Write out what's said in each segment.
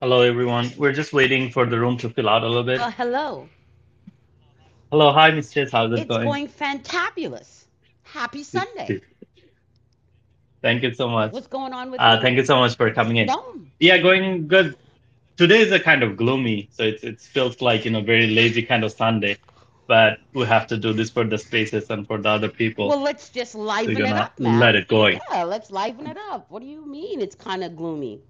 Hello, everyone. We're just waiting for the room to fill out a little bit. Uh, hello. Hello, hi, Chase. How's it It's going? going fantabulous. Happy Sunday. Thank you so much. What's going on with Uh, you? thank you so much for coming in. No. Yeah, going good. Today is a kind of gloomy, so it's it feels like you know very lazy kind of Sunday, but we have to do this for the spaces and for the other people. Well, let's just We're it up, Matt. let it go. Yeah, let's liven it up. What do you mean it's kind of gloomy?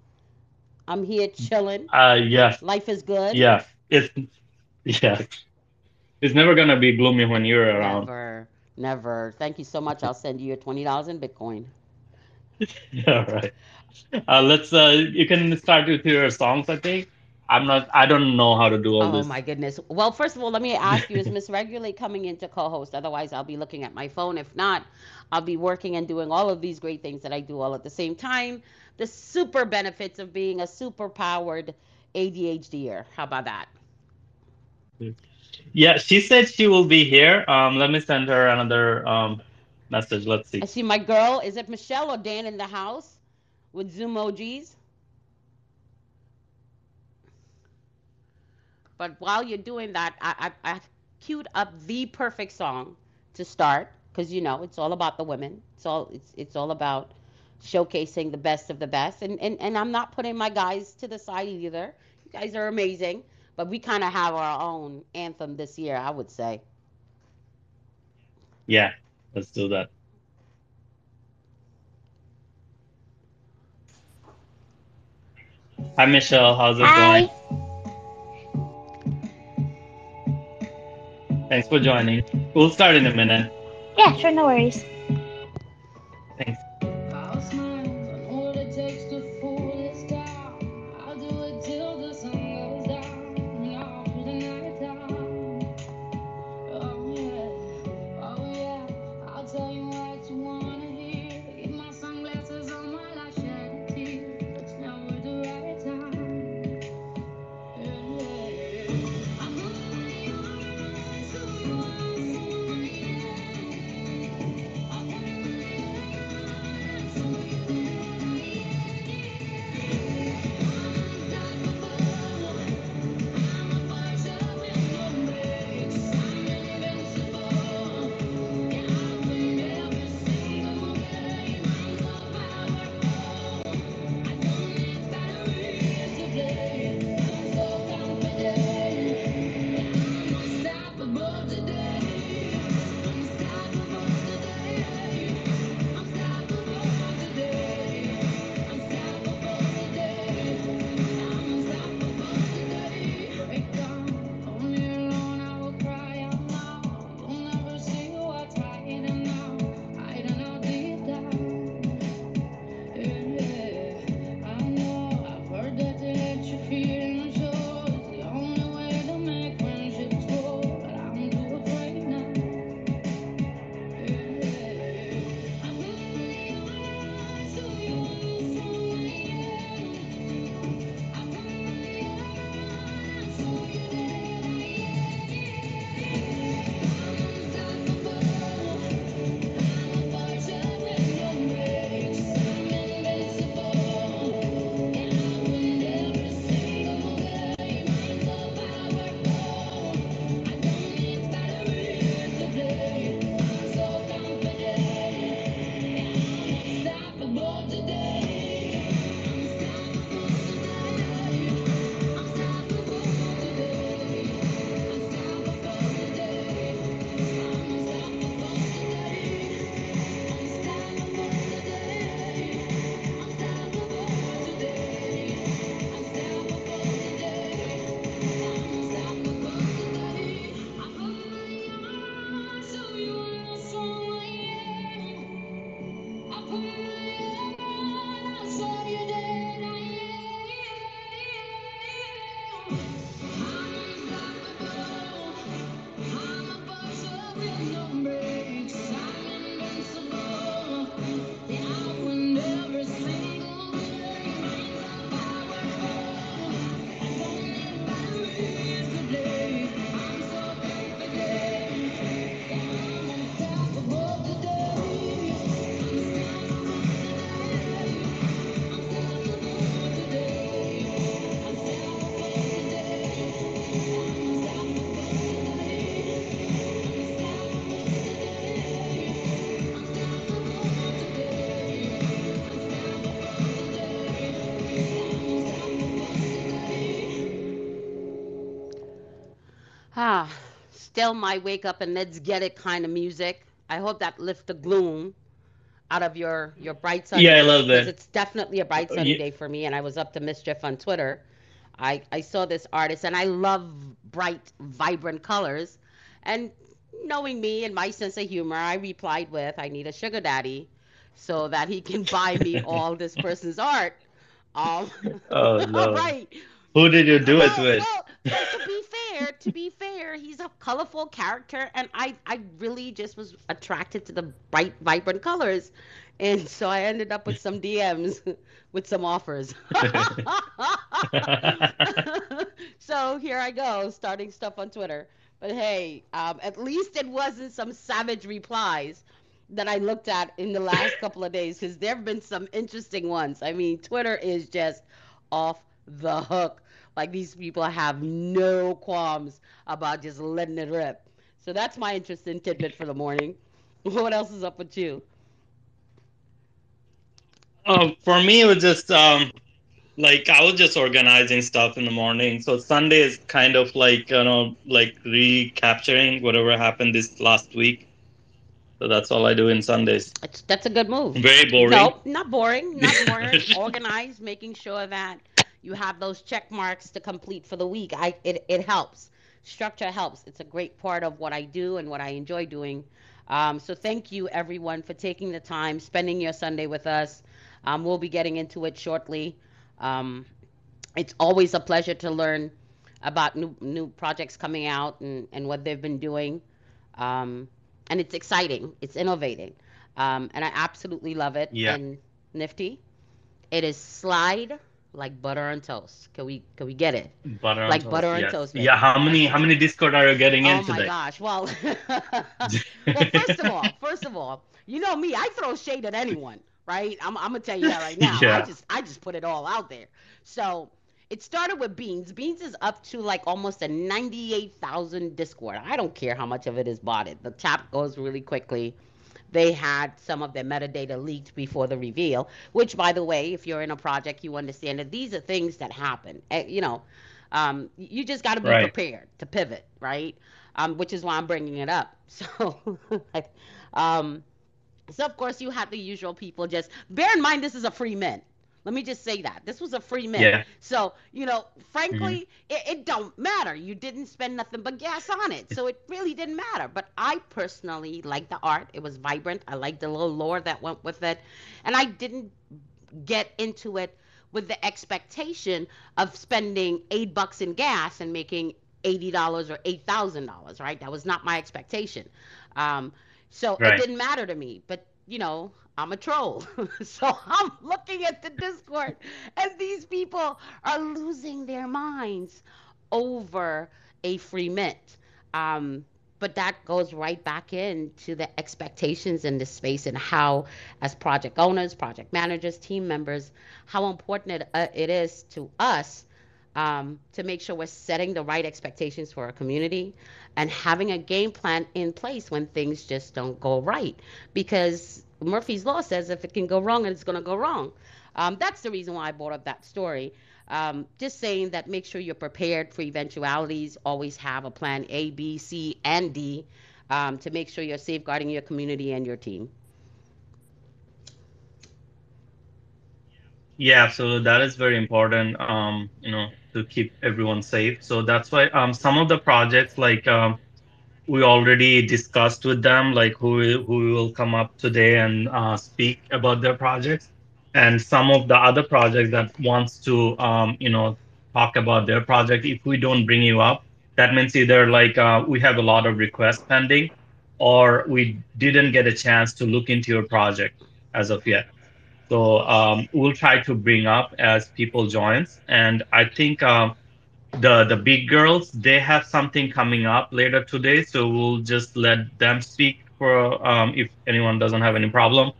I'm here chilling. Uh, yes. Life is good. yeah. It's yeah. It's never gonna be gloomy when you're around. Never, never. Thank you so much. I'll send you your twenty dollars in Bitcoin. All right. Uh, let's. Uh, you can start with your songs. I think. I'm not. I don't know how to do all Oh this. Oh my goodness. Well, first of all, let me ask you, is Miss Regulate coming in to co-host? Otherwise, I'll be looking at my phone. If not, I'll be working and doing all of these great things that I do all at the same time. The super benefits of being a super powered ADHDer. How about that? Yeah, she said she will be here. Um, let me send her another um message. Let's see. I see my girl. Is it Michelle or Dan in the house with Zoom emojis? But while you're doing that, I, I, I queued up the perfect song to start because you know it's all about the women. It's all it's it's all about showcasing the best of the best. And and, and I'm not putting my guys to the side either. You guys are amazing, but we kind of have our own anthem this year, I would say. Yeah, let's do that. Hi, Michelle. How's it Hi. going? Thanks for joining. We'll start in a minute. Yeah, sure, no worries. Still my wake up and let's get it kind of music. I hope that lifts the gloom out of your your bright sunny Yeah, little because bit. it's definitely a bright sunny Yeah, day for me. And I was up to mischief on Twitter. I I saw this artist and I love bright, vibrant colors. And knowing me and my sense of humor, I replied with, "I need a sugar daddy." So that he can buy me all this person's art. Um, oh no. right. Who did you do it with? well, well, to be fair, to be fair, he's a colorful character, and I, I really just was attracted to the bright, vibrant colors, and so I ended up with some DMs with some offers. so here I go, starting stuff on Twitter. But hey, um, at least it wasn't some savage replies that I looked at in the last couple of days, because there have been some interesting ones. I mean, Twitter is just off the hook. Like these people have no qualms about just letting it rip. So that's my interesting tidbit for the morning. What else is up with you? Um, for me, it was just um, like I was just organizing stuff in the morning. So Sunday is kind of like you know like recapturing whatever happened this last week. So that's all I do in Sundays. That's, that's a good move. Very boring. No, not boring, not boring. Organized, making sure that you have those check marks to complete for the week. I it, it helps. Structure helps. It's a great part of what I do and what I enjoy doing. Um, so thank you everyone for taking the time, spending your Sunday with us. Um, we'll be getting into it shortly. Um, it's always a pleasure to learn about new new projects coming out and, and what they've been doing. Um, and it's exciting. It's innovating. Um, and I absolutely love it. Yeah. And Nifty, it is slide like butter on toast. Can we can we get it? Butter on Like toast. butter on Yes. toast, Yeah. How many how many Discord are you getting Oh in my gosh. Well, well, first of all, first of all, you know me, I throw shade at anyone, right? I'm, I'm gonna tell you that right now. I just I just put it all out there. So it started with Beans. Beans is up to like almost a 98,000 Discord. I don't care how much of it is botted. The tap goes really quickly. They had some of their metadata leaked before the reveal, which, by the way, if you're in a project, you understand that these are things that happen. Eh, You know, um, you just got to be Right. prepared to pivot, right? Um, which is why I'm bringing it up. So, um, so of course you have the usual people. Just bear in mind this is a free mint. Let me just say that this was a free mint. Yeah. So you know, frankly, it, it don't matter. You didn't spend nothing but gas on it, so it really didn't matter. But I personally like the art. It was vibrant. I liked the little lore that went with it, and I didn't get into it with the expectation of spending eight bucks in gas and making eighty dollars or eight thousand dollars. Right? That was not my expectation. Um, so it didn't matter to me. But you know, I'm a troll, so I'm looking at the Discord, and these people are losing their minds over a free mint. Um, but that goes right back into the expectations in this space and how, as project owners, project managers, team members, how important it, uh, it is to us um, to make sure we're setting the right expectations for our community and having a game plan in place when things just don't go right. Because Murphy's Law says if it can go wrong, it's going to go wrong. Um, that's the reason why I brought up that story. Um, just saying that make sure you're prepared for eventualities. Always have a plan A, B, C, and D um, to make sure you're safeguarding your community and your team. Yeah, so that is very important, um, you know, to keep everyone safe. So that's why um, some of the projects, like um, we already discussed with them, like who who will come up today and uh, speak about their projects, and some of the other projects that wants to, um, you know, talk about their project. If we don't bring you up, that means either like uh, we have a lot of requests pending, or we didn't get a chance to look into your project as of yet. So um, we'll try to bring up as people joins, and I think um, the the big girls they have something coming up later today, so we'll just let them speak for um, if anyone doesn't have any problem.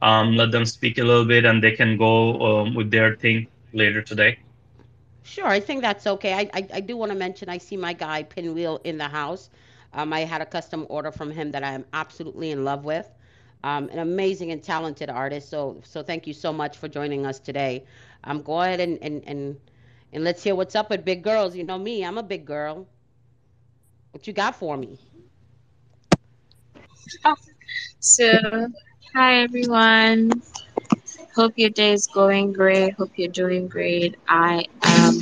Um, let them speak a little bit, and they can go um, with their thing later today. Sure, I think that's okay. I, I, I do want to mention I see my guy Pinwheel in the house. Um, I had a custom order from him that I am absolutely in love with. Um, an amazing and talented artist. So so thank you so much for joining us today. Um, go ahead and, and, and, and let's hear what's up with big girls. You know me, I'm a big girl. What you got for me? So hi everyone. Hope your day is going great. Hope you're doing great. I am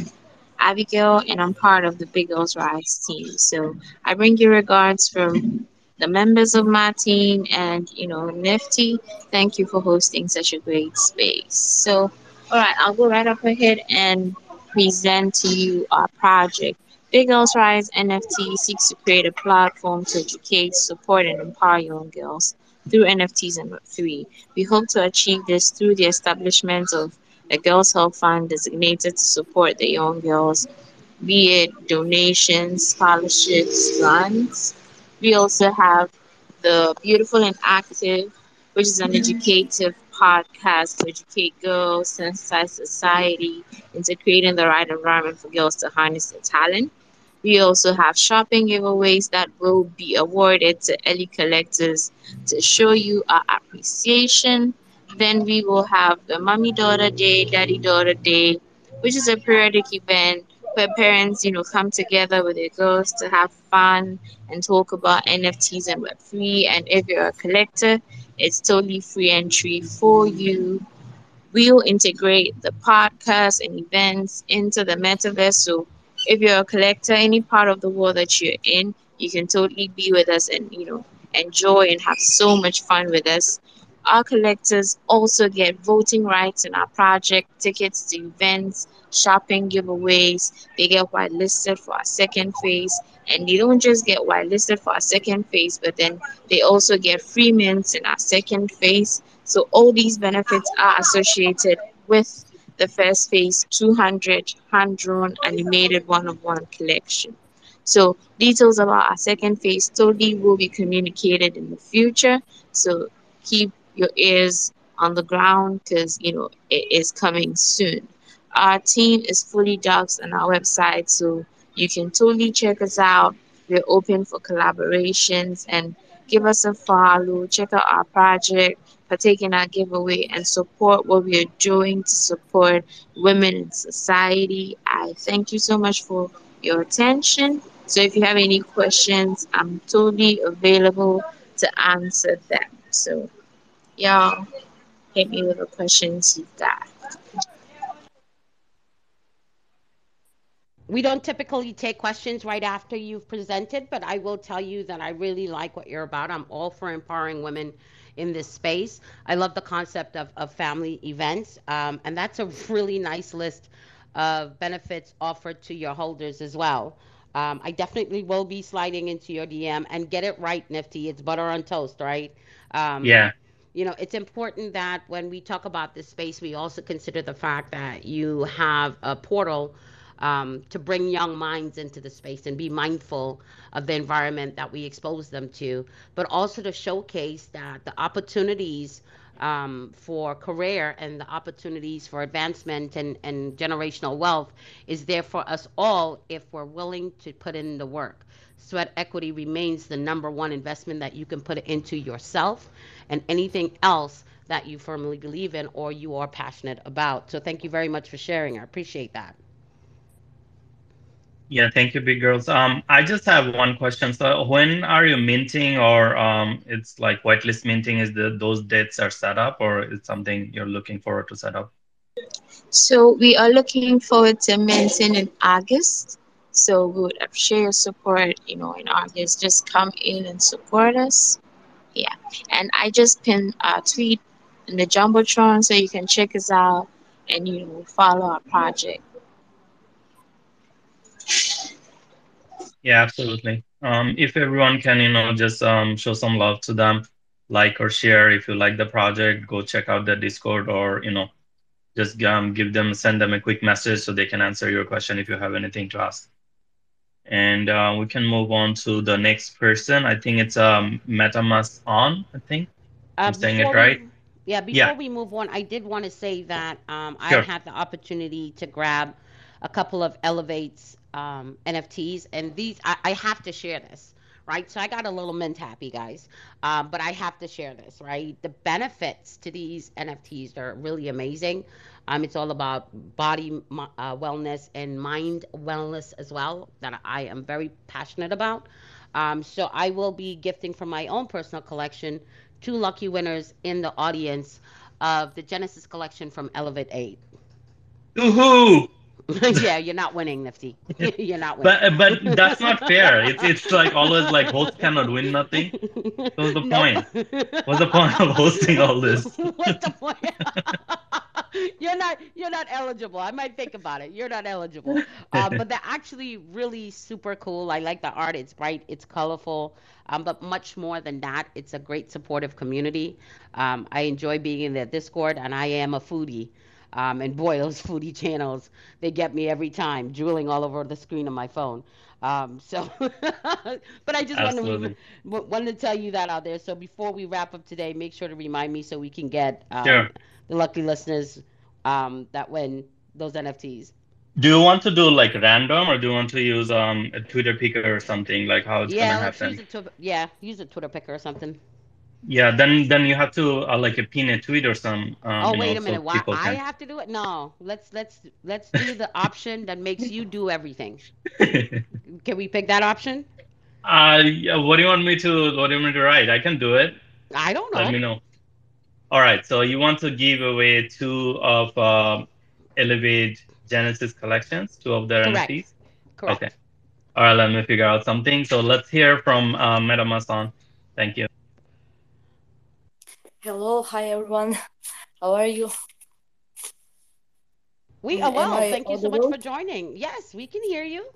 Abigail and I'm part of the Big Girls Rise team. So I bring you regards from the members of my team and you know Nifty. Thank you for hosting such a great space. So all right, I'll go right up ahead and present to you our project. Big Girls Rise NFT seeks to create a platform to educate, support, and empower young girls through NFTs and Web3. We hope to achieve this through the establishment of a Girls Help Fund designated to support the young girls, be it donations, scholarships, grants. We also have the Beautiful and Active, which is an educative podcast to educate girls, sensitize society into creating the right environment for girls to harness their talent. We also have shopping giveaways that will be awarded to early collectors to show you our appreciation. Then we will have the Mommy Daughter Day, Daddy Daughter Day, which is a periodic event where parents, you know, come together with their girls to have fun and talk about NFTs and Web3. And if you're a collector, it's totally free entry for you we'll integrate the podcast and events into the metaverse. So if you're a collector, any part of the world that you're in, you can totally be with us and you know enjoy and have so much fun with us. Our collectors also get voting rights in our project, tickets to events, shopping giveaways. They get whitelisted for our second phase. And they don't just get whitelisted for our second phase, but then they also get free mints in our second phase. So all these benefits are associated with the first phase 200 hand-drawn animated one-of-one collection. So details about our second phase totally will be communicated in the future. So keep your ears on the ground because you know it is coming soon. Our team is fully doxed on our website, so you can totally check us out. We're open for collaborations and give us a follow. Check out our project, partake in our giveaway, and support what we are doing to support women in society. I thank you so much for your attention. So if you have any questions, I'm totally available to answer them. So y'all hit me with the questions you've got. We don't typically take questions right after you've presented, but I will tell you that I really like what you're about. I'm all for empowering women in this space. I love the concept of, of family events, um, and that's a really nice list of benefits offered to your holders as well. Um, I definitely will be sliding into your DM and get it right, Nifty. It's butter on toast, right? Um, Yeah, you know, it's important that when we talk about this space, we also consider the fact that you have a portal um, to bring young minds into the space and be mindful of the environment that we expose them to, but also to showcase that the opportunities um, for career and the opportunities for advancement and, and generational wealth is there for us all if we're willing to put in the work. Sweat equity remains the number one investment that you can put into yourself and anything else that you firmly believe in or you are passionate about. So thank you very much for sharing. I appreciate that. Yeah. Thank you, big girls. Um, I just have one question. So when are you minting, or um, it's like whitelist minting? Is the those dates are set up, or it's something you're looking forward to set up? So we are looking forward to minting in August. So we would appreciate your support, you know, in August. Just come in and support us. Yeah. And I just pinned a tweet in the Jumbotron so you can check us out and you know follow our project. Yeah, absolutely. Um, if everyone can, you know, just um, show some love to them, like or share. If you like the project, go check out the Discord, or you know, just um, give them, send them a quick message so they can answer your question if you have anything to ask. And uh, we can move on to the next person. I think it's um, Metamason. I think Uh, I'm saying it right. we, yeah, before Yeah, we move on, I did want to say that um, I sure. had the opportunity to grab a couple of Elevates um, NFTs, and these I, I have to share this, right? So I got a little mint happy, guys. Um, but I have to share this, right? The benefits to these NFTs are really amazing. Um, it's all about body uh, wellness and mind wellness as well, that I am very passionate about. Um, so I will be gifting from my own personal collection two lucky winners in the audience of the Genesis collection from Elevate 8. Woohoo! yeah, you're not winning, Nifty. you're not winning. But but that's not fair. It's it's like always like host cannot win nothing. What's the point? What's the point of hosting all this? What's the point? you're not you're not eligible. I might think about it. You're not eligible. Uh, but they're actually really super cool. I like the art. It's bright. It's colorful. Um, but much more than that, it's a great supportive community. Um, I enjoy being in their Discord, and I am a foodie. Um, and boy, those foodie channels, they get me every time, drooling all over the screen of my phone. Um, so, but I just wanted to, wanted to tell you that out there. So before we wrap up today, make sure to remind me so we can get um, the lucky listeners um, that win those NFTs. Do you want to do like random, or do you want to use um, a Twitter picker or something like how it's yeah, gonna happen? Use a, yeah, use a Twitter picker or something. Yeah, then then you have to uh, like a pin a tweet or some. Um, oh wait know, a minute! So Why can... I have to do it? No, let's let's let's do the option that makes you do everything. can we pick that option? Uh, yeah, what do you want me to? What do you want me to write? I can do it. I don't know. Let me know. All right, so you want to give away two of uh, Elevate Genesis collections, two of their Correct. NFTs. Correct. Okay. All right, let me figure out something. So let's hear from uh, MetaMason. Thank you. Hello, hi everyone. How are you? We are well. Thank you so much for joining. Yes, we can hear you.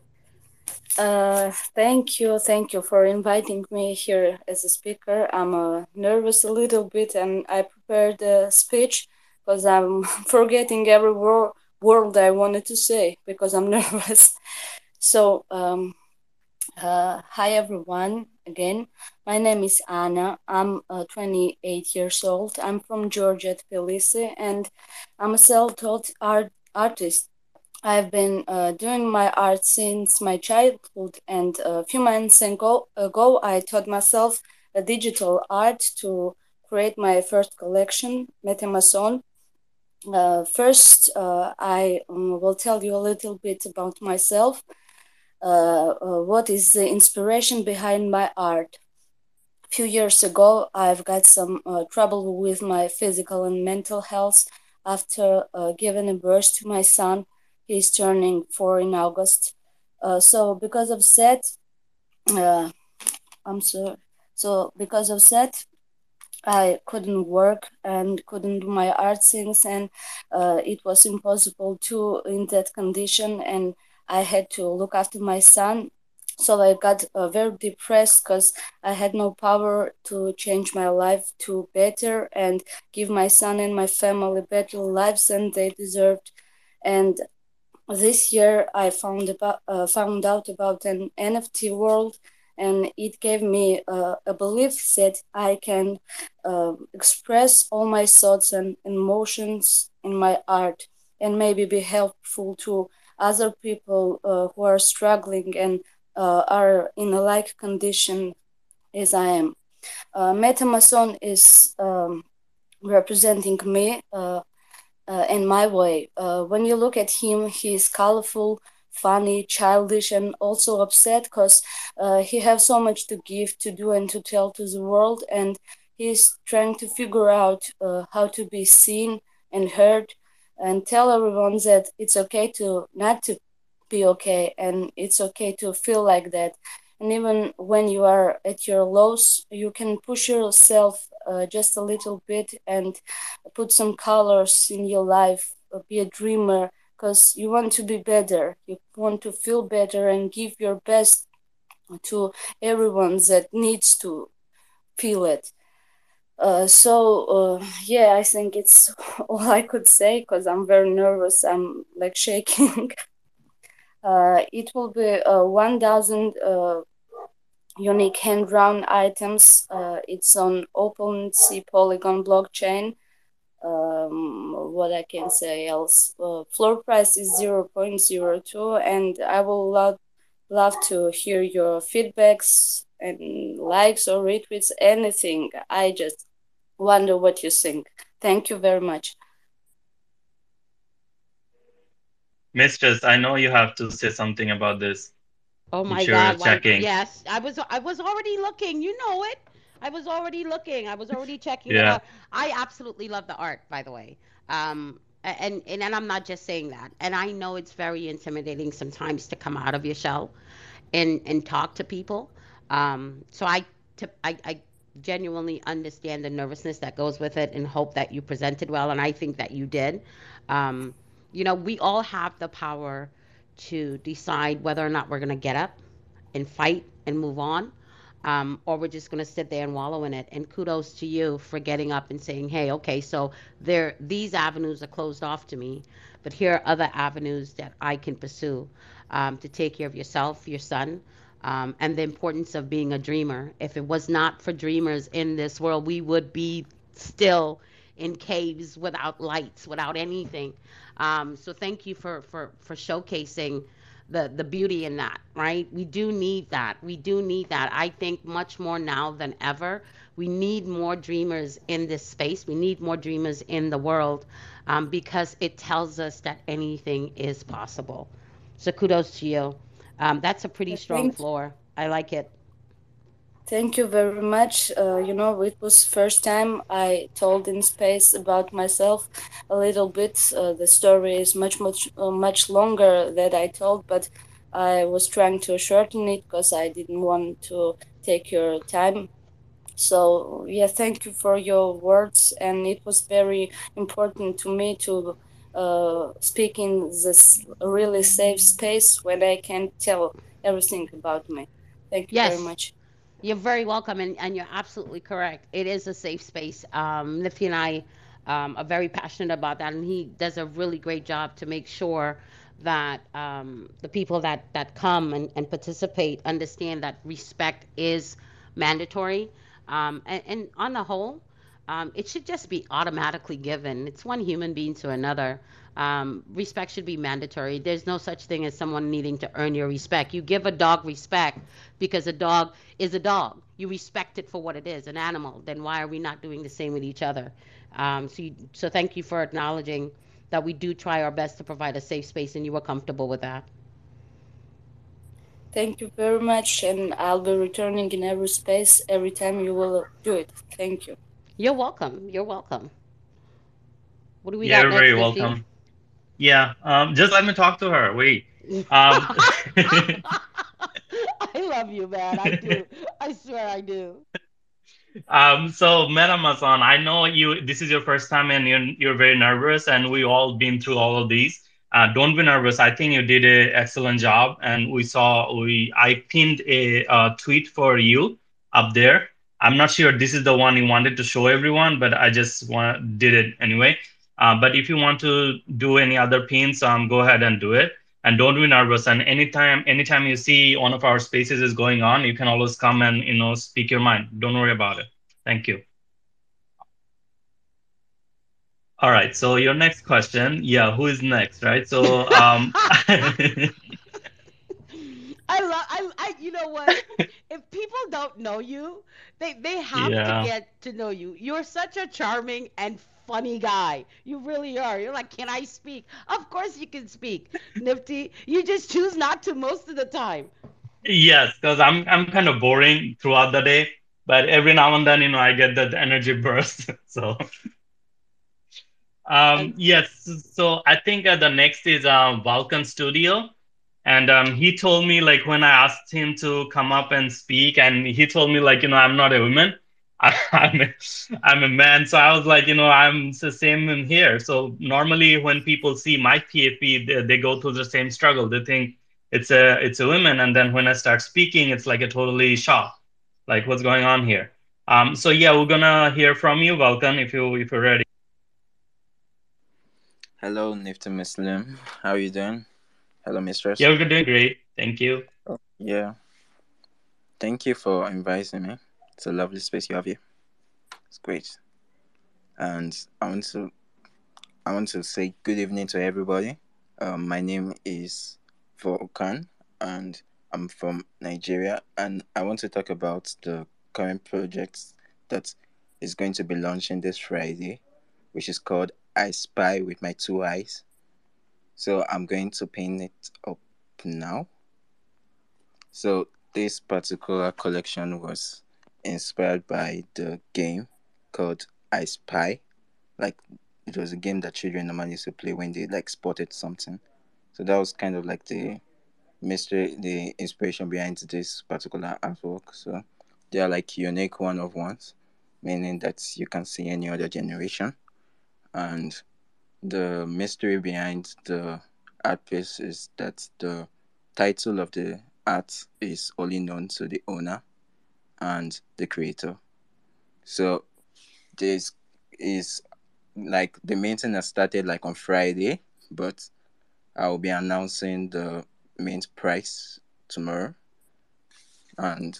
Uh, thank you, thank you for inviting me here as a speaker. I'm uh, nervous a little bit, and I prepared a speech because I'm forgetting every word word I wanted to say because I'm nervous. So, um, uh, hi everyone again. My name is Anna. I'm uh, 28 years old. I'm from Georgia, Tbilisi, and I'm a self-taught art artist. I've been uh, doing my art since my childhood, and a few months ago, ago I taught myself a digital art to create my first collection, Metamason. Uh, first, uh, I um, will tell you a little bit about myself. Uh, uh, what is the inspiration behind my art. A few years ago, I've got some uh, trouble with my physical and mental health after giving birth to my son. He's turning four in August. so because of that, I'm sorry. So because of that, I couldn't work and couldn't do my art things, and uh, it was impossible to in that condition. And I had to look after my son. So I got uh, very depressed because I had no power to change my life to better and give my son and my family better lives than they deserved. And this year I found about uh, found out about an NFT world, and it gave me uh, a belief that I can uh, express all my thoughts and emotions in my art, and maybe be helpful to other people uh, who are struggling and uh, are in a like condition as I am. Uh, Metamason is um, representing me uh, uh, in my way. Uh, when you look at him, he is colorful, funny, childish, and also upset because he has so much to give, to do, and to tell to the world. And he's trying to figure out how to be seen and heard and tell everyone that it's okay to not to be okay and it's okay to feel like that. And even when you are at your lows you can push yourself uh, just a little bit and put some colors in your life uh, be a dreamer because you want to be better. You want to feel better and give your best to everyone that needs to feel it uh, so uh, yeah, I think it's all I could say because I'm very nervous. I'm like shaking. uh, it will be uh, 1,000 uh, unique hand drawn items. It's on OpenSea Polygon blockchain. Um, what I can say else? Floor price is 0.02, and I will love love to hear your feedbacks and likes or retweets anything. I just wonder what you think. Thank you very much. Mistress, I know you have to say something about this. Oh my sure you're God! Why? Yes, I was. I was already looking. You know it. I was already looking. I was already checking it Yeah. out. I absolutely love the art, by the way. Um, and and and I'm not just saying that. And I know it's very intimidating sometimes to come out of your shell and and talk to people. Um, so I, I I genuinely understand the nervousness that goes with it, and hope that you presented well. And I think that you did. Um, you know, we all have the power to decide whether or not we're going to get up and fight and move on, um, or we're just going to sit there and wallow in it. And kudos to you for getting up and saying, "Hey, okay, so there these avenues are closed off to me, but here are other avenues that I can pursue um, to take care of yourself, your son." Um, and the importance of being a dreamer. If it was not for dreamers in this world, we would be still in caves without lights, without anything. Um, so thank you for for for showcasing the the beauty in that right? We do need that. We do need that. I think much more now than ever we need more dreamers in this space. We need more dreamers in the world um, because it tells us that anything is possible. So kudos to you um, that's a pretty strong floor i like it Thank you very much. Uh, you know, it was first time I told in space about myself a little bit. Uh, the story is much much uh, much longer that I told, but I was trying to shorten it because I didn't want to take your time. So yeah, thank you for your words, and it was very important to me to uh, speak in this really safe space where I can tell everything about me. Thank you very yes much. You're very welcome, and, and you're absolutely correct. It is a safe space. Um, Nifty and I um, are very passionate about that, and he does a really great job to make sure that um, the people that, that come and, and participate understand that respect is mandatory. Um, and, and on the whole, um, it should just be automatically given. It's one human being to another. Um, respect should be mandatory. There's no such thing as someone needing to earn your respect. You give a dog respect because a dog is a dog. You respect it for what it is, an animal. Then why are we not doing the same with each other? Um, so, you, so thank you for acknowledging that we do try our best to provide a safe space, and you were comfortable with that. Thank you very much, and I'll be returning in every space every time you will do it. Thank you. You're welcome. You're welcome. What do we Yeah, got you're very welcome. Yeah, um, just let me talk to her. Wait. Um, I love you, man. I do. I swear I do. Um, so Metamason, I know you this is your first time and you're you're very nervous and we all been through all of these. Uh, don't be nervous. I think you did an excellent job and we saw we I pinned a, uh tweet for you up there. I'm not sure this is the one you wanted to show everyone, but I just want did it anyway. Uh, but if you want to do any other pins, um, go ahead and do it. And don't be nervous. And anytime anytime you see one of our spaces is going on, you can always come and you know speak your mind. Don't worry about it. Thank you. All right. So your next question, yeah, who is next, right? So um, I love. I, I. You know what? If people don't know you, they they have to get to know you. You're such a charming and funny guy. You really are. You're like, can I speak? Of course you can speak, Nifty. You just choose not to most of the time. yes, because I'm I'm kind of boring throughout the day, but every now and then, you know, I get that energy burst. So um, yes, so I think uh, the next is uh, Vulcan Studio. And um, he told me like when I asked him to come up and speak, and he told me like you know I'm not a woman, I'm a, I'm a man. So I was like you know I'm the same in here. So normally when people see my PFP, they, they go through the same struggle. They think it's a it's a woman, and then when I start speaking, it's like a totally shock. Like what's going on here? Um, so yeah, we're gonna hear from you, Vulcan, if you if you're ready. Hello, Nifty Muslim. How are you doing? Hello, mistress. Yeah, we're doing great. Thank you. Oh, yeah. Thank you for inviting me. It's a lovely space you have here. It's great. And I want to I want to say good evening to everybody. Um, my name is Volkan, and I'm from Nigeria, and I want to talk about the current project that is going to be launching this Friday, which is called I Spy with My Two Eyes. So I'm going to paint it up now. So this particular collection was inspired by the game called I Spy. Like it was a game that children normally used to play when they like spotted something. So that was kind of like the mystery, the inspiration behind this particular artwork. So they are like unique one of ones, meaning that you can see any other generation. And the mystery behind the art piece is that the title of the art is only known to the owner and the creator. So this is like the maintenance started like on Friday, but I will be announcing the main price tomorrow. And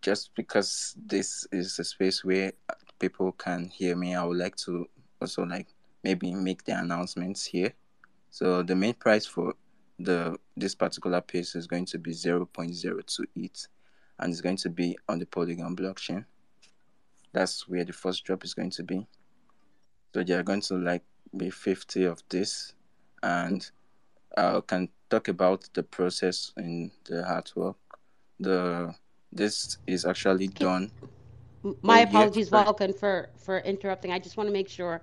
just because this is a space where people can hear me, I would like to also like maybe make the announcements here. So the main price for the this particular piece is going to be 0.028 and it's going to be on the Polygon blockchain. That's where the first drop is going to be. So they are going to like be 50 of this and I can talk about the process in the artwork. The this is actually done. My Oh, apologies. Vulcan, for for interrupting. I just want to make sure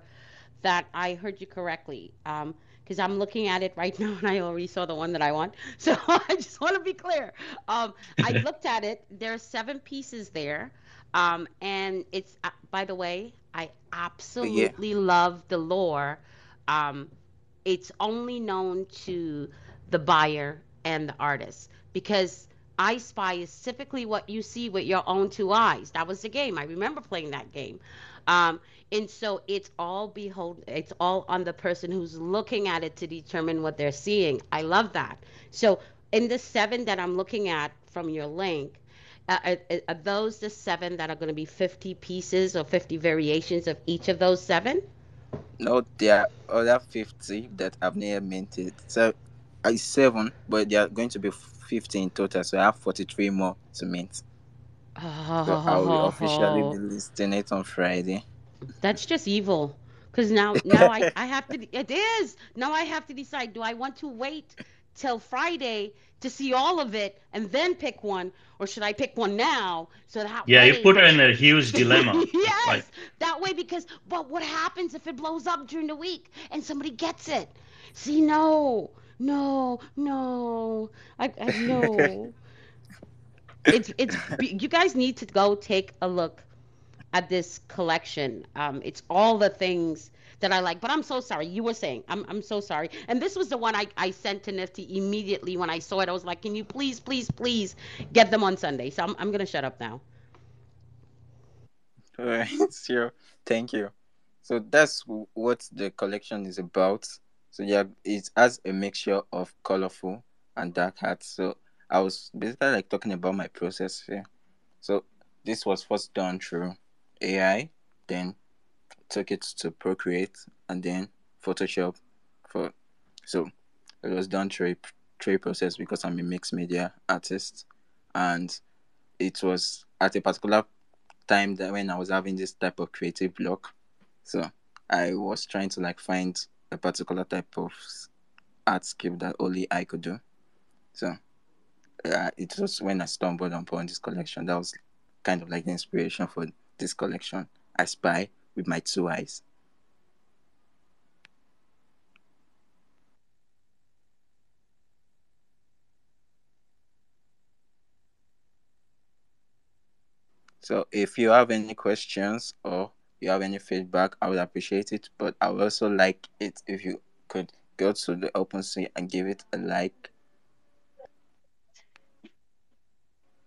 that I heard you correctly. Um, because I'm looking at it right now and I already saw the one that I want. So I just want to be clear. Um, I looked at it. There are seven pieces there. Um, and it's uh, by the way, I absolutely love the lore. Um, it's only known to the buyer and the artist because I Spy is typically what you see with your own two eyes. That was the game. I remember playing that game. Um, and so it's all behold, it's all on the person who's looking at it to determine what they're seeing. I love that. So in the seven that I'm looking at from your link, uh, are, are those the seven that are going to be 50 pieces or 50 variations of each of those seven? No, there are other 50 that I've never minted. So I seven, but there are going to be 50 in total. So I have 43 more to mint. So I will officially be Oh, listing it on Friday. That's just evil. Because now, now I, I have to. It is now I have to decide. Do I want to wait till Friday to see all of it and then pick one, or should I pick one now so that Yeah, you put her in a huge dilemma. Like, yes, that way because. But what happens if it blows up during the week and somebody gets it? See, no, no, no. I, I no. It's it's. You guys need to go take a look at this collection. Um, it's all the things that I like. But I'm so sorry. You were saying. I'm I'm so sorry. And this was the one I, I sent to Nifty immediately when I saw it. I was like, can you please, please, please get them on Sunday? So I'm I'm gonna shut up now. All right, sure. Thank you. So that's what the collection is about. So yeah, it has a mixture of colorful and dark art. So I was basically like talking about my process here. So this was first done through AI, then took it to Procreate, and then Photoshop. For so it was done through a through a process because I'm a mixed media artist, and it was at a particular time that when I was having this type of creative block. So I was trying to like find a particular type of art skill that only I could do. So uh, it was when I stumbled upon this collection that was kind of like the inspiration for this collection. I spy with my two eyes. So if you have any questions or you have any feedback, I would appreciate it. But I would also like it if you could go to the OpenSea and give it a like.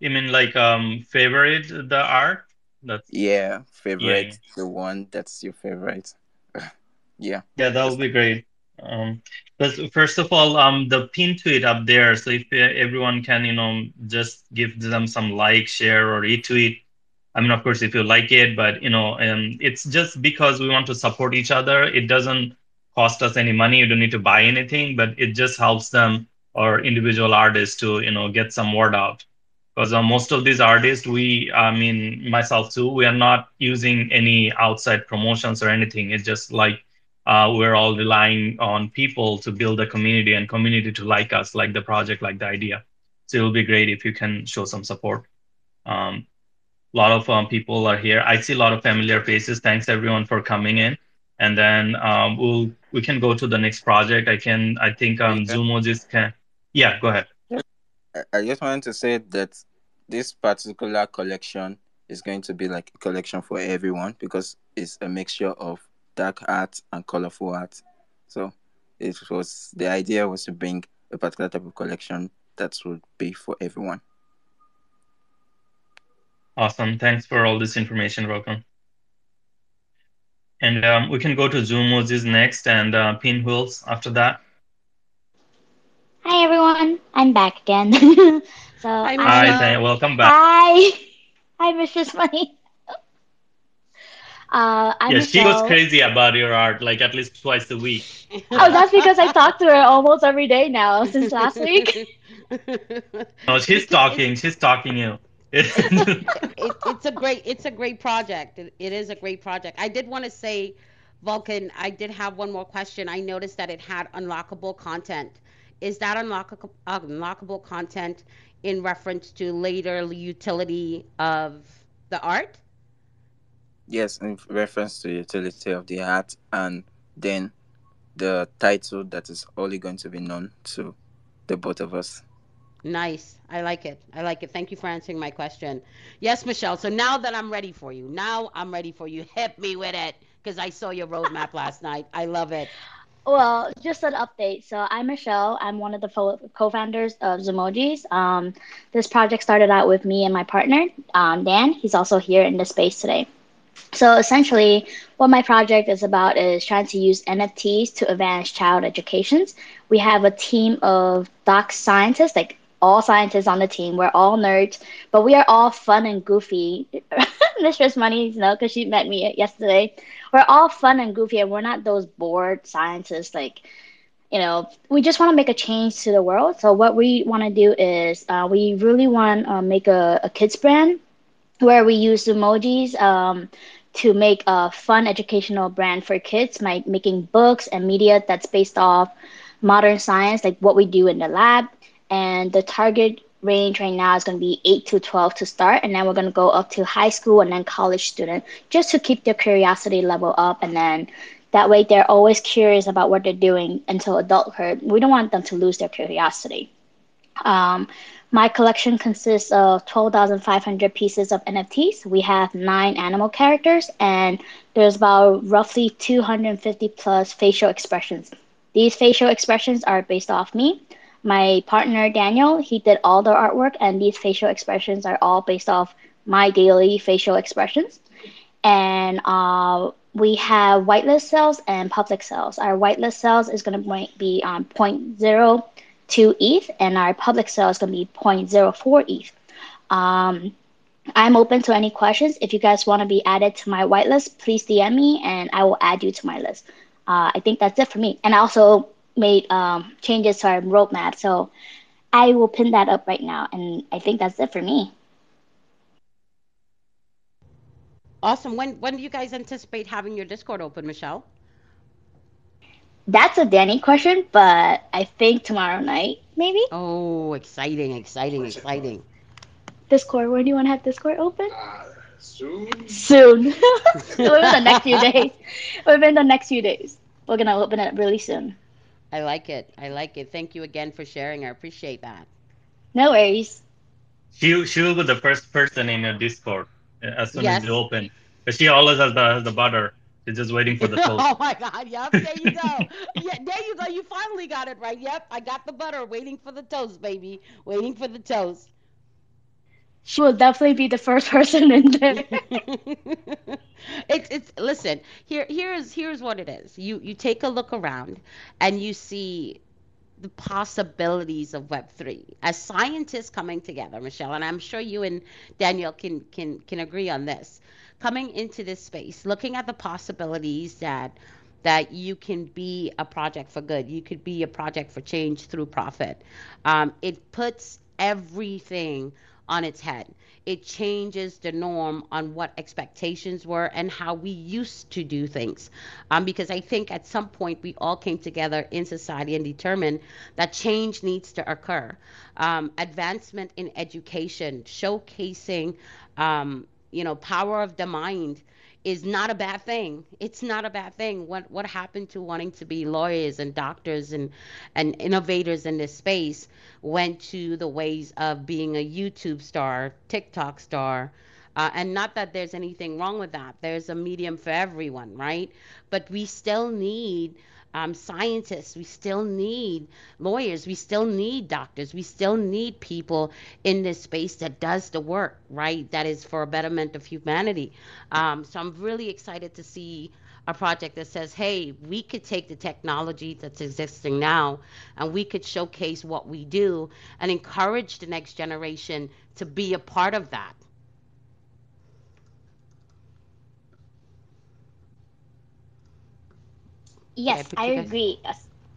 You mean like um favorite the art? That's Yeah, favorite yeah. the one that's your favorite. yeah, Yeah, that would be great. Um, but first of all, um, the pin to it up there, so if uh, everyone can, you know, just give them some like, share, or retweet. I mean, of course, if you like it, but you know, um, it's just because we want to support each other. It doesn't cost us any money. You don't need to buy anything, but it just helps them or individual artists to you know get some word out because uh, most of these artists we i mean myself too we are not using any outside promotions or anything. It's just like uh, we're all relying on people to build a community and community to like us like the project like the idea. So it'll be great if you can show some support. Um, a lot of um, people are here. I see a lot of familiar faces. Thanks everyone for coming in. And then um, we'll we can go to the next project. I can i think um, Yeah. Zumo just can yeah go ahead I- just wanted to say that this particular collection is going to be like a collection for everyone because it's a mixture of dark art and colorful art. So it was the idea was to bring a particular type of collection that would be for everyone. Awesome. Thanks for all this information, Rokan. And um, we can go to Zoom Moses next and uh, Pinwheels after that. Hi everyone, I'm back again. so Hi, I Hi, Michelle. thank, welcome back. hi, hi, Mistress Money. Uh, I'm Yeah, she goes Michelle. crazy about your art, like at least twice a week. Oh, that's because I talk to her almost every day now since last week. No, she's talking. She's talking you. it, it's a great it's a great project it, it is a great project i did want to say vulcan i did have one more question i noticed that it had unlockable content is that unlockable unlockable content in reference to later utility of the art? Yes, in reference to utility of the art and then the title that is only going to be known to the both of us. nice. I like it. I like it. Thank you for answering my question. Yes michelle so now that i'm ready for you now i'm ready for you. Hit me with it because i saw your roadmap last night. I love it Well, just an update. So I'm Michelle. I'm one of the fo- co-founders of Zemojis. Um, this project started out with me and my partner, um, Dan. He's also here in the space today. So essentially, what my project is about is trying to use NFTs to advance child educations. We have a team of doc scientists, like all scientists on the team. We're all nerds, but we are all fun and goofy. Mistress Money, you know, because she met me yesterday. We're all fun and goofy, and we're not those bored scientists. Like, you know, we just want to make a change to the world. So what we want to do is uh, we really want to uh, make a, a kids brand where we use emojis um, to make a fun educational brand for kids by making books and media that's based off modern science, like what we do in the lab. And the target range right now is going to be 8 to 12 to start. And then we're going to go up to high school and then college student just to keep their curiosity level up. And then that way they're always curious about what they're doing until adulthood. We don't want them to lose their curiosity. Um, my collection consists of 12,500 pieces of NFTs. We have nine animal characters, and there's about roughly 250 plus facial expressions. These facial expressions are based off me. My partner Daniel, he did all the artwork, and these facial expressions are all based off my daily facial expressions. And uh, we have whitelist cells and public cells. Our whitelist cells is going to be um, 0.0 2 ETH, and our public sale is going to be 0.04 ETH. Um, I'm open to any questions. If you guys want to be added to my whitelist, please DM me and I will add you to my list. Uh, I think that's it for me. And also made um, changes to our roadmap, so I will pin that up right now. And I think that's it for me. Awesome. When when do you guys anticipate having your Discord open, Michelle? That's a Danny question, but I think tomorrow night, maybe. Oh, exciting, exciting, exciting. Discord, when do you want to have Discord open? Uh, soon. Soon. Within the next few days. Within the next few days. We're going to open it really soon. I like it. I like it. Thank you again for sharing. I appreciate that. No worries. She she will be the first person in your Discord uh, as soon Yes. as you open. But she always has the has the butter. She's just waiting for the toast. oh my God. Yep. There you go. yeah, there you go. You finally got it right. Yep. I got the butter. Waiting for the toast, baby. Waiting for the toast. She will definitely be the first person in there. it's it's listen here here's here's what it is you you take a look around and you see the possibilities of web3 as scientists coming together michelle and i'm sure you and daniel can can can agree on this coming into this space looking at the possibilities that that you can be a project for good. You could be a project for change through profit. Um, it puts everything on its head. It changes the norm on what expectations were and how we used to do things. Um, because I think at some point we all came together in society and determined that change needs to occur. Um, advancement in education, showcasing, um, you know, power of the mind is not a bad thing. It's not a bad thing. What what happened to wanting to be lawyers and doctors and and innovators in this space went to the ways of being a YouTube star, TikTok star. Uh, and not that there's anything wrong with that. There's a medium for everyone, right? But we still need um, scientists, we still need lawyers, we still need doctors, we still need people in this space that does the work, right? That is for a betterment of humanity. Um, so I'm really excited to see a project that says, hey, we could take the technology that's existing now and we could showcase what we do and encourage the next generation to be a part of that. I Yes, I agree. Uh,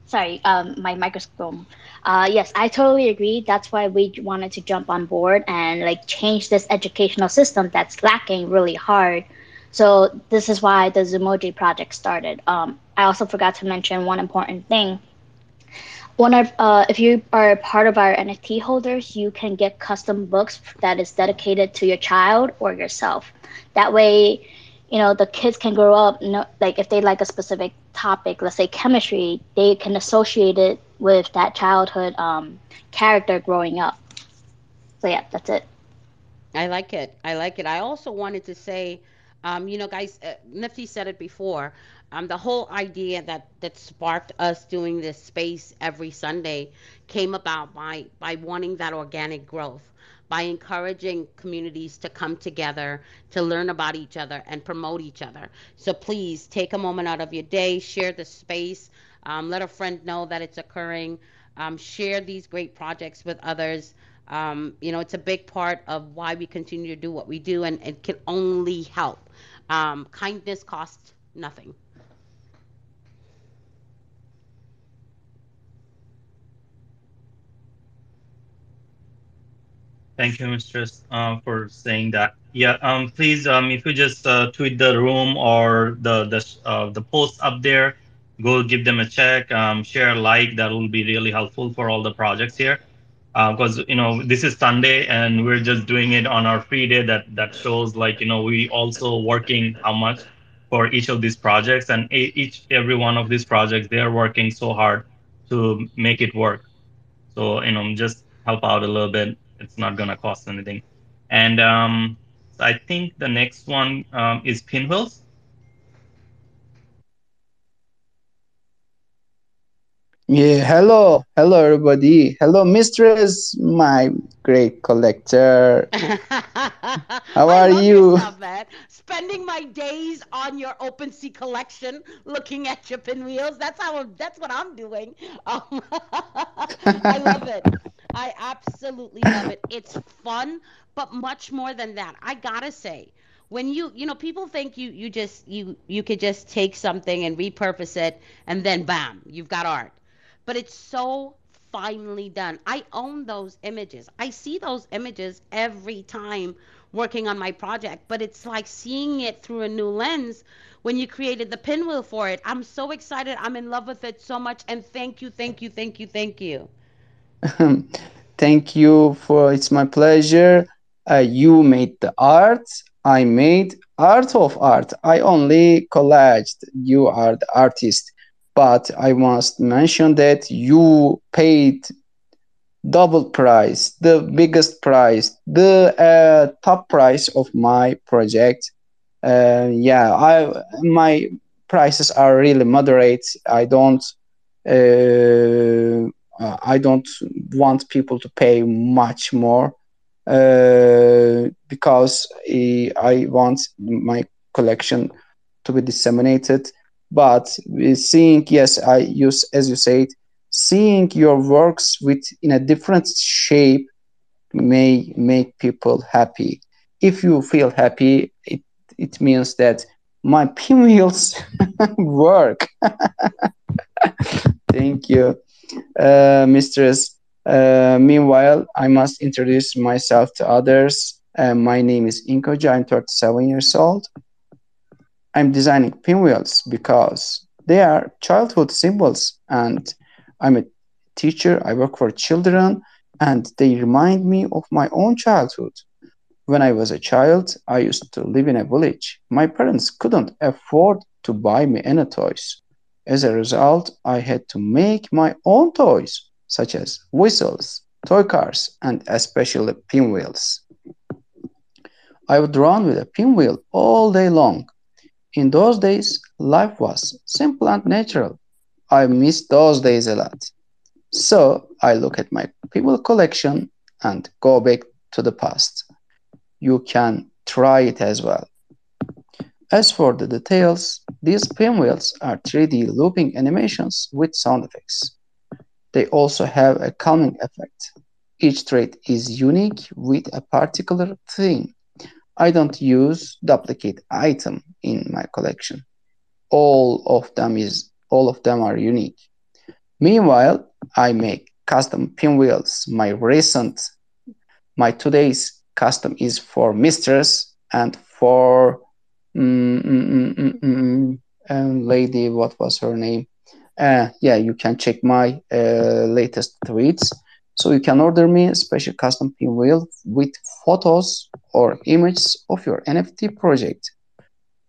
Sorry, um, my microphone. Uh, yes, I totally agree. That's why we wanted to jump on board and like change this educational system that's lacking really hard. So this is why the Zumoji project started. Um, I also forgot to mention one important thing. One of uh, if you are a part of our NFT holders, you can get custom books that is dedicated to your child or yourself. That way, you know the kids can grow up. Know, like if they like a specific topic, let's say chemistry, they can associate it with that childhood um, character growing up. So yeah, that's it. I like it. I like it. I also wanted to say, um, you know, guys, uh, Nifty said it before. Um, the whole idea that that sparked us doing this space every Sunday came about by by wanting that organic growth, by encouraging communities to come together to learn about each other and promote each other. So please take a moment out of your day, share the space, um, let a friend know that it's occurring, um, share these great projects with others. Um, you know, it's a big part of why we continue to do what we do, and it can only help. Um, kindness costs nothing. Thank you, Mistress, uh, for saying that. Yeah, um, please, um, if you just uh, tweet the room or the the uh, the post up there, go give them a check, um, share, like. That will be really helpful for all the projects here. Because you know this is Sunday and we're just doing it on our free day. That that shows like you know we also working how much for each of these projects and each every one of these projects they are working so hard to make it work. So, you know, just help out a little bit. It's not gonna cost anything. And um, I think the next one um, is Pinwheels. Yeah, hello, hello everybody. Hello, mistress, my great collector. How I are love your you? stuff, man. Spending my days on your OpenSea collection, looking at your pinwheels. That's how. That's what I'm doing. Um, I love it. I absolutely love it. It's fun, but much more than that. I gotta say, when you, you know, people think you, you just, you, you could just take something and repurpose it, and then bam, you've got art but it's so finely done. I own those images. I see those images every time working on my project, but it's like seeing it through a new lens when you created the pinwheel for it. I'm so excited. I'm in love with it so much. And thank you, thank you, thank you, thank you. Thank you for it's my pleasure. Uh, you made the art. I made art of art. I only collaged. You are the artist. But I must mention that you paid double price, the biggest price, the uh, top price of my project. Uh, yeah, I my prices are really moderate. I don't uh, uh, I don't want people to pay much more uh, because I, want my collection to be disseminated. But seeing, yes, I use as you said, seeing your works with in a different shape may make people happy. If you feel happy, it it means that my pinwheels work. Thank you, mistress. Uh, meanwhile, I must introduce myself to others. Uh, my name is Inkoja. I'm 37 years old. I'm designing pinwheels because they are childhood symbols, and I'm a teacher. I work for children, and they remind me of my own childhood. When I was a child, I used to live in a village. My parents couldn't afford to buy me any toys. As a result, I had to make my own toys, such as whistles, toy cars, and especially pinwheels. I would run with a pinwheel all day long. In those days, life was simple and natural. I miss those days a lot. So I look at my pinwheel collection and go back to the past. You can try it as well. As for the details, these pinwheels are 3D looping animations with sound effects. They also have a calming effect. Each trait is unique with a particular theme. I don't use duplicate item in my collection. All of them is all of them are unique. Meanwhile, I make custom pinwheels. My recent my today's custom is for mistress and for mm, mm, mm, um, lady. What was her name? Uh, yeah, you can check my uh, latest tweets. So you can order me a special custom pinwheel with photos or images of your NFT project.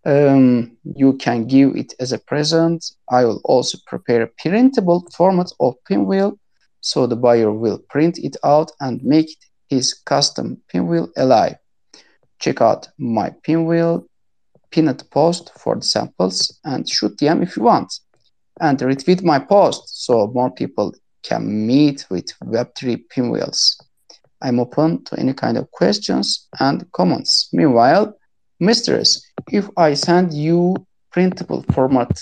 Um, you can give it as a present. I will also prepare a printable format of pinwheel so the buyer will print it out and make his custom pinwheel alive. Check out my pinwheel pinned post for the samples and shoot them if you want. And retweet my post so more people can meet with Web3 pinwheels. I'm open to any kind of questions and comments. Meanwhile, mistress, if I send you printable format,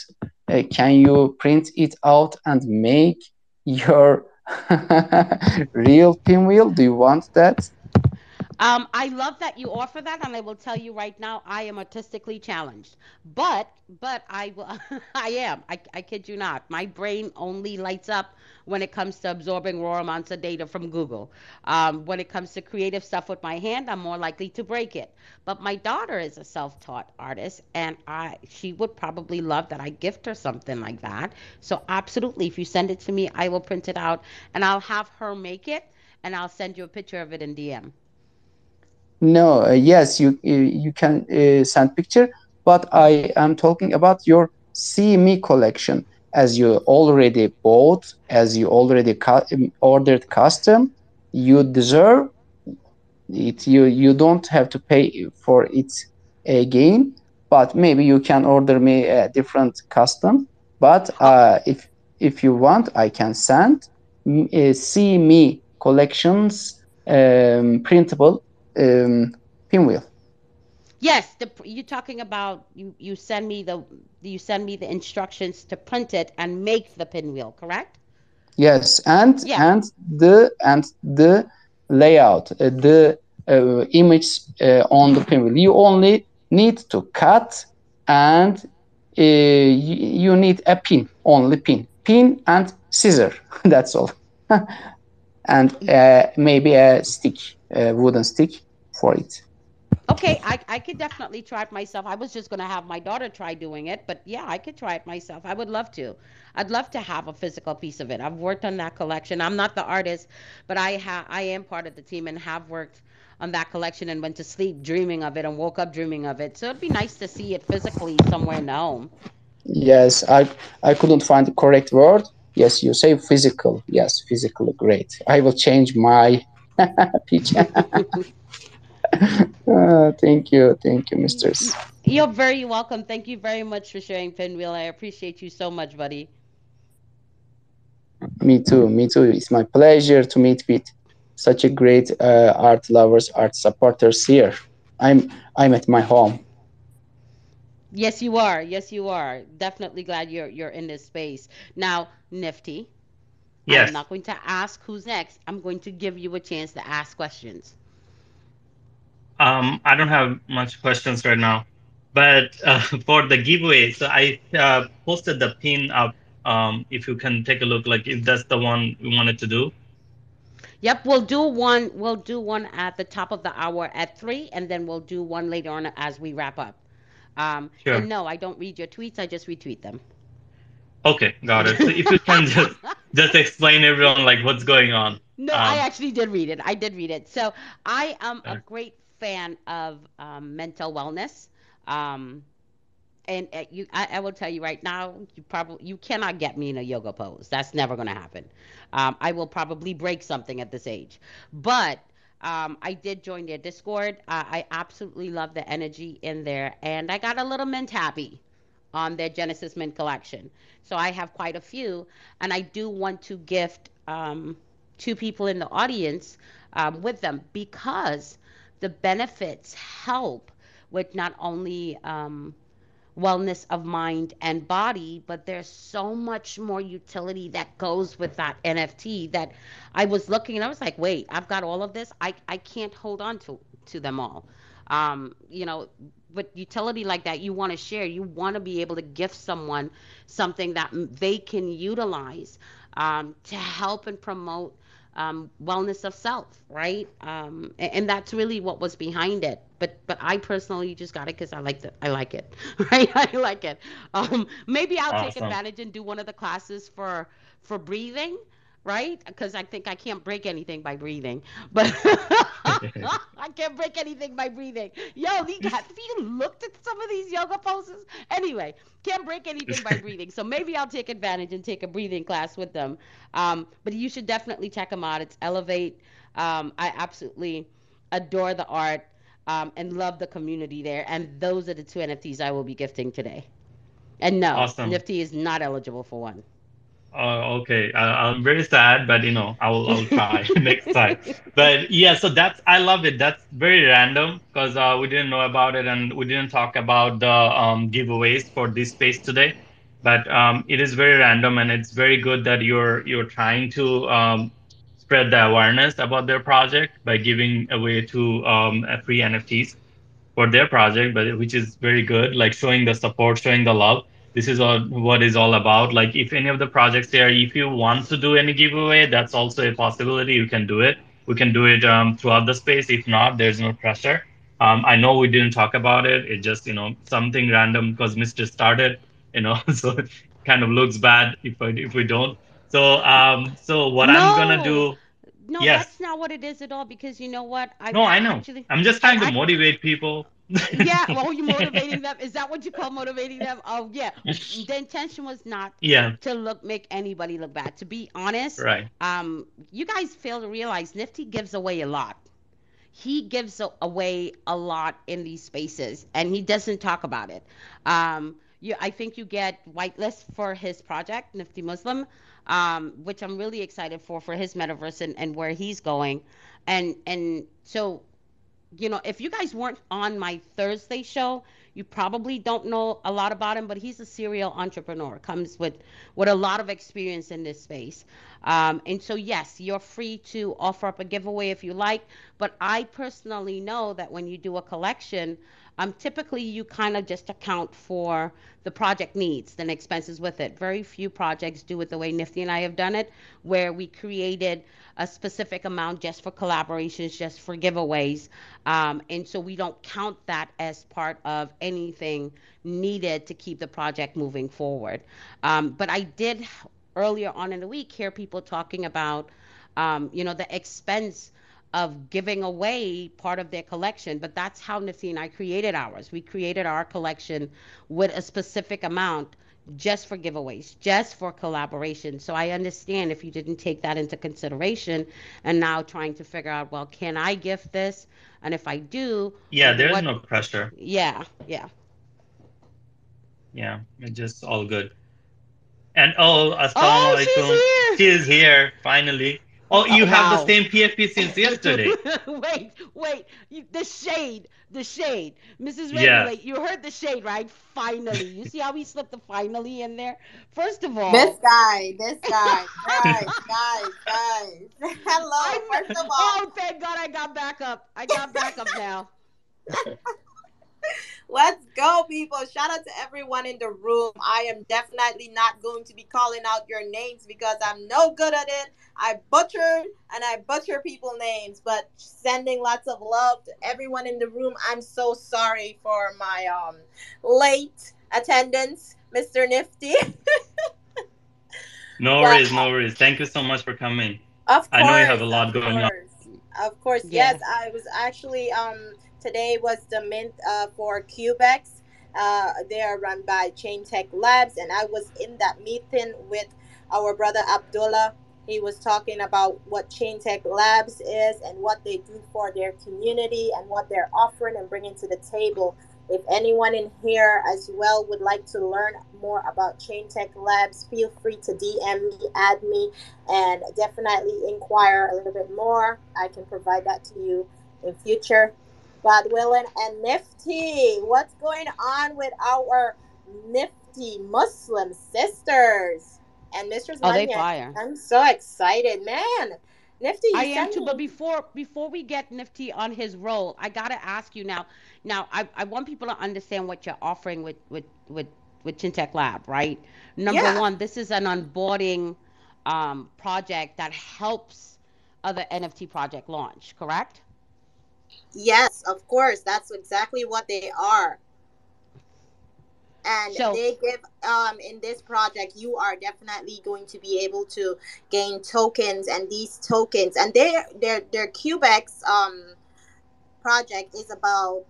uh, can you print it out and make your real pinwheel? Do you want that? Um, I love that you offer that, and I will tell you right now, I am artistically challenged. But, but I will, I am. I, I kid you not. My brain only lights up when it comes to absorbing raw amounts of data from Google. Um, when it comes to creative stuff with my hand, I'm more likely to break it. But my daughter is a self-taught artist, and I, she would probably love that I gift her something like that. So absolutely, if you send it to me, I will print it out, and I'll have her make it, and I'll send you a picture of it in DM. No, uh, yes, you you you can uh, send picture, but I am talking about your See Me collection. As you already bought, as you already cu- um, ordered custom, you deserve it. You you don't have to pay for it again, but maybe you can order me a different custom. But uh, if if you want, I can send mm, uh, See Me collections um, printable um, pinwheel. Yes, the, you're talking about you. You send me the you send me the instructions to print it and make the pinwheel, correct? Yes, and Yeah. and the and the layout, uh, the uh, image uh, on the pinwheel. You only need to cut, and uh, you, you need a pin, only pin, pin and scissor. That's all, and uh, maybe a stick, a wooden stick for it. Okay, I, I could definitely try it myself. I was just going to have my daughter try doing it, but yeah, I could try it myself. I would love to. I'd love to have a physical piece of it. I've worked on that collection. I'm not the artist, but I ha- I am part of the team and have worked on that collection and went to sleep dreaming of it and woke up dreaming of it. So it'd be nice to see it physically somewhere in the home. Yes, I I couldn't find the correct word. Yes, you say physical. Yes, physical. Great. I will change my picture. Uh, thank you, thank you, mistress. You're very welcome. Thank you very much for sharing Pinwheel. I appreciate you so much, buddy. Me too, me too. It's my pleasure to meet with such a great uh, art lovers, art supporters here. I'm I'm at my home. Yes, you are. Yes, you are. Definitely glad you're you're in this space. Now, Nifty, Yes. I'm not going to ask who's next. I'm going to give you a chance to ask questions. Um, I don't have much questions right now. But uh, for the giveaway, so I uh, posted the pin up. Um, if you can take a look, like if that's the one we wanted to do. Yep, we'll do one. We'll do one at the top of the hour at three, and then we'll do one later on as we wrap up. Um, Sure. and no, I don't read your tweets. I just retweet them. Okay, got it. So if you can just just explain everyone like what's going on. No, I Um, actually did read it. I did read it. So I am a great fan of um, mental wellness. Um, and uh, you, I, I will tell you right now, you probably you cannot get me in a yoga pose. That's never going to happen. Um, I will probably break something at this age. But um, I did join their Discord. Uh, I absolutely love the energy in there, and I got a little mint happy on their Genesis Mint collection. So I have quite a few, and I do want to gift um, two people in the audience um, with them because the benefits help with not only um, wellness of mind and body, but there's so much more utility that goes with that NFT that I was looking and I was like, wait, I've got all of this. I, I can't hold on to, to them all. Um, you know, with utility like that, you want to share. You want to be able to gift someone something that they can utilize um, to help and promote um, wellness of self, right? Um, a- and, that's really what was behind it. But but I personally just got it because I like it. I like it, right? I like it. Um, maybe I'll take advantage and do one of the classes for for breathing, right? Because I think I can't break anything by breathing, but I can't break anything by breathing. Yo, these have you looked at some of these yoga poses? Anyway, can't break anything by breathing. So maybe I'll take advantage and take a breathing class with them. Um, but you should definitely check them out. It's Elevate. Um, I absolutely adore the art um, and love the community there. And those are the two NFTs I will be gifting today. And no, Awesome. Nifty is not eligible for one. Oh, okay. I, I'm very sad, but you know, I will, I'll try next time. But yeah, so that's I love it. That's very random because uh, we didn't know about it and we didn't talk about the um, giveaways for this space today. But um, it is very random, and it's very good that you're you're trying to um, spread the awareness about their project by giving away two um, uh, free NFTs for their project, but which is very good, like showing the support, showing the love. This is all what is all about. Like if any of the projects there, if you want to do any giveaway, that's also a possibility. You can do it. We can do it um, throughout the space. If not, there's no pressure. Um, I know we didn't talk about it. It just you know something random because Mr. started, you know, so it kind of looks bad if I, if we don't. So um, so what I'm gonna do? No, Yes. that's not what it is at all. Because you know what? I No, I know. Actually, I'm just trying to I- motivate people. Yeah. Well, you motivating them. Is that what you call motivating them? Oh, yeah. The intention was not Yeah. to look make anybody look bad. To be honest, Right. um, you guys fail to realize Nifty gives away a lot. He gives away a lot in these spaces, and he doesn't talk about it. Um, you, I think you get whitelist for his project, Nifty Muslim, um, which I'm really excited for for his metaverse and, and where he's going, and and so, you know, if you guys weren't on my Thursday show, you probably don't know a lot about him, but he's a serial entrepreneur, comes with with a lot of experience in this space. Um, and so, yes, you're free to offer up a giveaway if you like. But I personally know that when you do a collection, um, typically you kind of just account for the project needs and expenses with it. Very few projects do it the way Nifty and I have done it, where we created a specific amount just for collaborations, just for giveaways. Um, and so we don't count that as part of anything needed to keep the project moving forward. Um, but I did earlier on in the week hear people talking about, um, you know, the expense of giving away part of their collection. But that's how Nifty and I created ours. We created our collection with a specific amount just for giveaways, just for collaboration. So I understand if you didn't take that into consideration and now trying to figure out, well, can I gift this? And if I do, Yeah, there's what- no pressure. yeah, yeah. Yeah, it's just all good. And oh, Oh, assalamu she's here. She is here finally. Oh, you Oh, have wow. the same PFP since yesterday. wait, wait. You, the shade, the shade. Mrs. Yeah. Regulate, you heard the shade, right? Finally. You see how we slipped the finally in there? First of all, This guy, this guy, guys, guys, guys. Hello. I First of all, oh, thank God I got back up. I got back up now. let's go, people. Shout out to everyone in the room. I am definitely not going to be calling out your names because I'm no good at it. I butchered and I butcher people names, but sending lots of love to everyone in the room. I'm so sorry for my um late attendance, Mr. Nifty. No But- worries, no worries. Thank you so much for coming. Of course, I know you have a lot of going on. Of course, Yeah. yes. I was actually um today was the mint uh, for Cubex. Uh, they are run by Chain Tech Labs, and I was in that meeting with our brother Abdullah. He was talking about what Chain Tech Labs is and what they do for their community and what they're offering and bringing to the table. If anyone in here as well would like to learn more about Chain Tech Labs, feel free to DM me, add me, and definitely inquire a little bit more. I can provide that to you in future. God willing. And Nifty, what's going on with our Nifty Muslim sisters? And Mistress Oh, they fire. I'm so excited, man. Nifty, you I am sent too. me- But before before we get Nifty on his role, I gotta ask you now. Now, I, I want people to understand what you're offering with with with with Chain Tech Lab, right? Number Yeah. one, this is an onboarding um, project that helps other NFT project launch, correct? Yes, of course. That's exactly what they are. And So- they give um in this project you are definitely going to be able to gain tokens and these tokens and their their their Cubex um project is about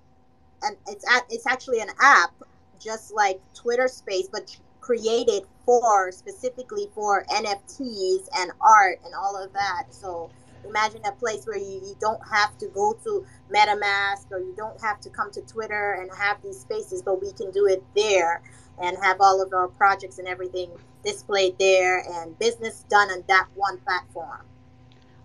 and it's at it's actually an app just like Twitter Space but created for specifically for NFTs and art and all of that. So imagine a place where you, you don't have to go to MetaMask or you don't have to come to Twitter and have these spaces, but we can do it there and have all of our projects and everything displayed there and business done on that one platform.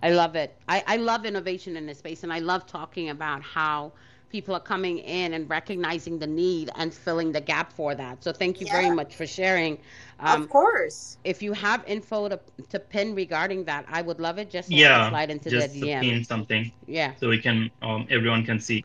I love it. I, I love innovation in this space, and I love talking about how people are coming in and recognizing the need and filling the gap for that. So thank you very much for sharing. Um, of course. if you have info to, to pin regarding that, I would love it. Just so I can Yeah, slide into just the to DM. pin something Yeah. so we can um everyone can see.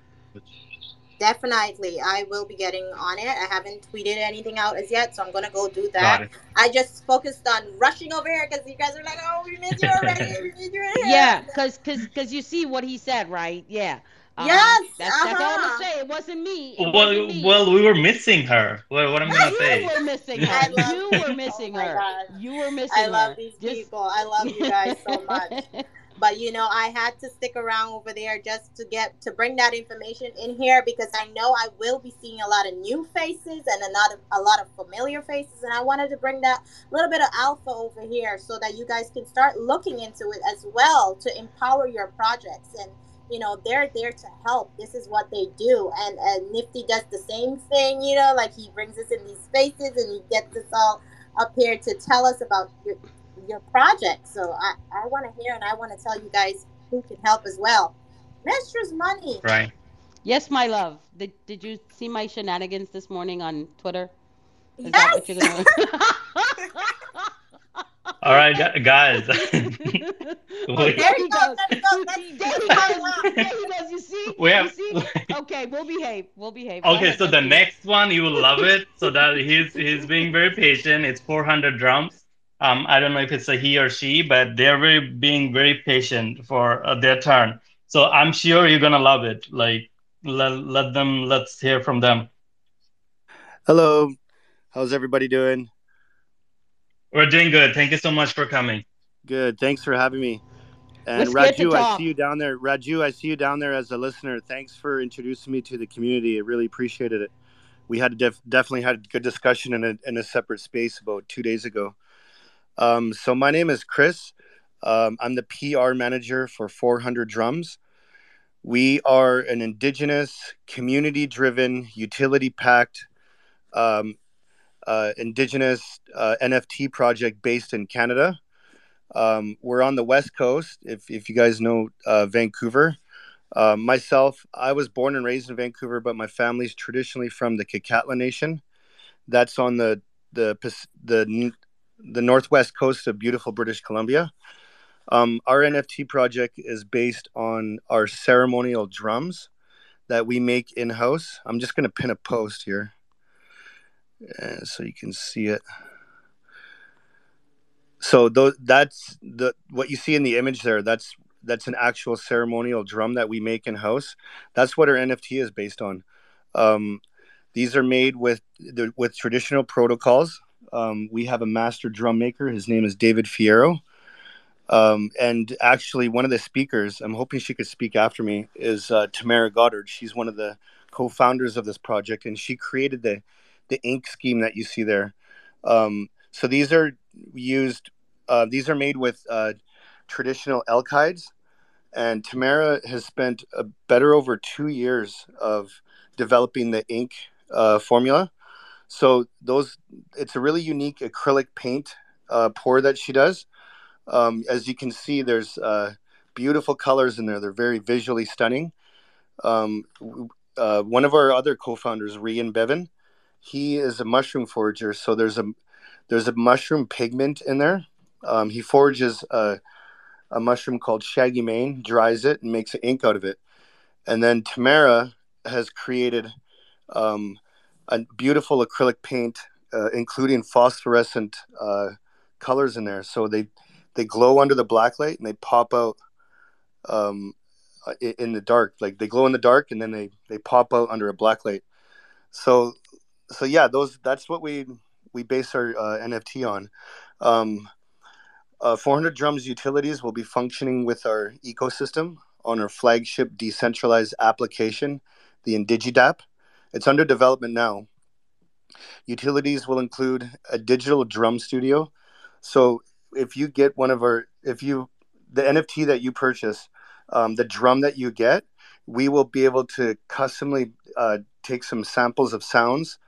Definitely. I will be getting on it. I haven't tweeted anything out as yet, so I'm going to go do Got that. it. I just focused on rushing over here because you guys are like, oh, we missed you already. We need you in here. Yeah, cause, cause, cause you see what he said, right? Yeah. Uh-huh. Yes, That's, that's all I'm uh-huh. gonna say. It wasn't me. It Well, wasn't me. well, we were missing her. Well, what I'm gonna you say. were missing her. You were missing Oh her. God. You were missing I her. love these Just- people. I love you guys so much. But you know, I had to stick around over there just to get to bring that information in here because I know I will be seeing a lot of new faces and a lot of a lot of familiar faces, and I wanted to bring that little bit of alpha over here so that you guys can start looking into it as well to empower your projects and. You know they're there to help. This is what they do, and and Nifty does the same thing. You know, like he brings us in these spaces and he gets us all up here to tell us about your your project. So I, I want to hear and I want to tell you guys who can help as well. Mistress Money. Right. yes, my love. Did Did you see my shenanigans this morning on Twitter? Is Yes. that what you're gonna? All right, guys. Oh, there There he goes. there you There he goes. There he goes. You see? We have- You see? Okay, we'll behave. We'll behave. Okay, so the next one you will love it. So that he's he's being very patient. It's 400 drums. Um, I don't know if it's a he or she, but they're very being very patient for uh, their turn. So I'm sure you're gonna love it. Like let let them let's hear from them. Hello. How's everybody doing? We're doing good. Thank you so much for coming. Good. Thanks for having me. And We're Raju, I see you down there. Raju, I see you down there as a listener. Thanks for introducing me to the community. I really appreciated it. We had def- definitely had a good discussion in a, in a separate space about two days ago. Um, so my name is Chris. Um, I'm the PR manager for 400 Drums. We are an indigenous, community-driven, utility-packed, um, uh, indigenous uh, NFT project based in Canada. Um, we're on the West Coast, if, if you guys know uh, Vancouver. Uh, myself, I was born and raised in Vancouver, but my family's traditionally from the Kitkatla Nation. That's on the the the the northwest coast of beautiful British Columbia. Um, our NFT project is based on our ceremonial drums that we make in house. I'm just going to pin a post here. So you can see it. So that's the what you see in the image there. That's that's an actual ceremonial drum that we make in house. That's what our NFT is based on. Um, these are made with the, with traditional protocols. Um, we have a master drum maker. His name is David Fierro. Um, and actually, one of the speakers, I'm hoping she could speak after me, is uh, Tamara Goddard. She's one of the co-founders of this project, and she created the the ink scheme that you see there. Um, so these are used. Uh, these are made with uh, traditional elk hides, and Tamara has spent a better over two years of developing the ink uh, formula. So those, it's a really unique acrylic paint uh, pour that she does. Um, as you can see, there's uh, beautiful colors in there. They're very visually stunning. Um, uh, one of our other co-founders, Rian Bevan, he is a mushroom forager. So there's a there's a mushroom pigment in there. Um, he forages a, a mushroom called shaggy mane, dries it, and makes an ink out of it. And then Tamara has created um, a beautiful acrylic paint, uh, including phosphorescent uh, colors in there. So they they glow under the black light and they pop out um, in the dark. Like they glow in the dark and then they they pop out under a black light. So so yeah, those that's what we we base our uh, NFT on. Um, uh, 400 Drums Utilities will be functioning with our ecosystem on our flagship decentralized application, the IndigiDAP. It's under development now. Utilities will include a digital drum studio. So if you get one of our, if you, the NFT that you purchase, um, the drum that you get, we will be able to customly uh, take some samples of sounds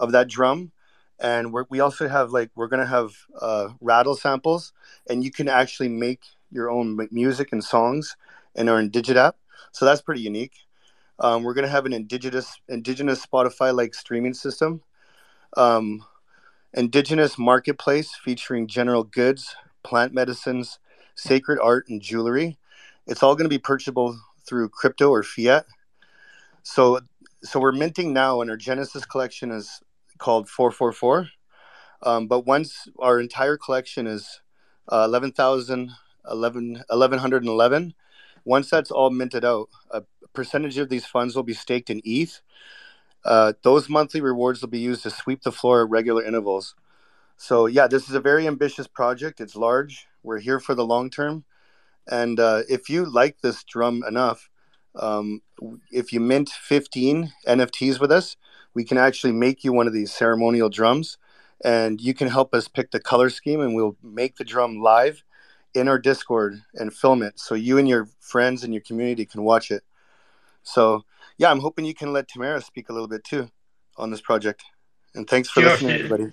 of that drum. And we also have like, we're to have uh, rattle samples, and you can actually make your own music and songs in our IndigiDAP So that's pretty unique. Um, we're to have an indigenous indigenous Spotify like streaming system, um, indigenous marketplace featuring general goods, plant medicines, sacred art, and jewelry. It's all going to be purchasable through crypto or fiat. So, so we're minting now, and our Genesis collection is called 444. Um, but once our entire collection is uh, 11,000, 11, 1111, once that's all minted out, a percentage of these funds will be staked in ETH. Uh, those monthly rewards will be used to sweep the floor at regular intervals. So, yeah, this is a very ambitious project. It's large. We're here for the long term. And uh, if you like this drum enough, um, if you mint 15 NFTs with us, we can actually make you one of these ceremonial drums. And you can help us pick the color scheme, and we'll make the drum live in our Discord and film it so you and your friends and your community can watch it. So, yeah, I'm hoping you can let Tamara speak a little bit too on this project. And thanks for Sure. listening, everybody.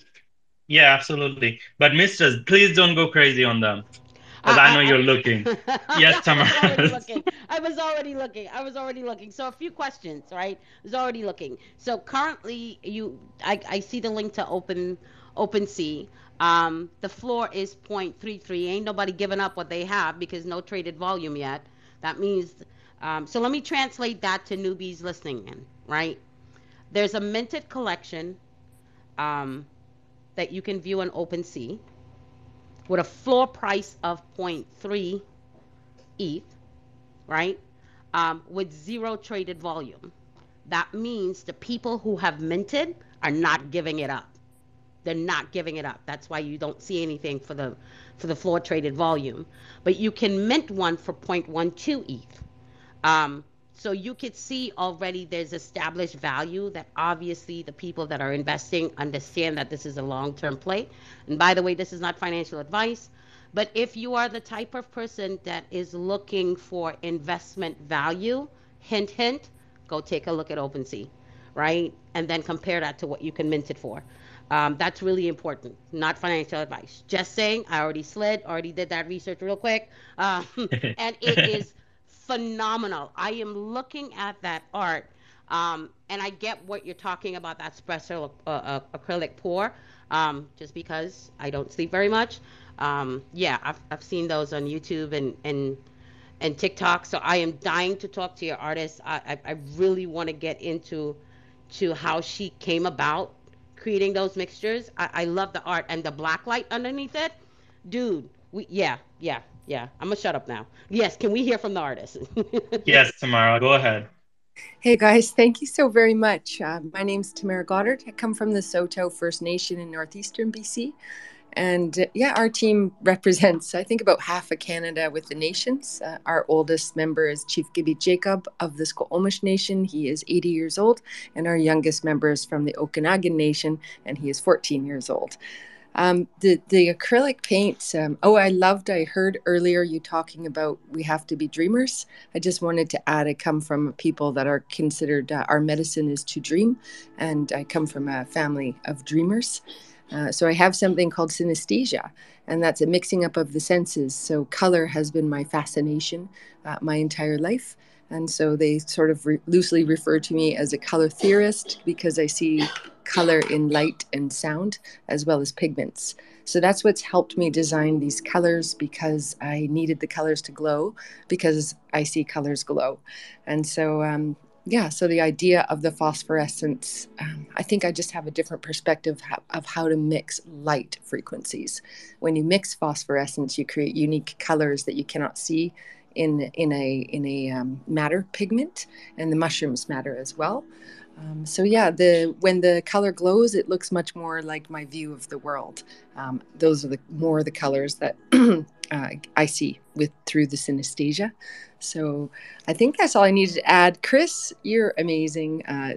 Yeah, absolutely. But misters, please don't go crazy on them. Because I, know you're looking. Yes, I Tamara. I was already looking. I was already looking. So a few questions, right? I was already looking. So currently, you, I, I see the link to Open, OpenSea. Um, the floor is 0.33. Ain't nobody giving up what they have because no traded volume yet. That means, um, so let me translate that to newbies listening in, right? There's a minted collection um, that you can view on OpenSea with a floor price of 0.3 ETH, right? Um, with zero traded volume. That means the people who have minted are not giving it up. They're not giving it up. That's why you don't see anything for the for the floor traded volume. But you can mint one for 0.12 ETH. Um, so you could see already there's established value that obviously the people that are investing understand that this is a long-term play. And by the way, this is not financial advice, but if you are the type of person that is looking for investment value, hint hint, go take a look at OpenSea, right? And then compare that to what you can mint it for. Um, that's really important, not financial advice. Just saying, I already slid, already did that research real quick. Um, and it is phenomenal. I am looking at that art, um, and I get what you're talking about that espresso uh, uh, acrylic pour, um, just because I don't sleep very much. Um, yeah, I've, I've seen those on YouTube and, and and TikTok. So I am dying to talk to your artist. I, I, I really want to get into to how she came about creating those mixtures. I, I love the art and the black light underneath it, dude. We yeah yeah yeah. I'm gonna shut up now. Yes, can we hear from the artist? Yes, Tamara, go ahead. Hey guys, thank you so very much. Uh, my name's Tamara Goddard. I come from the Saulteaux First Nation in northeastern BC. And uh, yeah, our team represents, I think, about half of Canada with the nations. Uh, our oldest member is Chief Gibby Jacob of the Squamish Nation. He is 80 years old. And our youngest member is from the Okanagan Nation, and he is 14 years old. Um, the the acrylic paints. Um, oh, I loved. I heard earlier you talking about we have to be dreamers. I just wanted to add. I come from people that are considered uh, our medicine is to dream, and I come from a family of dreamers. Uh, so I have something called synesthesia, and that's a mixing up of the senses. So color has been my fascination uh, my entire life. And so they sort of re- loosely refer to me as a color theorist because I see color in light and sound as well as pigments. So that's what's helped me design these colors because I needed the colors to glow because I see colors glow. And so, um, yeah, so the idea of the phosphorescence, um, I think I just have a different perspective of how to mix light frequencies. When you mix phosphorescence, you create unique colors that you cannot see in in a in a um, matter pigment, and the mushrooms matter as well. Um, so yeah, the when the color glows, it looks much more like my view of the world. Um, those are the more the colors that uh, I see with through the synesthesia. So I think that's all I needed to add. Chris, you're amazing. Uh,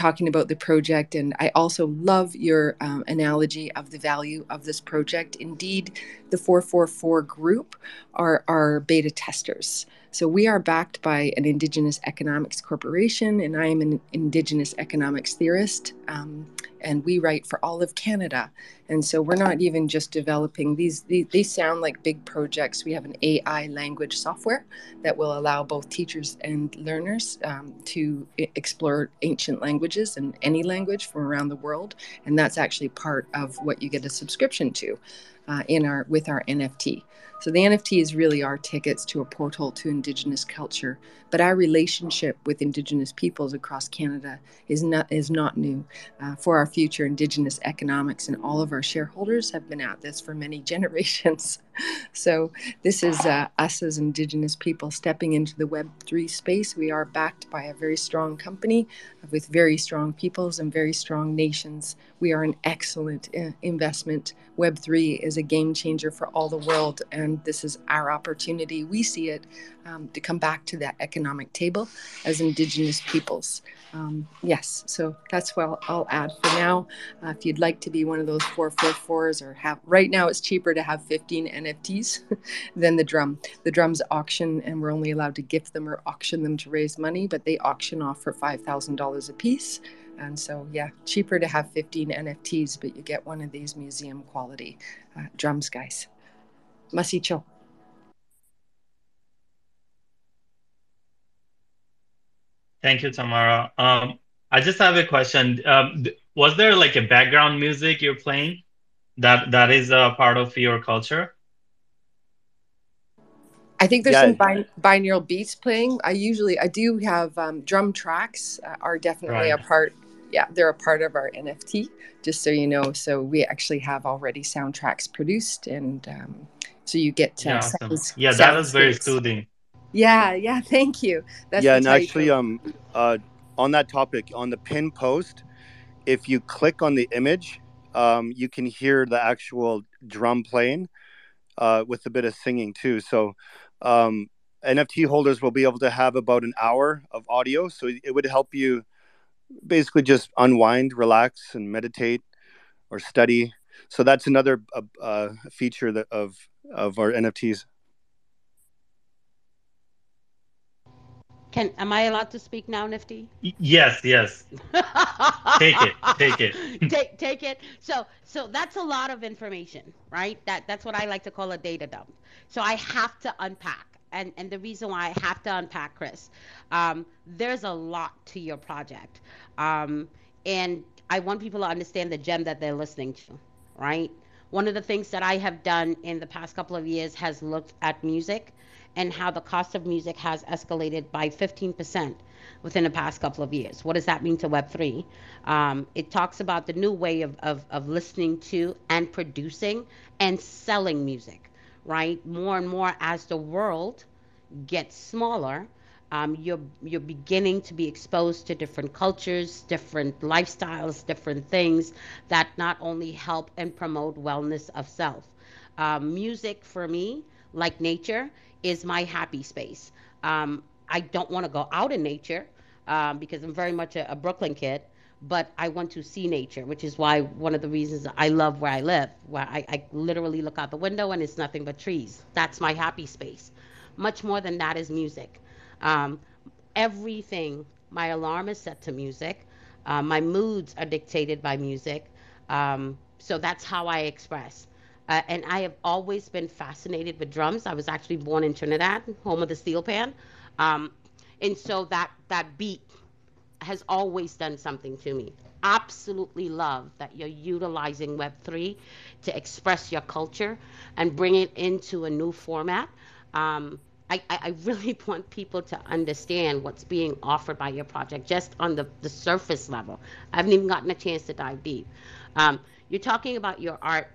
talking about the project, and I also love your um, analogy of the value of this project. Indeed, the 444 group are our beta testers. So we are backed by an Indigenous Economics Corporation, and I am an Indigenous economics theorist. Um, and we write for all of Canada. And so we're not even just developing these, these, they sound like big projects. We have an AI language software that will allow both teachers and learners um, to explore ancient languages and any language from around the world. And that's actually part of what you get a subscription to uh, in our with our NFT. So the NFT is really our tickets to a portal to Indigenous culture. But our relationship with Indigenous peoples across Canada is not is not new. Uh, for our future, Indigenous economics and all of our shareholders have been at this for many generations. so this is uh, us as Indigenous people stepping into the Web three space. We are backed by a very strong company with very strong peoples and very strong nations. We are an excellent uh, investment. Web three is a game changer for all the world, and this is our opportunity. We see it um, to come back to that economic table as Indigenous peoples. Um, yes, so that's what I'll, I'll add for now. Uh, if you'd like to be one of those 444s or have, right now it's cheaper to have 15 NFTs than the drum. The drums auction and we're only allowed to gift them or auction them to raise money, but they auction off for $5,000 a piece. And so, yeah, cheaper to have 15 NFTs, but you get one of these museum quality uh, drums, guys. Masicho. Thank you, Tamara. Um, I just have a question. Um, was there like a background music you're playing that that is a part of your culture? I think there's Yeah. some bin- binaural beats playing. I usually I do have um, drum tracks uh, are definitely a part. Yeah, they're a part of our NFT. Just so you know, so we actually have already soundtracks produced, and um, so you get uh, Yeah, awesome. Yeah, that was very soothing. Yeah, yeah. Thank you. That's yeah, and type actually, um, uh, on that topic, on the pin post, if you click on the image, um, you can hear the actual drum playing, uh, with a bit of singing too. So, um, NFT holders will be able to have about an hour of audio, so it would help you basically just unwind, relax, and meditate or study. So that's another uh, uh, feature that of of our NFTs. Can am I allowed to speak now, Nifty? Yes, yes. Take it, take it. take take it. So so that's a lot of information, right? That that's what I like to call a data dump. So I have to unpack. And and the reason why I have to unpack, Chris, um, there's a lot to your project. Um, and I want people to understand the gem that they're listening to, right? One of the things that I have done in the past couple of years has looked at music and how the cost of music has escalated by 15% within the past couple of years. What does that mean to Web3? Um, it talks about the new way of, of, of listening to and producing and selling music, right? More and more as the world gets smaller, um, you're you're beginning to be exposed to different cultures, different lifestyles, different things that not only help and promote wellness of self. Um, music for me, like nature, is my happy space. Um, I don't want to go out in nature um, because I'm very much a, a Brooklyn kid, but I want to see nature, which is why one of the reasons I love where I live, where I, I literally look out the window and it's nothing but trees. That's my happy space. Much more than that is music. Um, everything, my alarm is set to music. Uh, my moods are dictated by music. Um, so that's how I express. Uh, and I have always been fascinated with drums. I was actually born in Trinidad, home of the steel pan. Um, and so that, that beat has always done something to me. Absolutely love that you're utilizing Web3 to express your culture and bring it into a new format. Um, I, I really want people to understand what's being offered by your project just on the, the surface level. I haven't even gotten a chance to dive deep. Um, you're talking about your art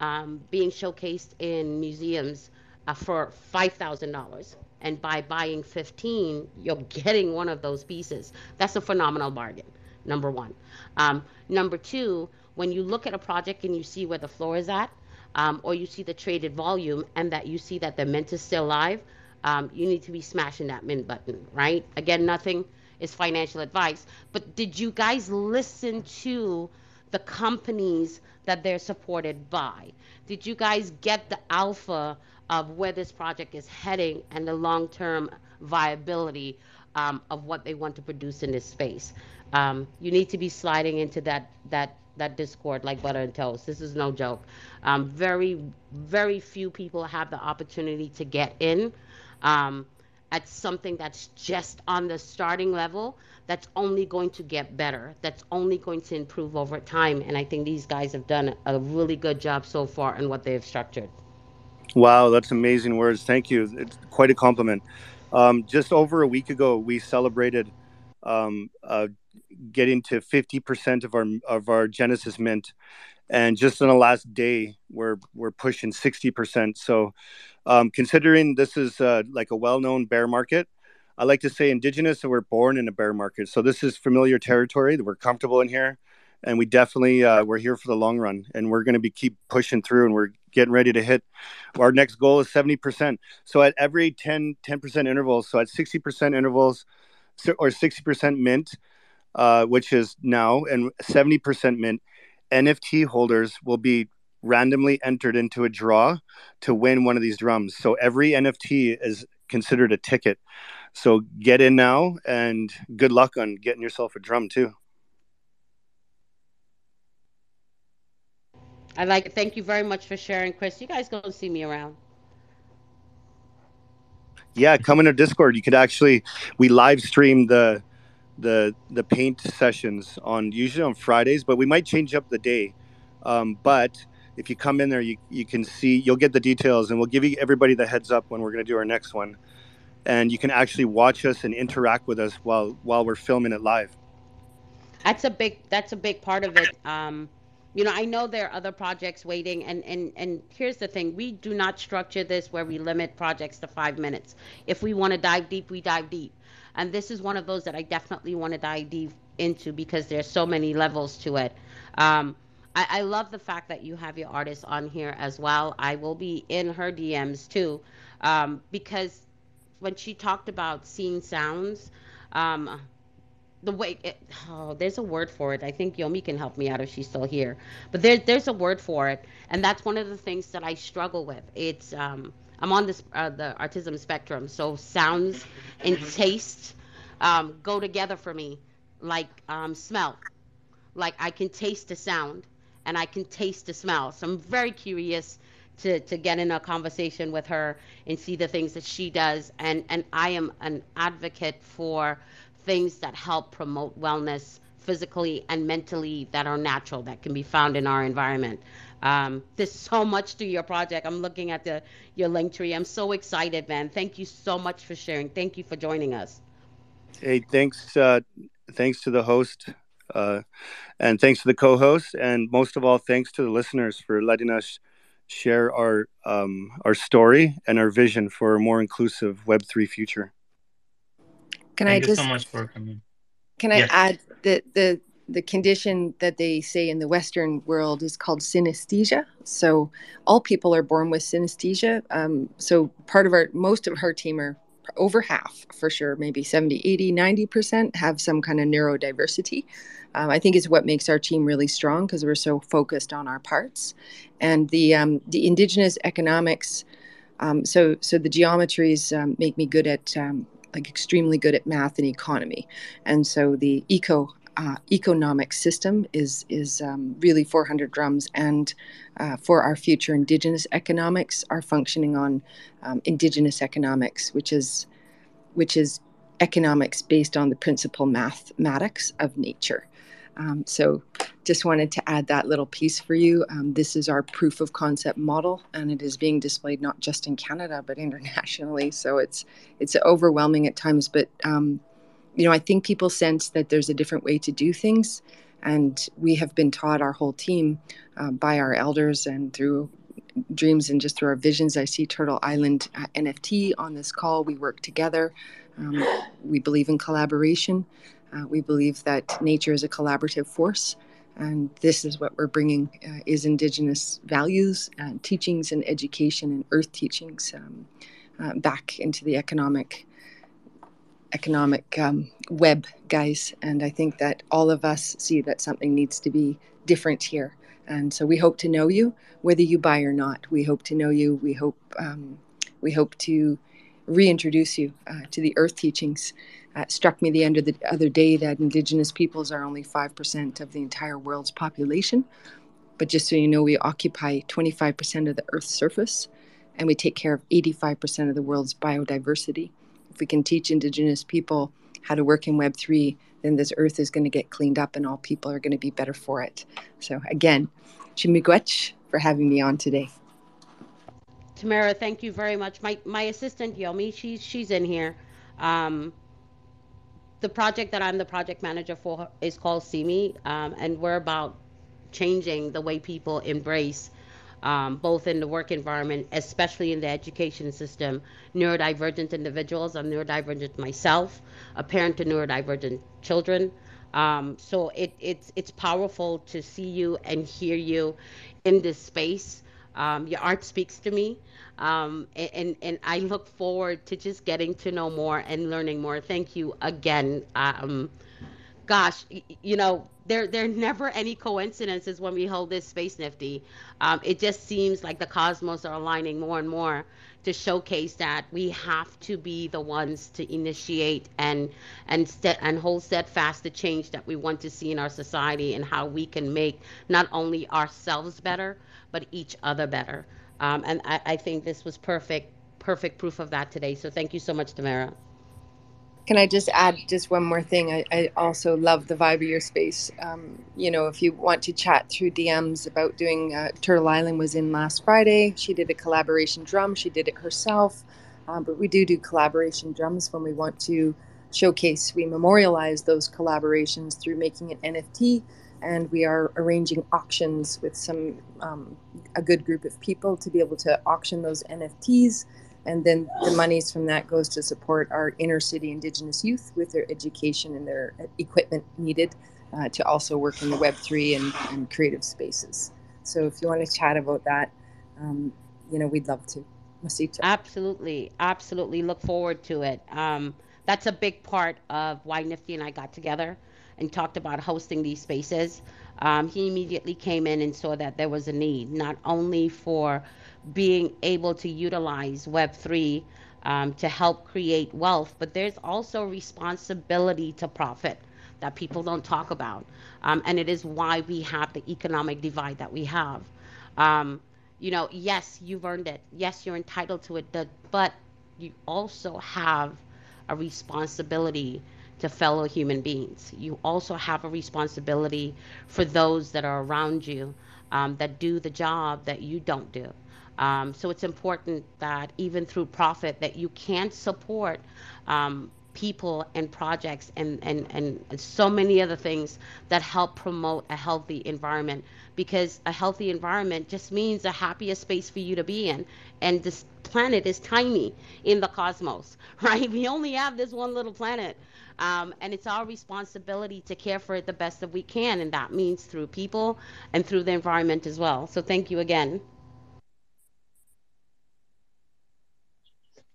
um, being showcased in museums uh, for $5,000. And by buying 15, you're getting one of those pieces. That's a phenomenal bargain, number one. Um, number two, when you look at a project and you see where the floor is at, um, or you see the traded volume and that you see that the mint is still live, um, you need to be smashing that mint button, right? Again, nothing is financial advice. But did you guys listen to the companies that they're supported by? Did you guys get the alpha of where this project is heading and the long term viability um, of what they want to produce in this space? Um, you need to be sliding into that that that discord like butter and toast. This is no joke. Um, very very few people have the opportunity to get in um, at something that's just on the starting level that's only going to get better that's only going to improve over time and i think these guys have done a really good job so far in what they've structured. Wow that's amazing words. Thank you. It's quite a compliment. Um, just over a week ago we celebrated um, uh, getting to 50% of our of our genesis mint and just in the last day we're we're pushing 60% so um, considering this is uh, like a well-known bear market i like to say indigenous and we're born in a bear market. So this is familiar territory that we're comfortable in here. And we definitely uh, we're here for the long run. And we're going to be keep pushing through and we're getting ready to hit. Our next goal is 70% so at every 10 10% intervals so at 60% intervals or 60% mint uh, which is now and 70% mint NFT holders will be randomly entered into a draw to win one of these drums. So every NFT is considered a ticket. So get in now and good luck on getting yourself a drum too. I like it. Thank you very much for sharing, Chris. You guys go and see me around. Yeah, come in our Discord. You could actually we live stream the the the paint sessions on usually on Fridays, but we might change up the day. Um, but if you come in there, you, you can see you'll get the details, and we'll give you everybody the heads up when we're going to do our next one, and you can actually watch us and interact with us while while we're filming it live. That's a big that's a big part of it. Um, you know, I know there are other projects waiting, and and and here's the thing: we do not structure this where we limit projects to five minutes. If we want to dive deep, we dive deep and this is one of those that I definitely want to dive deep into because there's so many levels to it. Um, I, I, love the fact that you have your artist on here as well. I will be in her DMs too, um, because when she talked about seeing sounds, um, the way it, oh, there's a word for it. I think Yomi can help me out if she's still here. But there, there's a word for it, and that's one of the things that I struggle with. It's um, I'm on this uh, the autism spectrum, so sounds and taste um, go together for me, like um, smell. Like I can taste the sound and I can taste the smell. So I'm very curious to to get in a conversation with her and see the things that she does. And and I am an advocate for things that help promote wellness physically and mentally that are natural that can be found in our environment. Um, there's so much to your project. I'm looking at the your link tree. I'm so excited, man. Thank you so much for sharing. Thank you for joining us. Hey, thanks. Uh, thanks to the host, uh, and thanks to the co-host, and most of all, thanks to the listeners for letting us share our um, our story and our vision for a more inclusive Web three future. Can Thank I you just so much for coming. can I Yes. add that the the condition that they say in the Western world is called synesthesia. So all people are born with synesthesia. Um, so part of our most of our team are over half for sure maybe 70 80 90% have some kind of neurodiversity. Um, i think it's what makes our team really strong because we're so focused on our parts. And the um, the indigenous economics um, so so the geometries um, make me good at um, like extremely good at math and economy. And so the eco uh, economic system is is um, really 400 drums and uh, for our future indigenous economics are functioning on um, indigenous economics which is which is economics based on the principal mathematics of nature. Um, so just wanted to add that little piece for you. Um, this is our proof of concept model and it is being displayed not just in canada but internationally. So it's it's overwhelming at times but um, you know, I think people sense that there's a different way to do things. And we have been taught, our whole team, uh, by our elders and through dreams and just through our visions. I see Turtle Island uh, NFT on this call. We work together. Um, we believe in collaboration. Uh, we believe that nature is a collaborative force. And this is what we're bringing uh, is Indigenous values, and teachings, and education, and earth teachings um, uh, back into the economic economic um, web, guys. And I think that all of us see that something needs to be different here. And so we hope to know you, whether you buy or not. We hope to know you. We hope um, we hope to reintroduce you uh, to the Earth teachings. Uh, it struck me the end of the other day that Indigenous peoples are only five percent of the entire world's population. But just so you know, we occupy 25% of the Earth's surface, and we take care of 85% of the world's biodiversity we can teach indigenous people how to work in web3 then this earth is going to get cleaned up and all people are going to be better for it so again chimigwech for having me on today Tamara, thank you very much. My my assistant Yomi, she's she's in here. Um, the project that I'm the project manager for is called CME, um, and we're about changing the way people embrace, um, both in the work environment, especially in the education system, neurodivergent individuals. I'm neurodivergent myself, a parent to neurodivergent children. Um, so it, it's it's powerful to see you and hear you in this space. Um, your art speaks to me, um, and and I look forward to just getting to know more and learning more. Thank you again. Gosh, you know, there there are never any coincidences when we hold this space nifty. Um, it just seems like the cosmos are aligning more and more to showcase that we have to be the ones to initiate and and set and hold steadfast the change that we want to see in our society and how we can make not only ourselves better but each other better. Um, and I, I think this was perfect perfect proof of that today. So thank you so much, Tamara. Can I just add just one more thing? I, I also love the vibe of your space. Um, you know, if you want to chat through DMs about doing uh, Turtle Island was in last Friday. She did a collaboration drum. She did it herself. Um, but we do do collaboration drums when we want to showcase. We memorialize those collaborations through making an NFT, and we are arranging auctions with some um, a good group of people to be able to auction those NFTs and then the monies from that goes to support our inner city indigenous youth with their education and their equipment needed uh, to also work in the web3 and, and creative spaces so if you want to chat about that um, you know we'd love to Masita. Absolutely, absolutely. Look forward to it. Um, that's a big part of why Nifty and I got together and talked about hosting these spaces. Um, he immediately came in and saw that there was a need, not only for being able to utilize Web3 um, to help create wealth, but there's also responsibility to profit that people don't talk about. Um, and it is why we have the economic divide that we have. Um, you know, yes, you've earned it. Yes, you're entitled to it, but- you also have a responsibility to fellow human beings. You also have a responsibility for those that are around you um, that do the job that you don't do. Um, so it's important that even through profit that you can support um, people and projects and, and, and so many other things that help promote a healthy environment. Because a healthy environment just means a happier space for you to be in. And this planet is tiny in the cosmos right? We only have this one little planet. Um, and it's our responsibility to care for it the best that we can. And that means through people and through the environment as well. So thank you again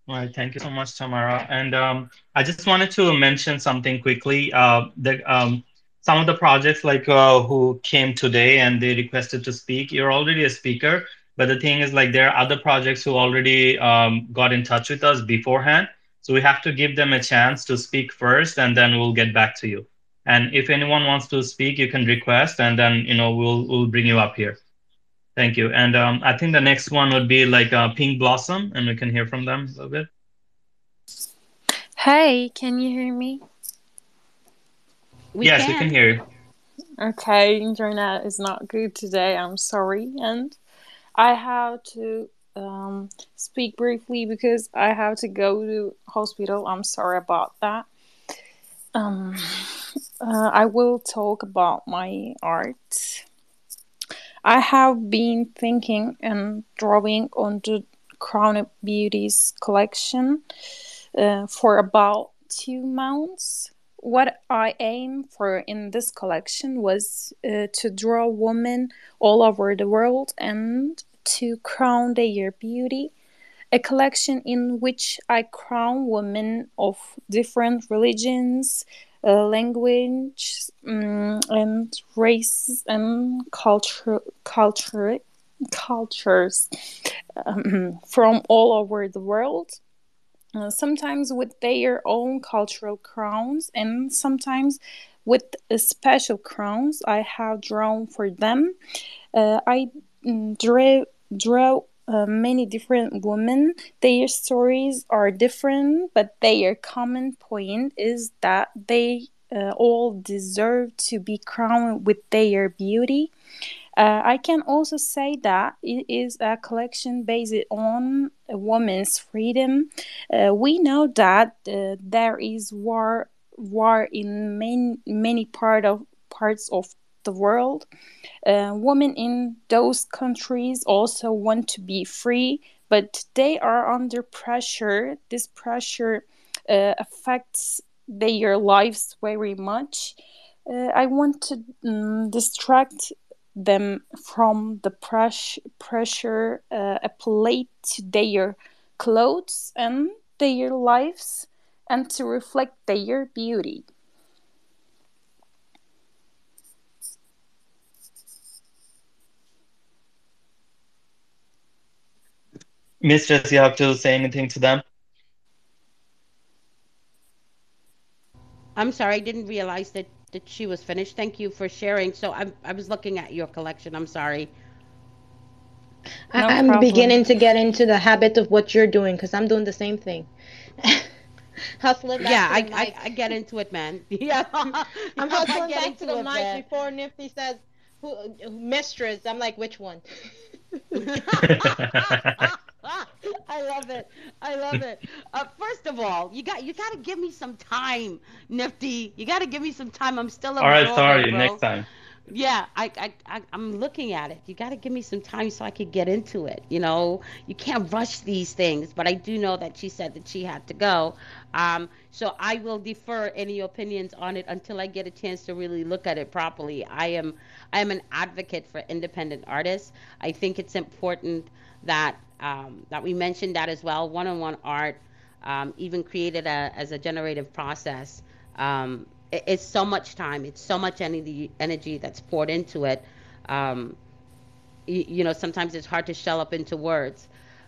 Right, thank you so much, Tamara. And um, I just wanted to mention something quickly. Uh, the, um, some of the projects like uh, who came today and they requested to speak, you're already a speaker. But the thing is like there are other projects who already um, got in touch with us beforehand. So we have to give them a chance to speak first and then we'll get back to you. And if anyone wants to speak, you can request and then, you know, we'll, we'll bring you up here. Thank you. And um, I think the next one would be like uh, Pink Blossom, and we can hear from them a little bit. Hey, can you hear me? We yes, can. we can hear you. Okay, internet is not good today. I'm sorry, and I have to um, speak briefly because I have to go to hospital. I'm sorry about that. Um, uh, I will talk about my art. I have been thinking and drawing on the Crown of Beauties collection uh, for about two months. What I aimed for in this collection was uh, to draw women all over the world and to crown their beauty. A collection in which I crown women of different religions, uh, language, um, and race and culture, culture, cultures um, from all over the world. Uh, sometimes with their own cultural crowns, and sometimes with special crowns I have drawn for them. Uh, I mm, draw draw uh, many different women. Their stories are different, but their common point is that they uh, all deserve to be crowned with their beauty. Uh, I can also say that it is a collection based on a woman's freedom. Uh, we know that uh, there is war war in many many part of parts of the world. Uh, women in those countries also want to be free, but they are under pressure. This pressure uh, affects their lives very much. Uh, I want to um, distract them from the pres- pressure uh, applied to their clothes and their lives and to reflect their beauty. Mistress, you have to say anything to them? I'm sorry, I didn't realize that, that she was finished. Thank you for sharing. So I, I was looking at your collection. I'm sorry. No I, I'm problem. beginning to get into the habit of what you're doing because I'm doing the same thing. hustling back Yeah, to I, the I, mic. I get into it, man. Yeah, I'm hustling back to into the it, mic man. before Nifty says, "Who, mistress?" I'm like, "Which one?" I love it. I love it. Uh, first of all, you got you got to give me some time, Nifty. You got to give me some time. I'm still up there. All right, sorry. bro. Next time. Yeah, I, I, I, I'm looking at it. You got to give me some time so I could get into it. You know, you can't rush these things. But I do know that she said that she had to go. Um, so I will defer any opinions on it until I get a chance to really look at it properly. I am, I am an advocate for independent artists. I think it's important that um, that we mentioned that as well. One-on-one art, um, even created a, as a generative process. Um, it- it's so much time it's so much energy energy that's poured into it um, you, you know sometimes it's hard to shell up into words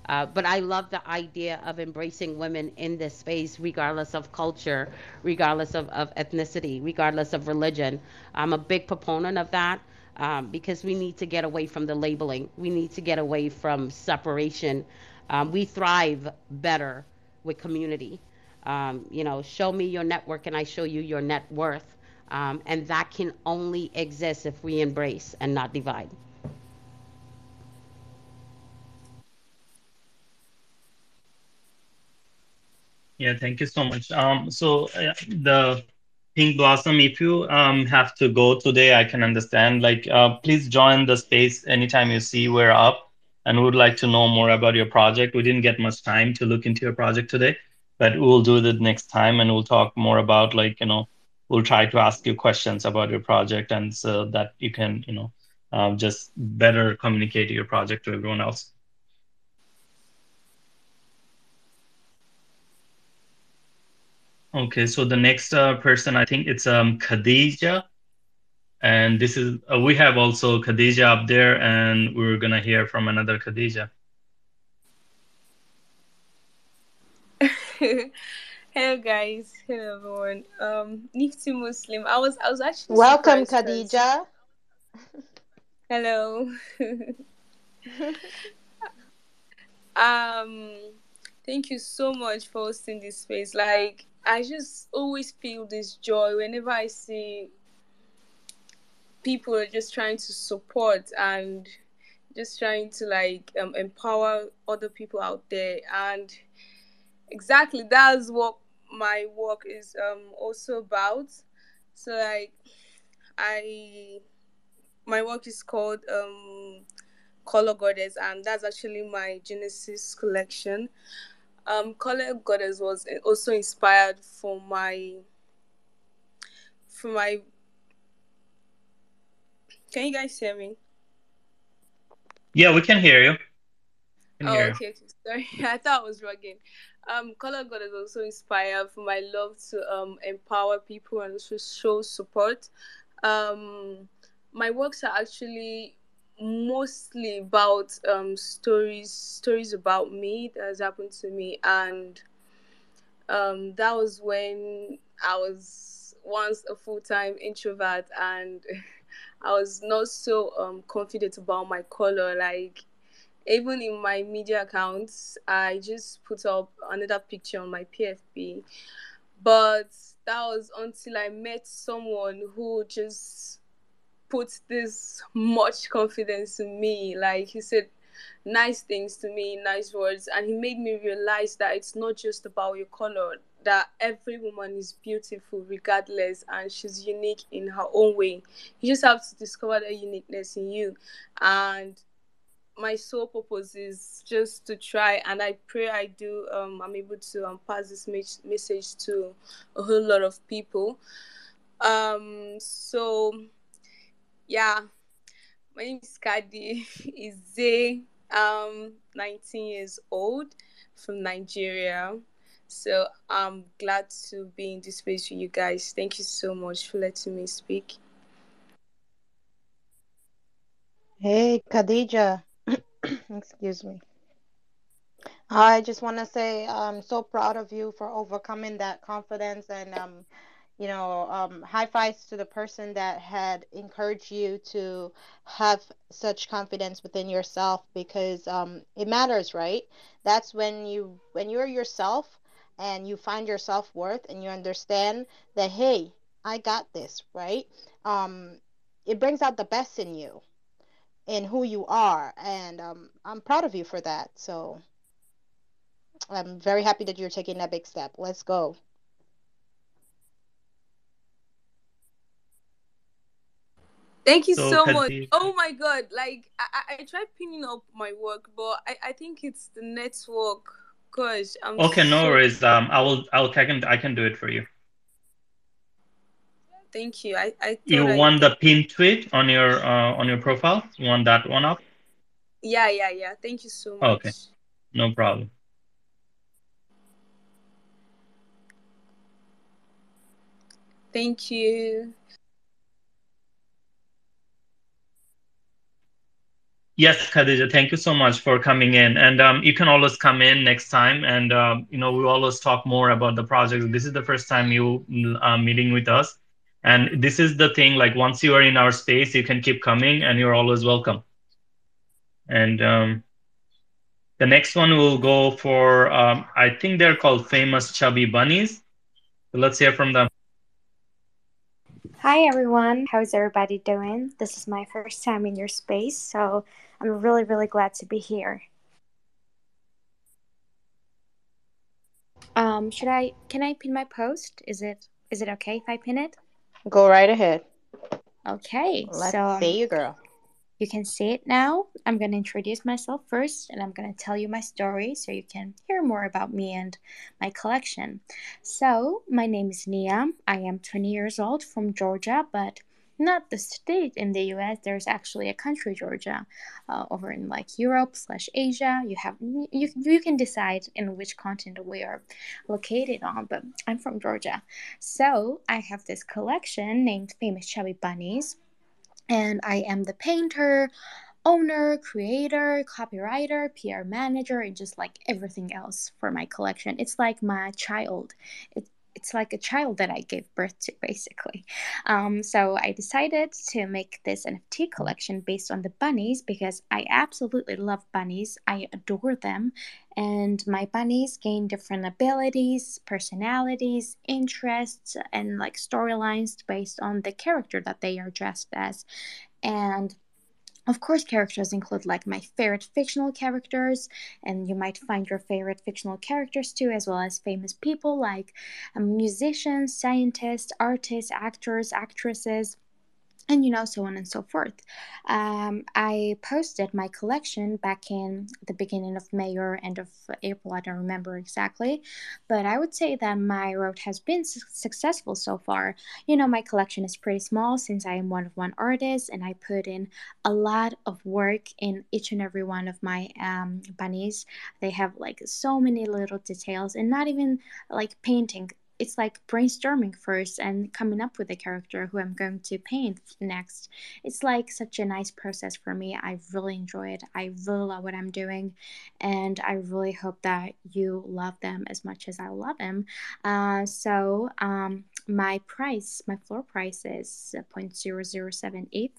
uh, but I love the idea of embracing women in this space, regardless of culture, regardless of, of ethnicity, regardless of religion. I'm a big proponent of that um, because we need to get away from the labeling. We need to get away from separation. Um, we thrive better with community. Um, you know, show me your network and I show you your net worth. Um, and that can only exist if we embrace and not divide. Yeah, thank you so much. Um, so uh, the Pink Blossom, if you um have to go today, I can understand. Like, uh, please join the space anytime you see we're up, and would like to know more about your project. We didn't get much time to look into your project today, but we'll do that next time, and we'll talk more about like you know, we'll try to ask you questions about your project, and so that you can you know, um, just better communicate your project to everyone else. Okay, so the next uh, person, I think it's um Khadija, and this is uh, we have also Khadija up there, and we're gonna hear from another Khadija. Hello guys, hello everyone. Um, Nifty Muslim. I was I was actually Welcome, surprised 'cause- Khadija. Hello. um, thank you so much for hosting this space. Like I just always feel this joy whenever I see people are just trying to support and just trying to like um, empower other people out there. And exactly that's what my work is um also about. So like i my work is called um color goddess and that's actually my genesis collection um color goddess was also inspired for my for my can you guys hear me Yeah, we can hear you. Can Oh, hear okay, okay. Sorry, I thought I was rugging. Um, Color Goddess also inspired for my love to um empower people and also show support. Um, my works are actually mostly about um stories stories about me that has happened to me and um that was when I was once a full time introvert and I was not so um confident about my color like even in my media accounts, I just put up another picture on my PFP. But that was until I met someone who just put this much confidence in me. Like he said nice things to me, nice words, and he made me realize that it's not just about your color, that every woman is beautiful regardless and she's unique in her own way. You just have to discover that uniqueness in you. And my sole purpose is just to try and i pray i do um i'm able to um, pass this mes- message to a whole lot of people um so yeah. My name is kadi ize. Um 19 years old from nigeria. So i'm glad to be in this space with you guys. Thank you so much for letting me speak. Hey, Khadija. Excuse me. I just want to say I'm so proud of you for overcoming that confidence and um, you know, um, high fives to the person that had encouraged you to have such confidence within yourself because um, it matters, right? That's when you when you're yourself and you find your self-worth and you understand that hey, I got this, right? Um, it brings out the best in you in who you are and um, I'm proud of you for that. So I'm very happy that you're taking that big step. Let's go. Thank you So, so much. Oh my god, like I, I tried pinning up my work, but I, I think it's the network. Gosh, I'm okay, no worries. Um, I will, I'll, I can, I can do it for you. thank you. I, I You I want the pinned tweet on your, uh, on your profile? You want that one up? Yeah, yeah, yeah. Thank you so much. Okay, no problem. Thank you. Yes, Khadija, thank you so much for coming in. And um, you can always come in next time. And um, you know, we always talk more about the project. This is the first time you uh, meeting with us, and this is the thing. Like once you are in our space, you can keep coming, and you're always welcome. And um, The next one will go for, um, I think they're called Famous Chubby Bunnies. So let's hear from them. Hi everyone, how's everybody doing? This is my first time in your space, so I'm really, really glad to be here. Um, should I, can I pin my post? Is it, is it okay if I pin it? Go right ahead. Okay, Let's so see you, girl. you can see it now. I'm going to introduce myself first and I'm going to tell you my story so you can hear more about me and my collection. So, my name is Nia. I am 20 years old from Georgia, but not the state in the US. There's actually a country, Georgia, uh, over in like Europe slash Asia. You have you you can decide in which continent we are located on, but I'm from Georgia. So I have this collection named Famous Chubby Bunnies and I am the painter, owner, creator, copywriter, PR manager, and just like everything else for my collection. It's like my child. It's like a child that I gave birth to, basically. Um, so I decided to make this NFT collection based on the bunnies because I absolutely love bunnies. I adore them. And my bunnies gain different abilities, personalities, interests, and like storylines based on the character that they are dressed as. And of course, characters include like my favorite fictional characters, and you might find your favorite fictional characters too, as well as famous people like um, musicians, scientists, artists, actors, actresses and you know so on and so forth. Um, i posted my collection back in the beginning of may or end of april i don't remember exactly but i would say that my road has been su- successful so far. You know my collection is pretty small since i am one of one artist and i put in a lot of work in each and every one of my um, bunnies. They have like so many little details and not even like painting it's like brainstorming first and coming up with a character who I'm going to paint next. It's like such a nice process for me. I really enjoy it. I really love what I'm doing, and I really hope that you love them as much as I love them. Uh, so um, my price, my floor price is 0.0078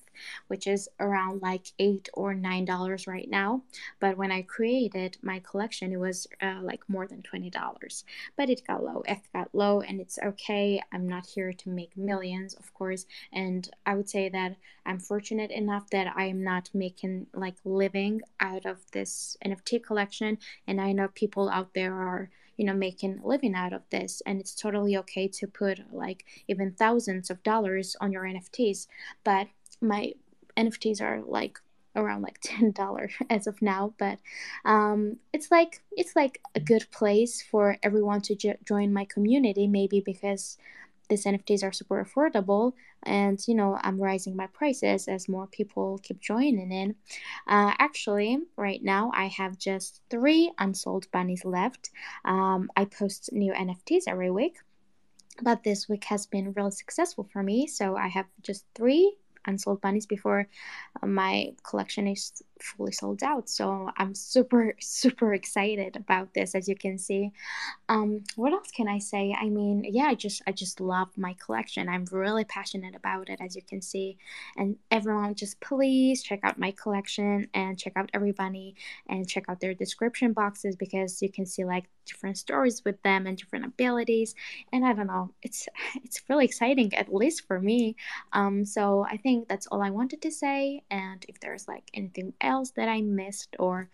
which is around like eight or nine dollars right now. But when I created my collection, it was uh, like more than twenty dollars. But it got low. It got low, and it's okay. I'm not here to make millions, of course. And I would say that I'm fortunate enough that I am not making like living out of this NFT collection. And I know people out there are you know making a living out of this and it's totally okay to put like even thousands of dollars on your nfts but my nfts are like around like ten dollars as of now but um it's like it's like a good place for everyone to jo- join my community maybe because these nfts are super affordable and you know i'm raising my prices as more people keep joining in. Uh, actually right now i have just three unsold bunnies left. Um, i post new nfts every week but this week has been really successful for me. So i have just three unsold bunnies before my collection is fully sold out. So i'm super super excited about this as you can see. Um what else can i say? I mean yeah i just i just love my collection. I'm really passionate about it as you can see. And everyone just please check out my collection and check out everybody and check out their description boxes because you can see like different stories with them and different abilities. And i don't know it's it's really exciting at least for me. Um so i think that's all i wanted to say. And if there's like anything else that i missed or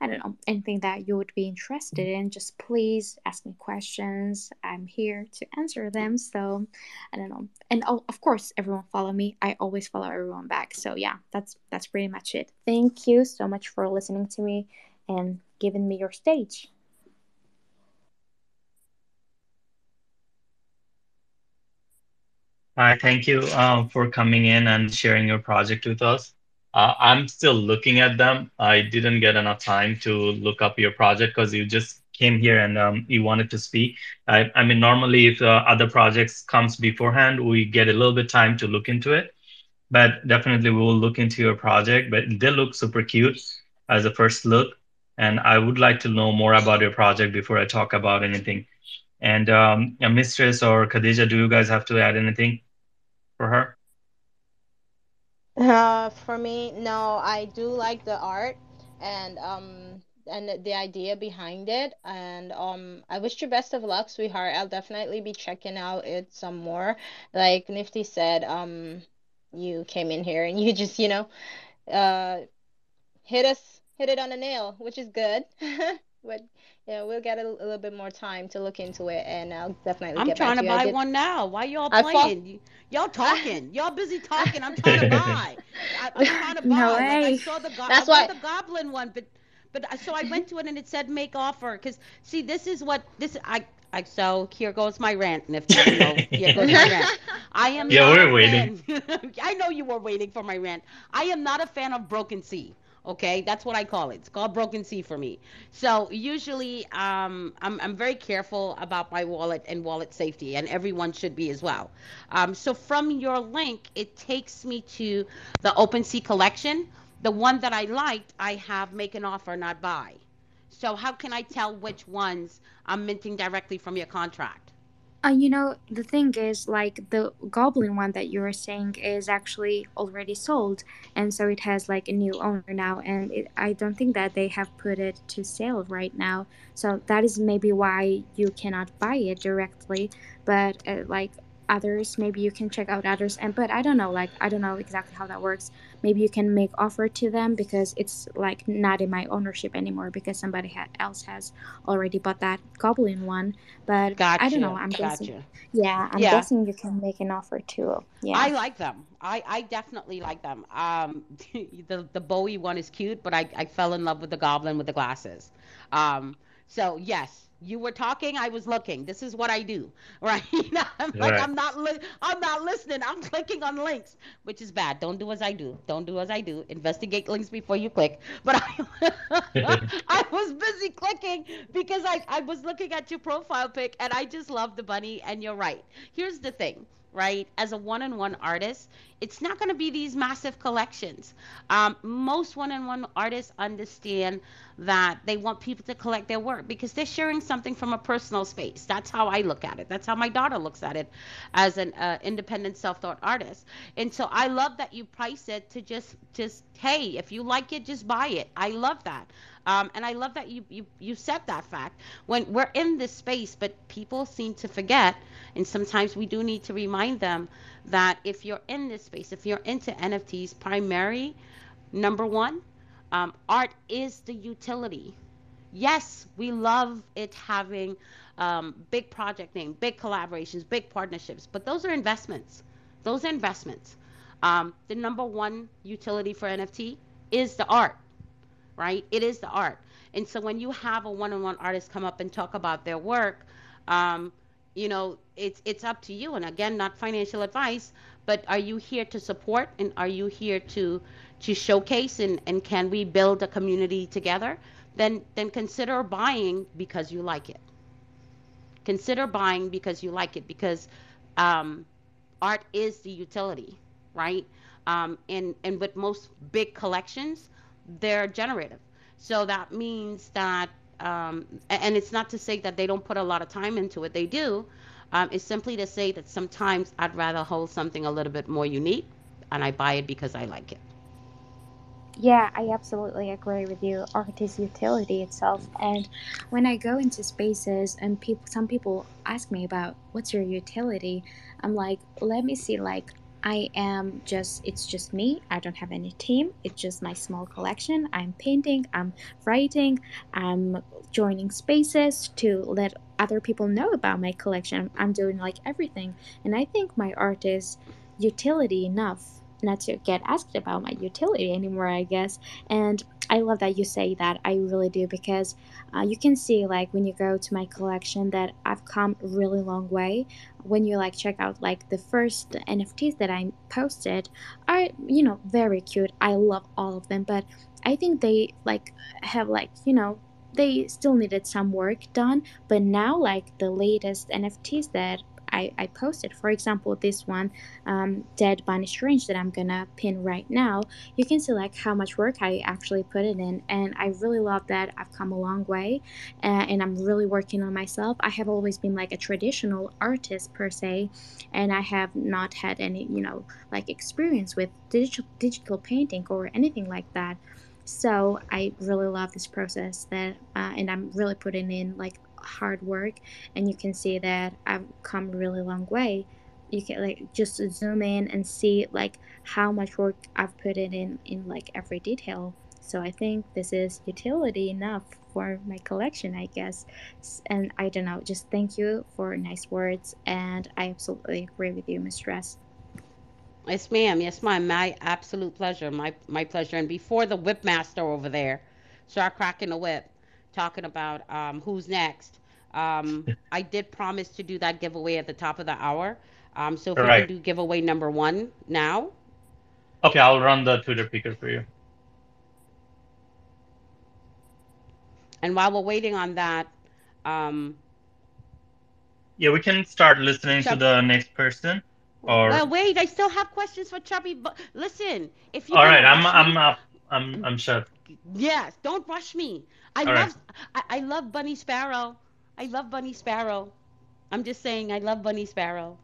i don't know anything that you would be interested in just please ask me questions. I'm here to answer them. So i don't know. And oh, of course everyone follow me. I always follow everyone back. So yeah that's that's pretty much it. Thank you so much for listening to me and giving me your stage. Hi, thank you um, for coming in and sharing your project with us. Uh, I'm still looking at them. I didn't get enough time to look up your project because you just came here and um, you wanted to speak. I, I mean, normally if uh, other projects comes beforehand, we get a little bit time to look into it. But definitely we will look into your project. But they look super cute as a first look, and I would like to know more about your project before I talk about anything. And um, Mistress or Khadija, do you guys have to add anything? for her? Uh, for me, no, I do like the art, and um, and the idea behind it. And um, I wish you best of luck, sweetheart. I'll definitely be checking out it some more. Like Nifty said, um, you came in here and you just, you know, uh, hit us, hit it on the nail, which is good. But yeah, we'll get a, a little bit more time to look into it, and I'll definitely I'm get back trying to to you. I buy did. one now. Why y'all I fall. playing? You- Y'all talking. Y'all busy talking. I'm trying to buy. I, I'm trying to buy. No Like I way. saw the go- That's I why. the goblin one, but but uh, so I went to it and it said make offer. Cause see, this is what this I. I, so here goes my rant, Nifty. You know, here goes my rant. I am Yeah, not we're waiting. fan. I know you were waiting for my rant. I am not a fan of Broken Sea. Okay, that's what I call it. It's called Broken Sea for me. So usually, um, I'm I'm very careful about my wallet and wallet safety, and everyone should be as well. Um, so from your link, it takes me to the OpenSea collection. The one that I liked, I have make an offer, not buy. So how can I tell which ones I'm minting directly from your contract? Uh, you know, the thing is, like, the Goblin one that you were saying is actually already sold, and so it has like a new owner now, and it, I don't think that they have put it to sale right now. So that is maybe why you cannot buy it directly, but uh, like others, maybe you can check out others, and but I don't know, like, I don't know exactly how that works. Maybe you can make offer to them because it's like not in my ownership anymore because somebody ha- else has already bought that Goblin one. But I don't know. I'm guessing. Yeah, I'm Yeah, guessing you can make an offer too. Yeah. I like them. I, I definitely like them. Um, the the Bowie one is cute, but I, I fell in love with the goblin with the glasses. Um, so yes, you were talking, I was looking. This is what I do, right? I'm like Right. I'm not li- I'm not listening. I'm clicking on links, which is bad. Don't do as I do. Don't do as I do. Investigate links before you click. But I I was busy clicking because I I was looking at your profile pic and I just love the bunny. And you're right. Here's the thing right? As a one on one artist, it's not going to be these massive collections. Um, most one on one artists understand that they want people to collect their work because they're sharing something from a personal space. That's how I look at it. That's how my daughter looks at it as an uh, independent self taught artist. And so I love that you price it to just, just, hey, if you like it, just buy it. I love that. Um, and I love that you, you you said that fact when we're in this space, but people seem to forget, and sometimes we do need to remind them that if you're in this space, if you're into NFTs, primary number one, um, art is the utility. Yes, we love it having um, big project name, big collaborations, big partnerships, but those are investments. Those are investments. Um, the number one utility for NFT is the art right? It is the art. And so when you have a one-on-one artist come up and talk about their work, um, you know, it's it's up to you. And again, not financial advice, but are you here to support and are you here to to showcase and, and can we build a community together? Then then consider buying because you like it. Consider buying because you like it because um, art is the utility, right? Um, and and with most big collections, they're generative. So that means that, um, and it's not to say that they don't put a lot of time into it. They do. Um, it's simply to say that sometimes I'd rather hold something a little bit more unique, and I buy it because I like it. Yeah, I absolutely agree with you. Art is utility itself. And when I go into spaces and people some people ask me about what's your utility, I'm like, let me see like I am just it's just me. I don't have any team. It's just my small collection. I'm painting, I'm writing, I'm joining spaces to let other people know about my collection. I'm doing like everything. And I think my art is utility enough not to get asked about my utility anymore, I guess. And I love that you say that. I really do because uh, you can see like when you go to my collection that I've come a really long way. When you like check out like the first NFTs that I posted are you know very cute. I love all of them, but I think they like have like you know they still needed some work done. But now like the latest NFTs that I, I posted. For example, this one, um, Dead Bunny Strange, that I'm gonna pin right now. You can see like how much work I actually put it in, and I really love that I've come a long way, uh, and I'm really working on myself. I have always been like a traditional artist per se, and I have not had any, you know, like experience with digital digital painting or anything like that. So I really love this process that, uh, and I'm really putting in like hard work, and you can see that I've come a really long way. You can like just zoom in and see like how much work I've put in in, in like every detail. So I think this is utility enough for my collection, I guess. And I don't know, just thank you for nice words. And I absolutely agree with you, Mistress. Yes, ma'am. Yes, ma'am. My absolute pleasure. My my pleasure. And before the whip master over there start cracking the whip, talking about um, who's next, um, I did promise to do that giveaway at the top of the hour. Um, so if All we right. can do giveaway number one now. Okay, I'll run the Twitter picker for you. And while we're waiting on that, um, Yeah, we can start listening to the next person. Or well, wait, I still have questions for Chubby. But listen, if you all right, right, I'm I'm. I'm I'm shut. Yes, don't rush me. I All right. love I, I love Bunny Sparrow. I love Bunny Sparrow. I'm just saying I love Bunny Sparrow.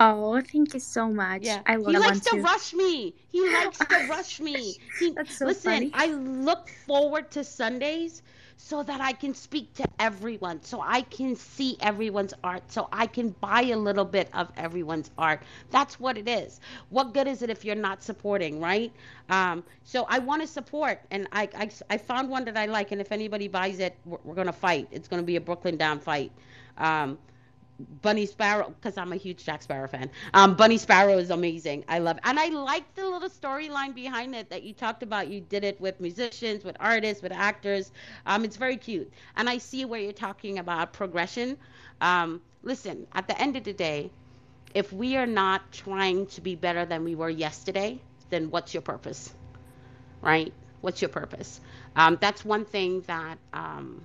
Oh, thank you so much. Yeah. I love He likes one to rush me. He likes to rush me. He, That's so listen, funny. I look forward to Sundays so that I can speak to everyone, so I can see everyone's art, so I can buy a little bit of everyone's art. That's what it is. What good is it if you're not supporting, right? Um, so I want to support, and I, I, I found one that I like, and if anybody buys it, we're, we're going to fight. It's going to be a Brooklyn Down fight. Um, Bunny Sparrow, because I'm a huge Jack Sparrow fan. Um, Bunny Sparrow is amazing. I love, it. and I like the little storyline behind it that you talked about. You did it with musicians, with artists, with actors. Um, it's very cute, and I see where you're talking about progression. Um, listen, at the end of the day, if we are not trying to be better than we were yesterday, then what's your purpose, right? What's your purpose? Um, that's one thing that um,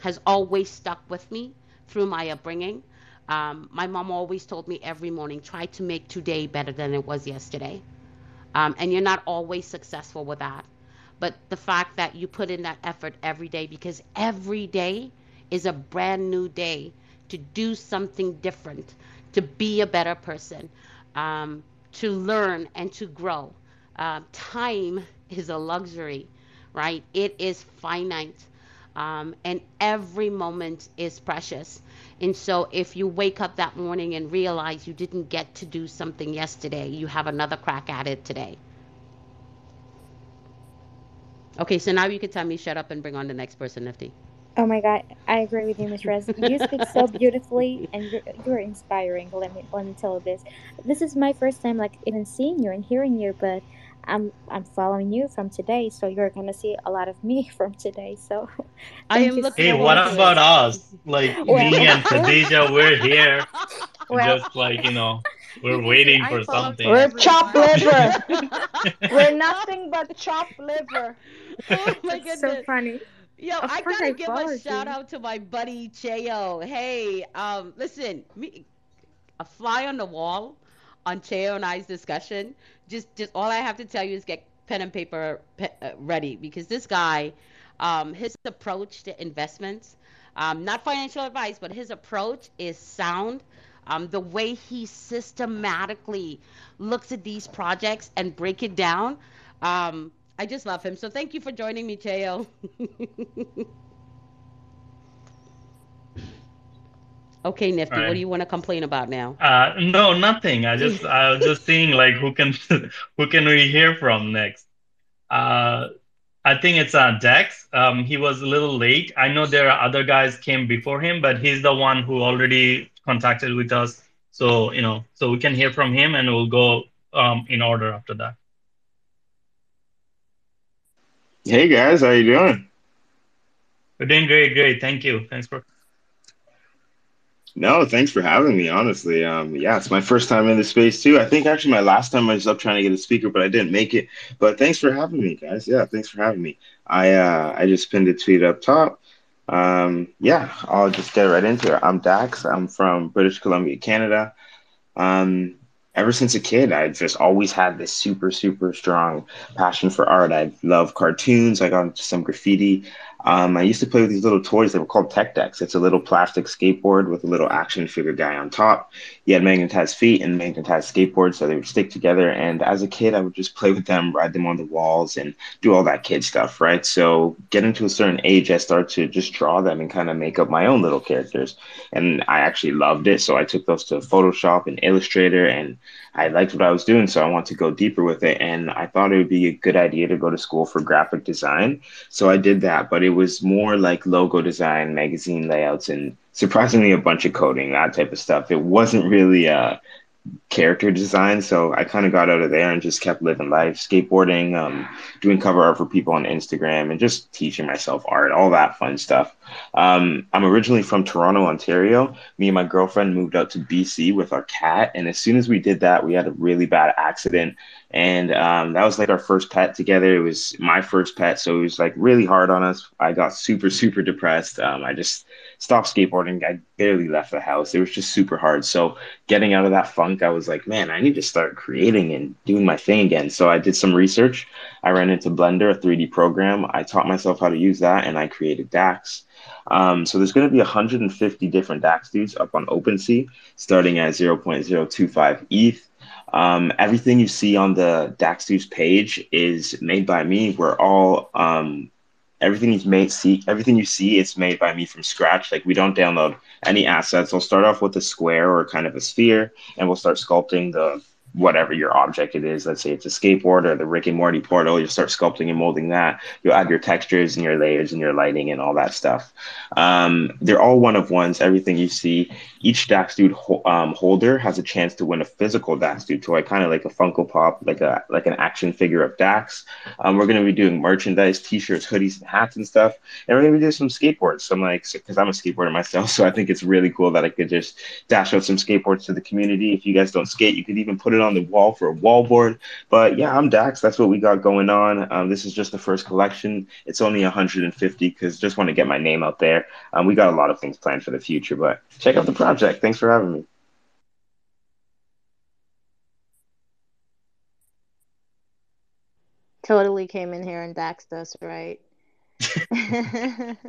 has always stuck with me through my upbringing. Um, my mom always told me every morning, try to make today better than it was yesterday. Um, and you're not always successful with that. But the fact that you put in that effort every day, because every day is a brand new day to do something different, to be a better person, um, to learn and to grow. Uh, time is a luxury, right? It is finite. Um, and every moment is precious. And so, if you wake up that morning and realize you didn't get to do something yesterday, you have another crack at it today. Okay, so now you can tell me shut up and bring on the next person, Nifty. Oh my God, I agree with you, Miss Rez. You speak so beautifully, and you're, you're inspiring. Let me let me tell you this. This is my first time, like even seeing you and hearing you, but I'm I'm following you from today, so you're gonna see a lot of me from today. So, I am looking Hey, what much. about us? Like Well- me and Khadija, we're here. Well- just like you know, we're You can say, waiting "I for something. We're We're chopped liver. We're nothing but chopped liver. Oh my That's so funny. Yo, Of I gotta I give a followed shout you. out to my buddy Cheo. Hey, um, listen, me, a fly on the wall on Cheo and I's discussion. Just, just all I have to tell you is get pen and paper pe- uh, ready because this guy, um, his approach to investments, um, not financial advice, but his approach is sound. Um, the way he systematically looks at these projects and break it down. Um, I just love him. So thank you for joining me, Cheo. okay, Nifty, what do you want to complain about now? Uh, no, nothing. I just I was just seeing like who can who can we hear from next. Uh, I think it's uh, Dex. Um, he was a little late. I know there are other guys came before him, but he's the one who already contacted with us. So you know, so we can hear from him, and we'll go um, in order after that. Hey guys, how you doing? We're doing great, great. Thank you. Thanks for. No, thanks for having me. Honestly, um, yeah, it's my first time in the space too. I think actually my last time I was up trying to get a speaker, but I didn't make it. But thanks for having me, guys. Yeah, thanks for having me. I uh, I just pinned a tweet up top. Um, yeah, I'll just get right into it. I'm Dax. I'm from British Columbia, Canada. Um, ever since a kid, I've just always had this super, super strong passion for art. I love cartoons. I got into some graffiti. Um, I used to play with these little toys that were called Tech Decks. It's a little plastic skateboard with a little action figure guy on top. He had magnetized feet and magnetized skateboard, so they would stick together. And as a kid, I would just play with them, ride them on the walls, and do all that kid stuff, right? So getting to a certain age, I started to just draw them and kind of make up my own little characters. And I actually loved it, so I took those to Photoshop and Illustrator, and I liked what I was doing, so I wanted to go deeper with it. And I thought it would be a good idea to go to school for graphic design. So I did that, but it was more like logo design, magazine layouts, and surprisingly a bunch of coding, that type of stuff. It wasn't really uh, character design. So I kind of got out of there and just kept living life, skateboarding, um, doing cover art for people on Instagram, and just teaching myself art, all that fun stuff. Um, I'm originally from Toronto, Ontario. Me and my girlfriend moved out to BC with our cat. And as soon as we did that, we had a really bad accident. And um, that was like our first pet together. It was my first pet. So it was like really hard on us. I got super, super depressed. Um, I just stopped skateboarding. I barely left the house. It was just super hard. So getting out of that funk, I was like, man, I need to start creating and doing my thing again. So I did some research. I ran into Blender, a 3D program. I taught myself how to use that and I created Dax. Um, so there's going to be 150 different DAX dudes up on OpenSea, starting at 0.025 ETH. Um, everything you see on the DAX dudes page is made by me. We're all um, everything is made see everything you see is made by me from scratch like we don't download any assets i'll start off with a square or kind of a sphere and we'll start sculpting the whatever your object it is. Let's say it's a skateboard or the Rick and Morty portal. You start sculpting and molding that. You add your textures and your layers and your lighting and all that stuff. Um, they're all one of ones. Everything you see. Each Dax Dude ho- um, holder has a chance to win a physical Dax Dude toy, kind of like a Funko Pop, like a like an action figure of Dax. Um, we're going to be doing merchandise, T-shirts, hoodies, and hats and stuff. And we're going to be doing some skateboards. So I'm like, because I'm a skateboarder myself, so I think it's really cool that I could just dash out some skateboards to the community. If you guys don't skate, you could even put it on the wall for a wall board. But yeah, I'm Dax. That's what we got going on. Um, this is just the first collection. It's only 150 because just want to get my name out there. Um, we got a lot of things planned for the future, but check out the project. Thanks for having me. Totally came in here and daxed us, right?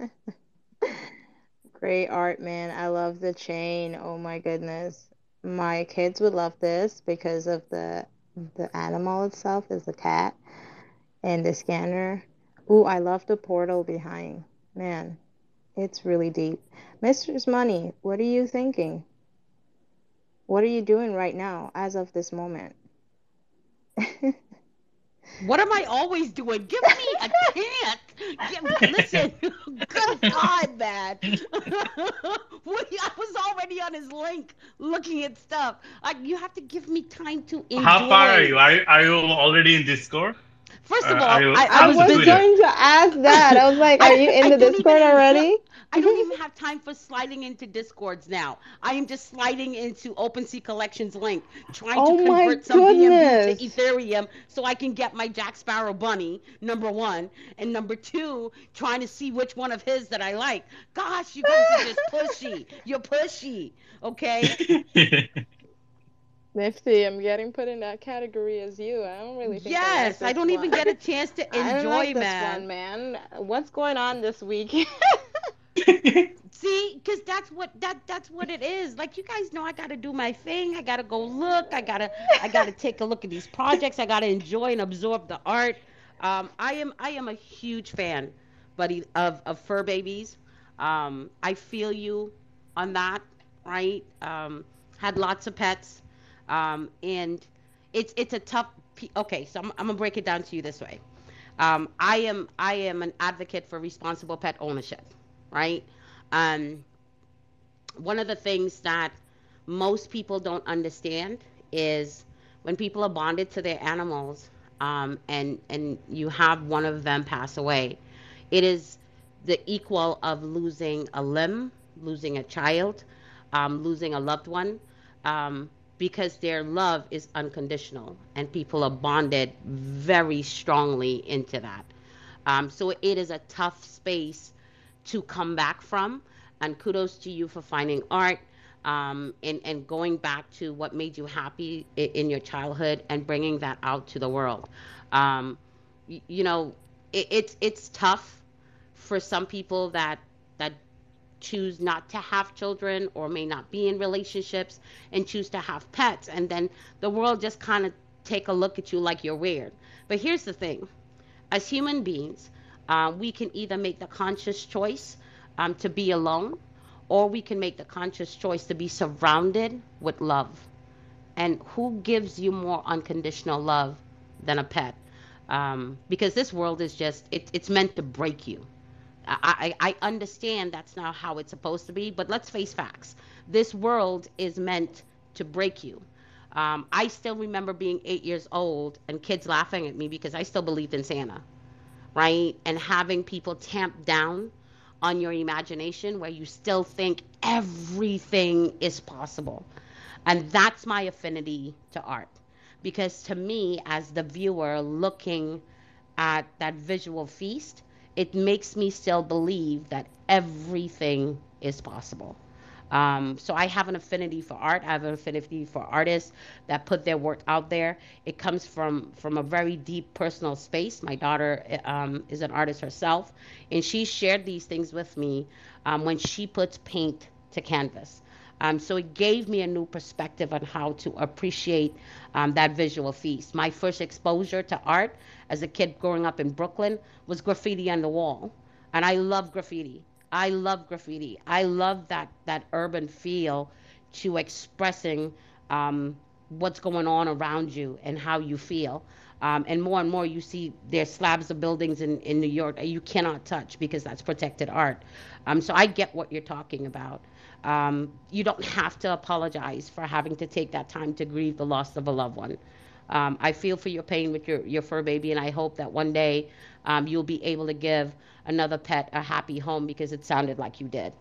Great art, man. I love the chain. Oh my goodness. My kids would love this because of the the animal itself is a cat and the scanner. Ooh, I love the portal behind. Man, it's really deep. Mistress Money, what are you thinking? What are you doing right now as of this moment? What am I always doing? Give me a chance. Give, listen, good God, man. I was already on his link looking at stuff. I, you have to give me time to enjoy. How far are you? Are you, are you already in Discord? First Uh, of all, are you- I, I I was was going to ask that. I was like, are you in I the don't Discord even- already? I don't even have time for sliding into Discords now. I am just sliding into OpenSea Collections link, trying Oh to convert some BNB to Ethereum so I can get my Jack Sparrow bunny, number one. And number two, trying to see which one of his that I like. Gosh, you guys are just pushy. You're pushy. Okay? Nifty, I'm getting put in that category as you. I don't really think Yes, I, I don't this even get a chance to I don't enjoy, like this man. one, man. What's going on this week? See, because that's what that that's what it is. Like you guys know, I gotta do my thing. I gotta go look. I gotta I gotta take a look at these projects. I gotta enjoy and absorb the art. Um, I am I am a huge fan, buddy, of of fur babies. Um, I feel you on that, right? Um, had lots of pets, um, and it's it's a tough. Okay, so I'm, I'm gonna break it down to you this way. Um, I am I am an advocate for responsible pet ownership, right? Um, one of the things that most people don't understand is when people are bonded to their animals, um, and and you have one of them pass away, it is the equal of losing a limb, losing a child, um, losing a loved one, um, because their love is unconditional, and people are bonded very strongly into that. Um, so it is a tough space to come back from. And kudos to you for finding art um, and, and going back to what made you happy in, in your childhood and bringing that out to the world. Um, y- you know, it, it's, it's tough for some people that choose not to have children or may not be in relationships and choose to have pets. And then the world just kind of take a look at you like you're weird. But here's the thing. As human beings uh, we can either make the conscious choice um, to be alone or we can make the conscious choice to be surrounded with love. And who gives you more unconditional love than a pet? Um, because this world is just it, it's meant to break you I, I understand that's not how it's supposed to be, but let's face facts. This world is meant to break you. Um, I still remember being eight years old and kids laughing at me because I still believed in Santa, right? And having people tamp down on your imagination where you still think everything is possible. And that's my affinity to art. Because to me, as the viewer looking at that visual feast, it makes me still believe that everything is possible. Um, so I have an affinity for art. I have an affinity for artists that put their work out there. It comes from from a very deep personal space. My daughter um, is an artist herself, and she shared these things with me um, when she puts paint to canvas. Um, so it gave me a new perspective on how to appreciate um, that visual feast. My first exposure to art as a kid growing up in Brooklyn was graffiti on the wall. And I love graffiti. I love graffiti. I love that, that urban feel to expressing um, what's going on around you and how you feel. Um, and more and more, you see there's slabs of buildings in, in New York you cannot touch because that's protected art. Um, so I get what you're talking about. Um, you don't have to apologize for having to take that time to grieve the loss of a loved one. Um, I feel for your pain with your, your fur baby, and I hope that one day um, you'll be able to give another pet a happy home because it sounded like you did.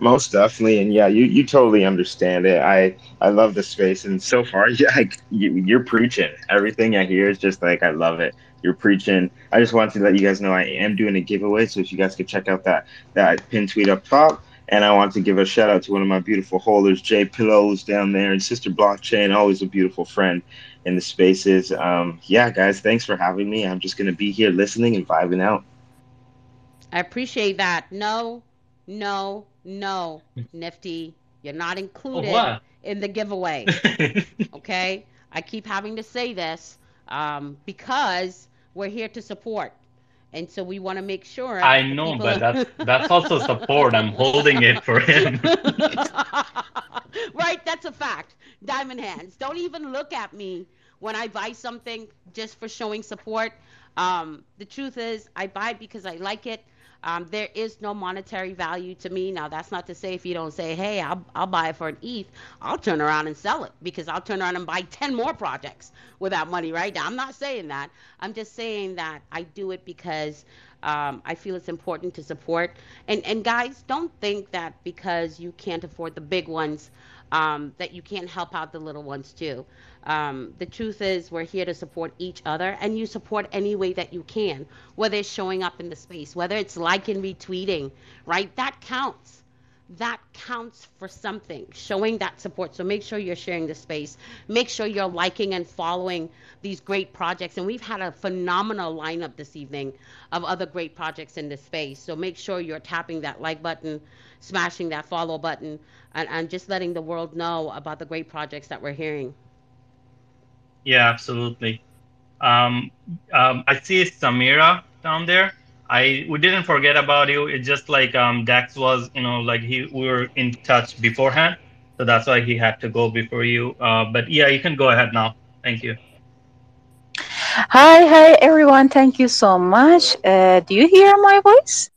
Most definitely, and yeah, you, you totally understand it. I I love the space, and so far, yeah, like you, you're preaching. Everything I hear is just like I love it. You're preaching. I just wanted to let you guys know I am doing a giveaway, so if you guys could check out that that pin tweet up top. And I want to give a shout out to one of my beautiful holders, Jay Pillows down there, and Sister Blockchain, always a beautiful friend in the spaces. Um, yeah, guys, thanks for having me. I'm just gonna be here listening and vibing out. I appreciate that. No, no, no, Nifty. You're not included what? in the giveaway. okay? I keep having to say this um, because we're here to support. And so we want to make sure. I know, but that's that's also support. I'm holding it for him. right? That's a fact. Diamond hands. Don't even look at me when I buy something just for showing support. Um, the truth is, I buy it because I like it. Um, there is no monetary value to me. Now, that's not to say if you don't say, hey, I'll, I'll buy it for an ETH, I'll turn around and sell it because I'll turn around and buy 10 more projects without money, right? Now, I'm not saying that. I'm just saying that I do it because um, I feel it's important to support. And, and guys, don't think that because you can't afford the big ones, um, that you can't help out the little ones too. Um, the truth is, we're here to support each other, and you support any way that you can, whether it's showing up in the space, whether it's liking, retweeting, right? That counts. That counts for something, showing that support. So make sure you're sharing the space. Make sure you're liking and following these great projects. And we've had a phenomenal lineup this evening of other great projects in this space. So make sure you're tapping that like button, smashing that follow button, and, and just letting the world know about the great projects that we're hearing. Yeah, absolutely. Um, um, I see Samira down there. I we didn't forget about you. It's just like um, Dax was, you know, like he we were in touch beforehand, so that's why he had to go before you. Uh, but yeah, you can go ahead now. Thank you. Hi, hi everyone. Thank you so much. Uh, do you hear my voice?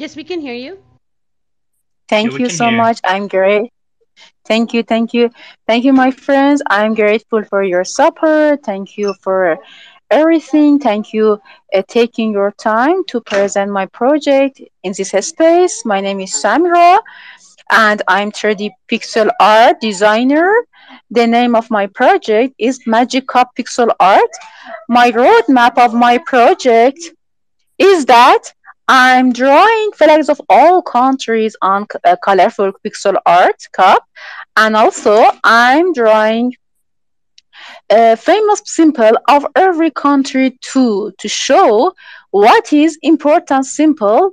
Yes, we can hear you. Thank Yeah, you so hear. much. I'm great. Thank you, thank you, thank you, my friends. I'm grateful for your support. Thank you for everything. Thank you uh, taking your time to present my project in this space. My name is Samira, and I'm 3D pixel art designer. The name of my project is Magic Cup Pixel Art. My roadmap of my project is that I'm drawing flags of all countries on a colorful pixel art cup, and also I'm drawing a famous symbol of every country too to show what is important symbol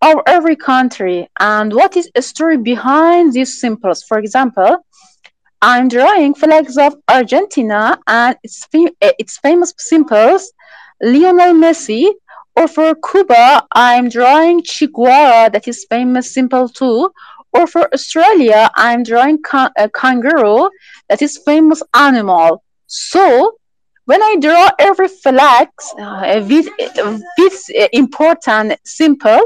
of every country and what is a story behind these symbols. For example, I'm drawing flags of Argentina and its, eh, its famous symbols, Lionel Messi, or for Cuba, I'm drawing Che Guevara, that is famous symbol too. Or for Australia, I'm drawing a kangaroo, that is famous animal. So when I draw every flag uh, with this uh, important symbol,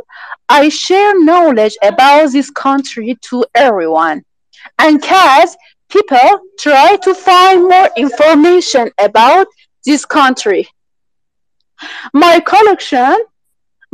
I share knowledge about this country to everyone. And cause people try to find more information about this country. My collection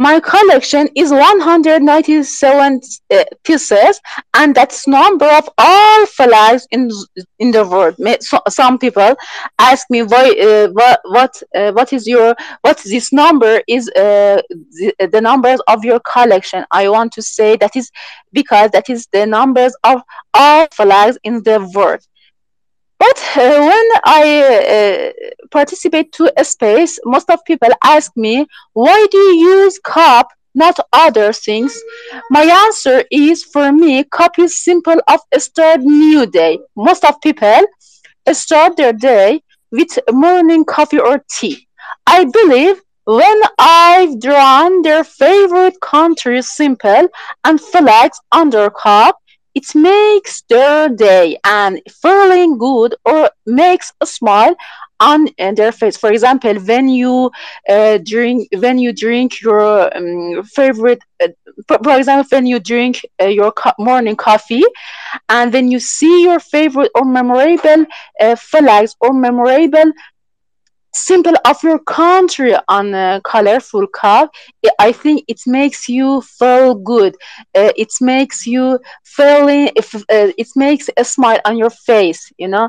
my collection is 197 uh, pieces, and that's number of all flags in in the world. So, some people ask me why, uh, what what uh, what is your what this number is uh, the, the numbers of your collection. I want to say that is because that is the numbers of all flags in the world. But uh, when I uh, participate to a space, most of people ask me, why do you use cup, not other things? My answer is, for me, cup is simple of a start new day. Most of people start their day with morning coffee or tea. I believe when I've drawn their favorite country simple and flags under cup, it makes their day and feeling good or makes a smile on their face. For example, when you uh, drink when you drink your um, favorite, uh, for, for example, when you drink uh, your co- morning coffee, and when you see your favorite or memorable uh, flags or memorable symbol of your country on a colorful cup. I think it makes you feel good. Uh, it makes you feeling if uh, it makes a smile on your face you know?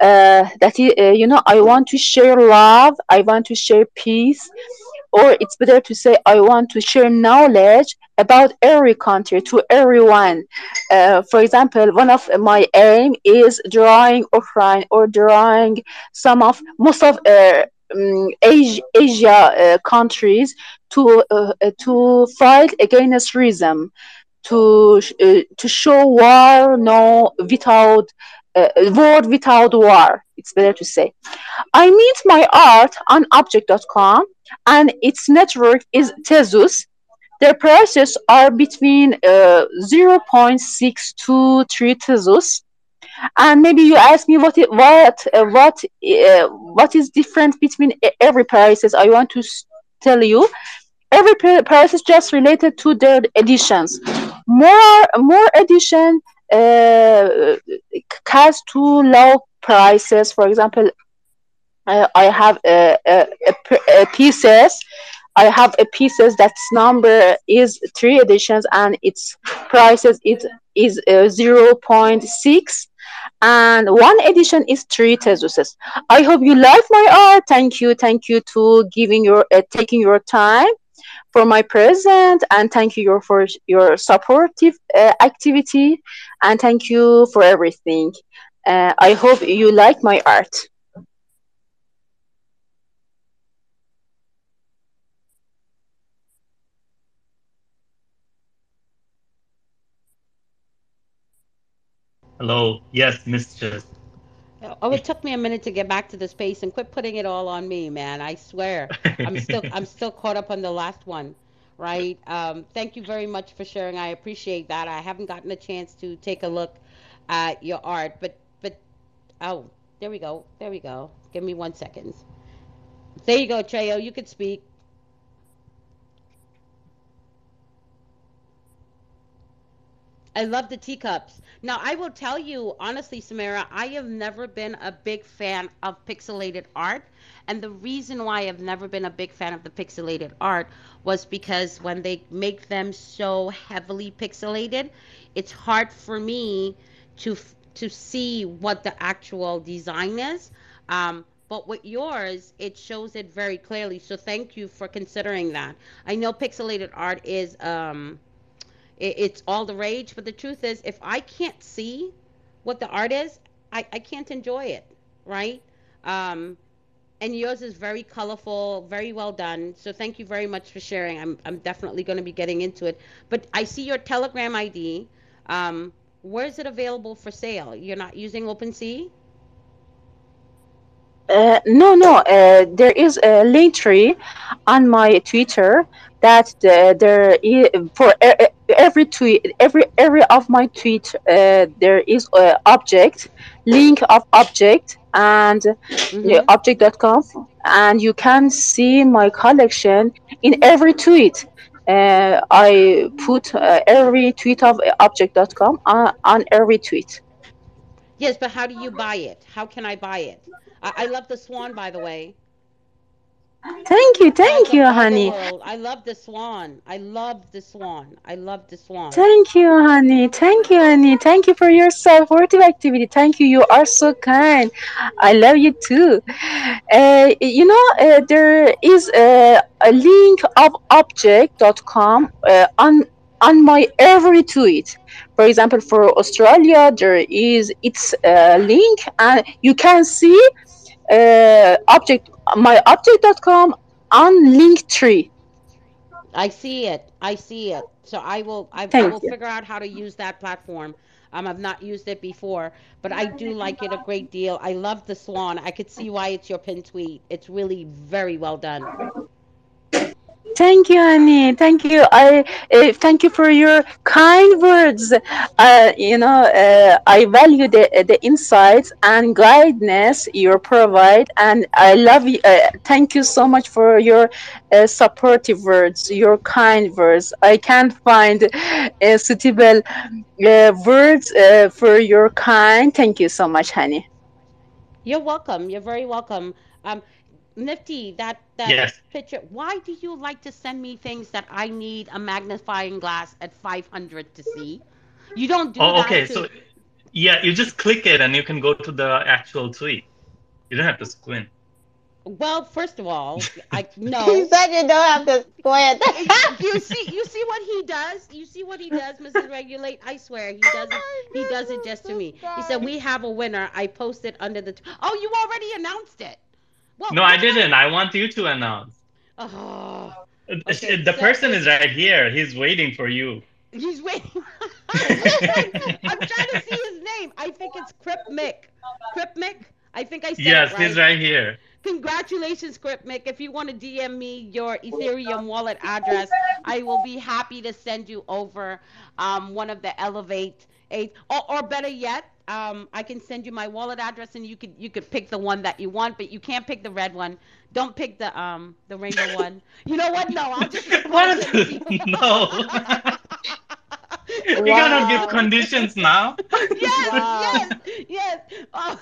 Uh, uh, you know i want to share love. I want to share peace or it's better to say i want to share knowledge about every country to everyone. Uh, for example one of my aim is drawing ukraine or drawing some of most of uh, um, asia, asia uh, countries to uh, uh, to fight against racism to uh, to show war no without uh, without war it's better to say. I meet my art on objkt.com and its network is Tezos. Their prices are between uh, 0.6 to 3 Tezos. And maybe you ask me what what uh, what uh, what is different between every prices. I want to tell you every pri- price is just related to their editions. More more edition uh, has too low prices. For example, I have a pieces. I have a pieces that's number is three editions and its prices it is uh, zero point 0.6 and one edition is three tesuses. I hope you like my art. Thank you, thank you to giving your uh, taking your time for my present and thank you for your supportive uh, activity and thank you for everything. Uh, I hope you like my art. Hello. Yes, Mistress. Oh, it took me a minute to get back to the space and quit putting it all on me, man. I swear. I'm still I'm still caught up on the last one, right? Um, thank you very much for sharing. I appreciate that. I haven't gotten a chance to take a look at your art, but but oh, there we go. There we go. Give me one second. There you go, Treyo. You could speak. I love the teacups. Now, I will tell you honestly, Samara, I have never been a big fan of pixelated art. And the reason why I've never been a big fan of the pixelated art was because when they make them so heavily pixelated, it's hard for me to to see what the actual design is. Um, but with yours, it shows it very clearly. So thank you for considering that. I know pixelated art is um, it, it's all the rage but the truth is if i can't see what the art is i, I can't enjoy it right Um, and yours is very colorful, very well done. So thank you very much for sharing. I'm I'm definitely going to be getting into it. But I see your Telegram ID. Um, where is it available for sale? You're not using OpenSea? Uh, no, no. Uh, there is a link tree on my Twitter that the, there is for every tweet, every every of my tweet, uh, there is a object link of object and Mm-hmm. objkt.com, and you can see my collection in every tweet. Uh, I put uh, every tweet of objkt.com on, on every tweet. Yes, but how do you buy it? How can I buy it? I, I love the swan, by the way. Thank you, thank you, honey. I love the swan. I love the swan. I love the swan. Thank you, honey. Thank you, honey. Thank you for your supportive activity. Thank you. You are so kind. I love you too. Uh, you know, uh, there is a, a link of objkt.com uh, on on my every tweet. For example, for Australia, there is its uh, link, and you can see uh, object my objkt.com on Linktree. I see it. I see it. So I will. I, I will you. figure out how to use that platform. Um, I've not used it before, but I do like it a great deal. I love the swan. I could see why it's your pin tweet. It's really very well done. Thank you, Annie. Thank you. I uh, thank you for your kind words. Uh, you know, uh, I value the the insights and guidance you provide, and I love you. Uh, thank you so much for your supportive words, your kind words. I can't find suitable words for your kind. Thank you so much, honey. You're welcome. You're very welcome. Um, Nifty, that that Yes. picture. Why do you like to send me things that I need a magnifying glass at 500 to see? You don't do Oh, that okay. to. So yeah, you just click it and you can go to the actual tweet. You don't have to squint. Well, first of all, I He no. said you don't have to squint. you see, you see what he does. You see what he does, Mrs. Regulate. I swear, he does it. He does it just to me. He said, "We have a winner." I posted under the. T- oh, you already announced it. No, I didn't. I want you to announce. Oh, Okay, The so- person is right here. He's waiting for you. he's waiting. I'm trying to see his name. I think it's Crip Mick. Crip Mick. I think I said Yes, right. he's right here. Congratulations, Mick. If you want to DM me your Ethereum wallet address, I will be happy to send you over um, one of the Elevate eight, or, or better yet, um, I can send you my wallet address, and you could you could pick the one that you want, but you can't pick the red one. Don't pick the um the rainbow one. You know what? No, I'll just What? no. You cannot give conditions now. yes, Wow. yes, yes. Oh.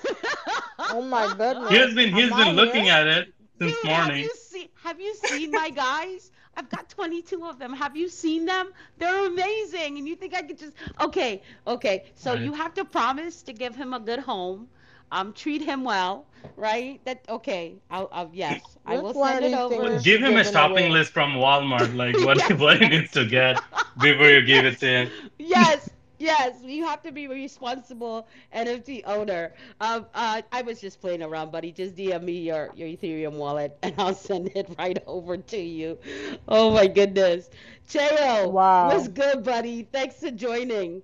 Oh my goodness. He's been he's Am been I looking here? at it since Dude, have you seen have you seen my guys? I've got 22 of them. Have you seen them? They're amazing. And you think I could just Okay, okay. So Right. you have to promise to give him a good home. Um treat him well, right? That okay. I'll, I'll yes. I will send it over. things Give him a shopping away. list from Walmart, like what Yes. what he needs to get before you give it to him. yes, yes, you have to be a responsible NFT owner. Um, uh, I was just playing around, buddy. Just DM me your, your Ethereum wallet, and I'll send it right over to you. Oh my goodness, Cheo, Wow. what's good, buddy? Thanks for joining.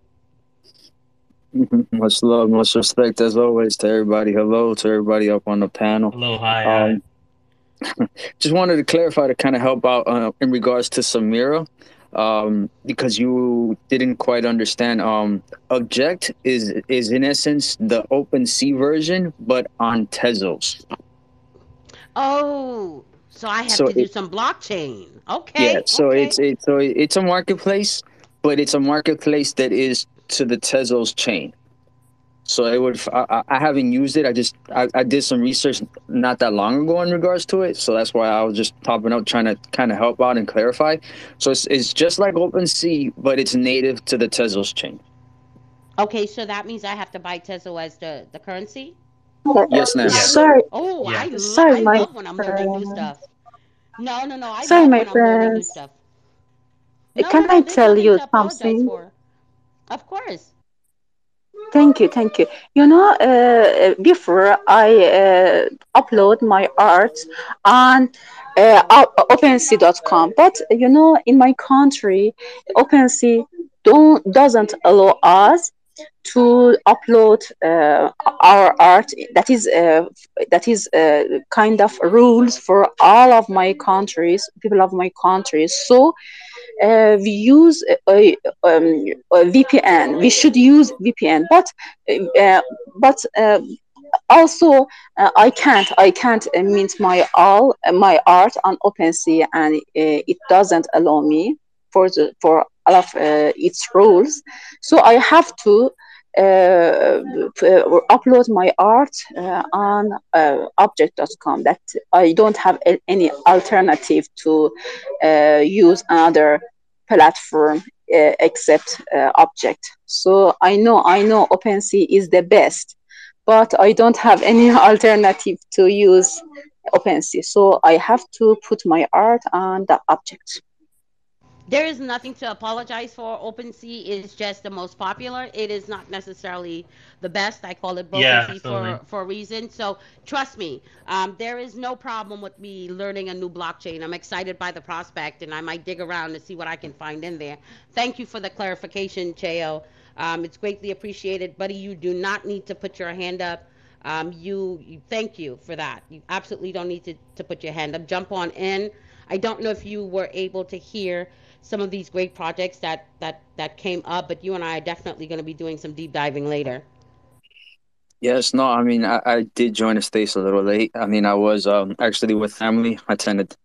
Much love, much respect as always to everybody. Hello to everybody up on the panel. Hello, hi, hi. Um, just wanted to clarify to kind of help out uh, in regards to Samira, um, because you didn't quite understand. Um, Object is is in essence the Open OpenSea version, but on Tezos. Oh, so I have So to do it- some blockchain. Okay. Yeah, so okay. it's it's so it's a marketplace, but it's a marketplace that is to the Tezos chain. So it would. I, I- I haven't used it. I just I, I did some research not that long ago in regards to it. So that's why I was just popping up trying to kind of help out and clarify. So it's it's just like OpenSea, but it's native to the Tezos chain. Okay, so that means I have to buy Tezo as the, the currency? Yes, ma'am. Sorry, Oh, Yeah. I, lo- Sorry, I my love when I'm learning new friend. stuff. No, no, no. I Sorry, my when I'm learning new friends. No, Can no, no. I tell you something? for. Of course. Thank you, thank you. You know, uh, before I uh, upload my art on uh, OpenSea.com, but you know, in my country, OpenSea don't doesn't allow us to upload uh, our art. That is uh, that is uh, kind of rules for all of my countries, people of my countries. So uh, we use a, um, a VPN. We should use VPN, but uh, but uh, also uh, I can't I can't uh, mint my all my art on OpenSea, and uh, it doesn't allow me for the for all of uh, its rules. So I have to. Uh, upload my art uh, on uh, objkt.com that i don't have any alternative to use another platform uh, except uh, objkt. So i know i know OpenSea is the best but i don't have any alternative to use OpenSea. So i have to put my art on the object There is nothing to apologize for. OpenSea is just the most popular. It is not necessarily the best. I call it Broken Yeah, for for a reason. So trust me, um, there is no problem with me learning a new blockchain. I'm excited by the prospect, and I might dig around to see what I can find in there. Thank you for the clarification, Cheo. Um, it's greatly appreciated, buddy. You do not need to put your hand up. Um, you, you thank you for that. You absolutely don't need to, to put your hand up. Jump on in. I don't know if you were able to hear some of these great projects that that that came up, but you and I are definitely going to be doing some deep diving later. Yes, no, I mean, I, I did join the States a little late. I mean, I was um, actually with family. I tended,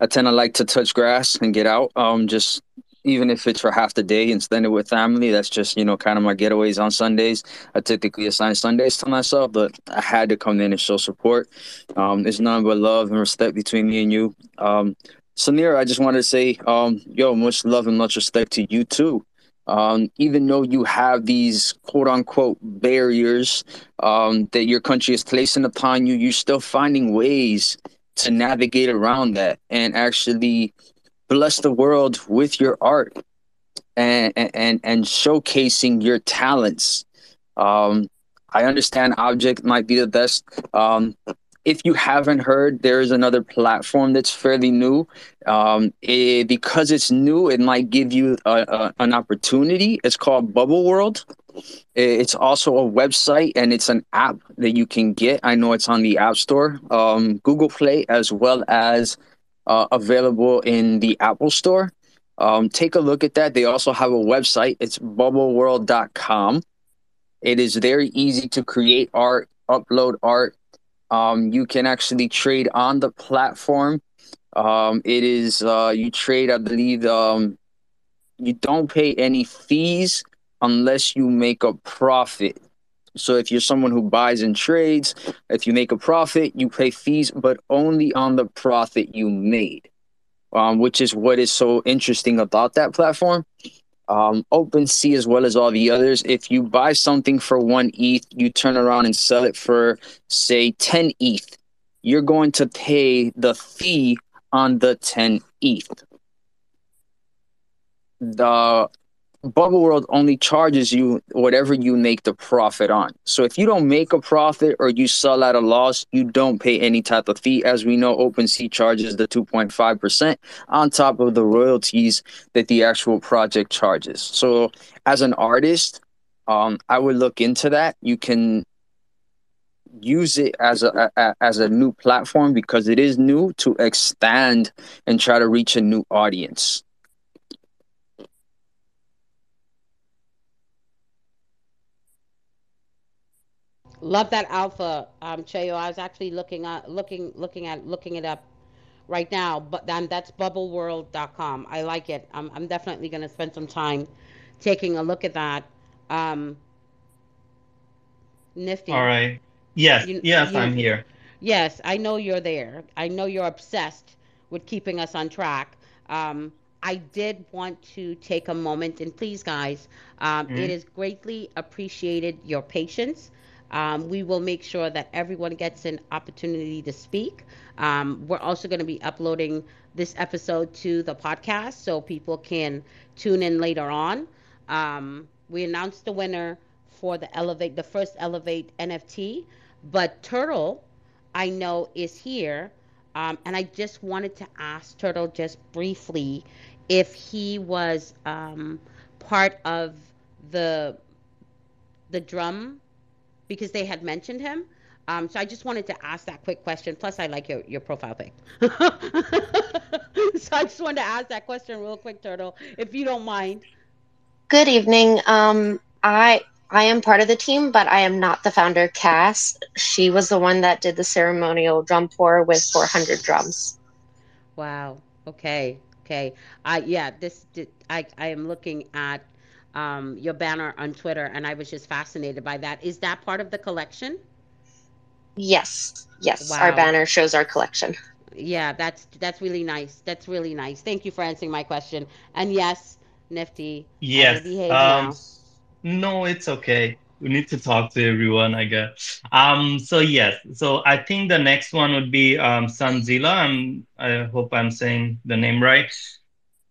I tend to like to touch grass and get out. Um, just even if it's for half the day and spend it with family. That's just you know kind of my getaways on Sundays. I typically assign Sundays to myself, but I had to come in and show support. Um, there's none but love and respect between me and you. Um, Samir, I just wanted to say, um, yo, much love and much respect to you too. Um, even though you have these quote unquote barriers um, that your country is placing upon you, you're still finding ways to navigate around that and actually bless the world with your art and and and showcasing your talents. Um, I understand objkt might be the best. Um, if you haven't heard, there is another platform that's fairly new. Um, it, because it's new, it might give you a, a, an opportunity. It's called Bubble World. It's also a website and it's an app that you can get. I know it's on the App Store, um, Google Play, as well as uh, available in the Apple Store. Um, take a look at that. They also have a website. It's bubbleworld.com. It is very easy to create art, upload art. Um, you can actually trade on the platform. Um, it is uh, you trade, I believe. Um, you don't pay any fees unless you make a profit. So if you're someone who buys and trades, if you make a profit, you pay fees, but only on the profit you made, um, which is what is so interesting about that platform. Um, OpenSea, as well as all the others, if you buy something for one ETH, you turn around and sell it for, say, 10 ETH, you're going to pay the fee on the 10 ETH. The Bubble World only charges you whatever you make the profit on. So if you don't make a profit or you sell at a loss, you don't pay any type of fee. As we know, OpenSea charges the 2.5% on top of the royalties that the actual project charges. So as an artist, um, I would look into that. You can use it as a, a as a new platform because it is new to expand and try to reach a new audience. Love that alpha, um, Cheo. I was actually looking at looking looking at looking it up right now, but then that's bubbleworld.com. I like it. I'm I'm definitely gonna spend some time taking a look at that. Um, nifty. right. Yes, You yes, you I'm here. yes, I know you're there. I know you're obsessed with keeping us on track. Um, I did want to take a moment and please, guys, um, it Mhm. is greatly appreciated your patience. Um, we will make sure that everyone gets an opportunity to speak. Um, we're also going to be uploading this episode to the podcast so people can tune in later on. Um, we announced the winner for the Elevate, the first Elevate NFT. But Turtle, I know, is here. Um, and I just wanted to ask Turtle just briefly if he was um, part of the the drum because they had mentioned him. Um, so I just wanted to ask that quick question. Plus, I like your, your profile pic. so I just wanted to ask that question real quick, Turtle, if you don't mind. Good evening. Um, I I am part of the team, but I am not the founder. Cass, she was the one that did the ceremonial drum pour with 400 drums. Wow. Okay. Okay. I yeah. This did, I I am looking at um, your banner on Twitter, and I was just fascinated by that. Is that part of the collection? Yes, yes. Our banner shows our collection. Yeah, that's that's really nice. That's really nice. Thank you for answering my question. And yes, Nifty, Yes. Um, no, it's okay. We need to talk to everyone, I guess. Um, so yes, so I think the next one would be um, Sanzila. I'm, I hope I'm saying the name right.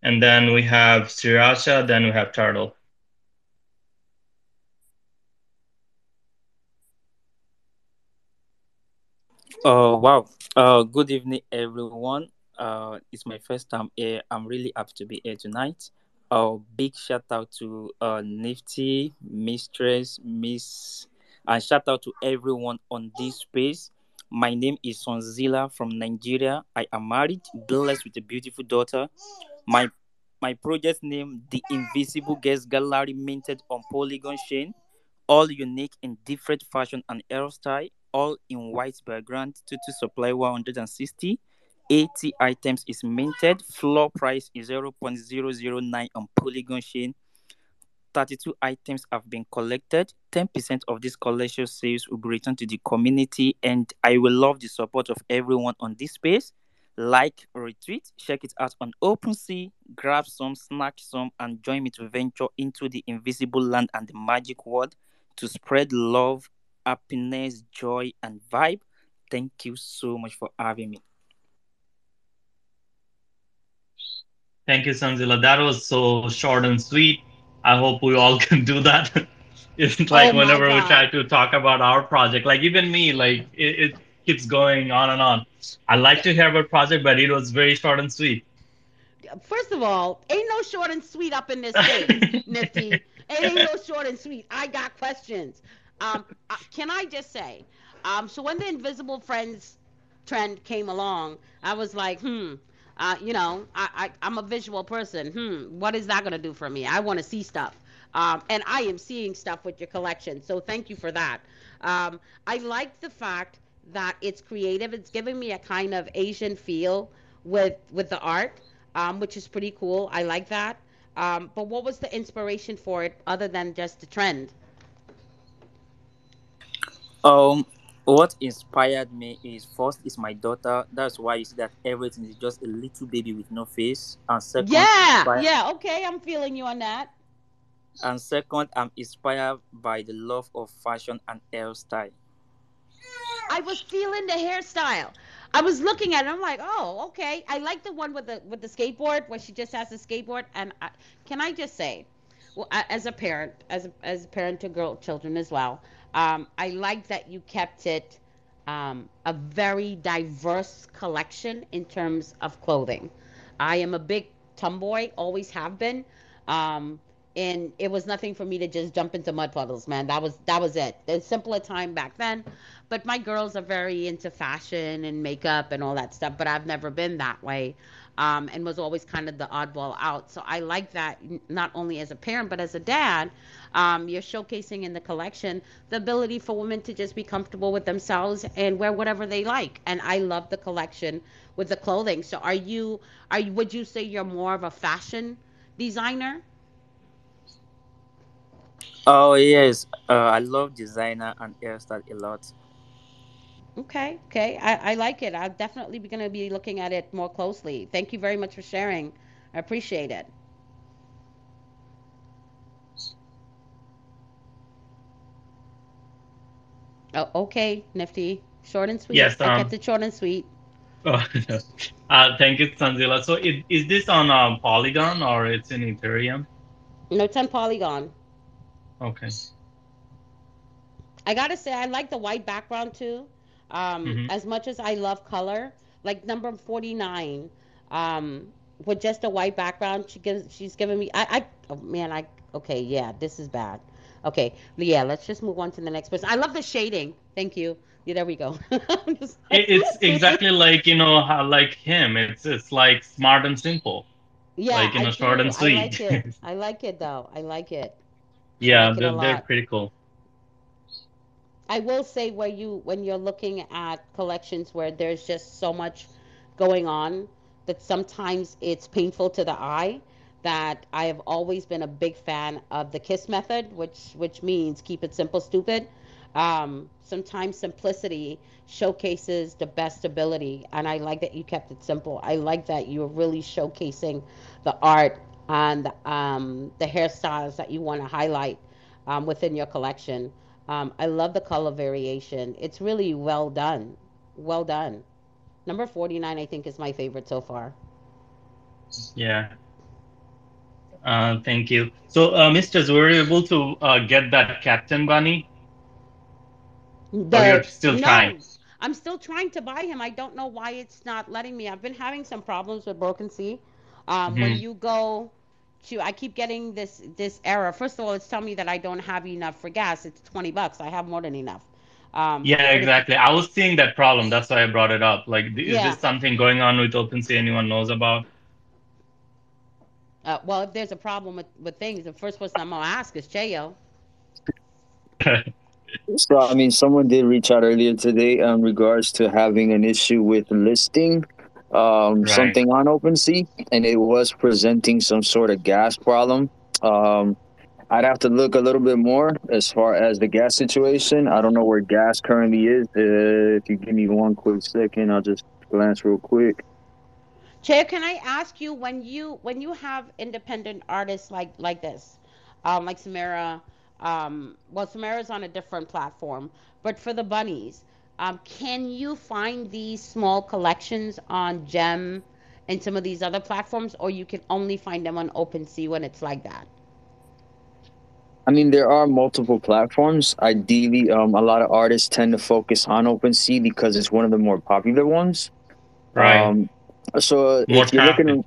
And then we have Sriracha, then we have Turtle. Oh wow. Uh good evening everyone. Uh it's my first time here. I'm really happy to be here tonight. Uh big shout out to uh Nifty, Mistress, Miss and shout out to everyone on this space. My name is Sonzila from Nigeria. I am married, blessed with a beautiful daughter. My my project name, The Invisible Guest Gallery, minted on Polygon Chain all unique in different fashion and hairstyle, all in white background. Tutu supply 160. 80 items is minted. Floor price is 0.009 on Polygon Chain. 32 items have been collected. 10% of this collection sales will be returned to the community, and I will love the support of everyone on this space. Like, retweet, check it out on OpenSea, grab some, snack some, and join me to venture into the invisible land and the magic world to spread love, happiness, joy, and vibe. Thank you so much for having me. Thank you, Sanzila. That was so short and sweet. I hope we all can do that. It's oh like Oh my whenever we try to talk about our project, like even me, like it, it keeps going on and on. I like to hear about project, but it was very short and sweet. First of all, ain't no short and sweet up in this space, Nifty. It ain't no short and sweet. I got questions. Um, uh, can I just say, um, so when the Invisible Friends trend came along, I was like, hmm, uh, you know, I, I I'm a visual person. Hmm, what is that gonna do for me? I want to see stuff. Um, and I am seeing stuff with your collection. So thank you for that. Um, I like the fact that it's creative. It's giving me a kind of Asian feel with with the art, um, which is pretty cool. I like that. Um, but what was the inspiration for it other than just the trend? Um, what inspired me is first is my daughter. That's why you see that everything is just a little baby with no face. And second, Yeah, inspired, yeah, okay, I'm feeling you on that. and second, I'm inspired by the love of fashion and hairstyle. I was feeling the hairstyle. I was looking at it. I'm like, oh, okay. I like the one with the with the skateboard where she just has the skateboard. And I, can I just say, well, I- as a parent, as a, as a parent to girl children as well, um, I like that you kept it um, a very diverse collection in terms of clothing. I am a big tomboy, always have been. Um, and it was nothing for me to just jump into mud puddles, man. That was that was it. There's simpler time back then. But my girls are very into fashion and makeup and all that stuff. But I've never been that way, um, and was always kind of the oddball out. So I like that not only as a parent but as a dad. Um, you're showcasing in the collection the ability for women to just be comfortable with themselves and wear whatever they like. And I love the collection with the clothing. So are you are you, would you say you're more of a fashion designer? Oh yes, uh, I love designer and hairstyle a lot. Okay, okay. I, I like it. I'll definitely be going to be looking at it more closely. Thank you very much for sharing. I appreciate it. Oh, okay, Nifty. Short and sweet. Yes, I kept um, it short and sweet. oh, uh, thank you, Sanzila. So it, is this on um, Polygon or it's in Ethereum? No, it's on Polygon. Okay. I gotta say, I like the white background too. Um, Mhm. as much as I love color, like number forty nine, um, with just a white background, she gives she's giving me. I, I oh man, I okay, yeah, this is bad. Okay, yeah, let's just move on to the next person. I love the shading. Thank you. Yeah, there we go. It, it's exactly like you know how like him. It's it's like smart and simple. yeah, like, you I know, short and I like it. I like it though. I like it. yeah, like it they're, they're pretty cool. I will say where you when you're looking at collections where there's just so much going on that sometimes it's painful to the eye that I have always been a big fan of the KISS method, which which means keep it simple, stupid. Um, sometimes simplicity showcases the best ability, and I like that you kept it simple. I like that you're really showcasing the art and um, the hairstyles that you want to highlight um, within your collection. Um, I love the color variation. It's really well done. Well done. Number 49, I think, is my favorite so far. Yeah. Uh, thank you. So, uh, Misters, were you able to uh, get that Captain Bunny? Still no, trying? I'm still trying to buy him. I don't know why it's not letting me. I've been having some problems with Broken Sea. Um, When Mhm. you go to, I keep getting this this error. First of all, it's telling me that I don't have enough for gas. It's 20 bucks. I have more than enough. Um, Yeah, exactly. I was seeing that problem. That's why I brought it up. Like, is Yeah. this something going on with OpenSea anyone knows about? Uh, well, if there's a problem with, with things, the first person I'm gonna ask is Chayo. So, I mean, someone did reach out earlier today in regards to having an issue with listing um, Right. something on OpenSea, and it was presenting some sort of gas problem. Um, I'd have to look a little bit more as far as the gas situation. I don't know where gas currently is. Uh, if you give me one quick second, I'll just glance real quick. Chayo, can I ask you when you when you have independent artists like like this, um, like Samara, um, well, Samara's on a different platform, but for the bunnies, um, can you find these small collections on Gem and some of these other platforms, or you can only find them on OpenSea when it's like that? I mean, there are multiple platforms. Ideally, um, a lot of artists tend to focus on OpenSea because it's one of the more popular ones. Right. Um, so More if you're looking,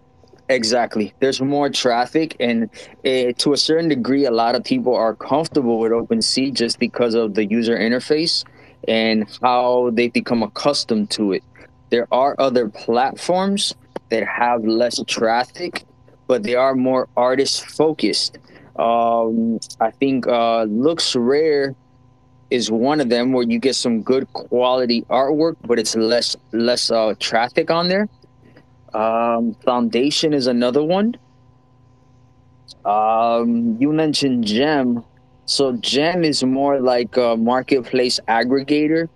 exactly, there's more traffic, and uh, to a certain degree, a lot of people are comfortable with OpenSea just because of the user interface and how they become accustomed to it. There are other platforms that have less traffic, but they are more artist focused. Um, I think uh, LooksRare is one of them where you get some good quality artwork, but it's less less uh, traffic on there. Um, Foundation is another one. Um, you mentioned Gem, so Gem is more like a marketplace aggregator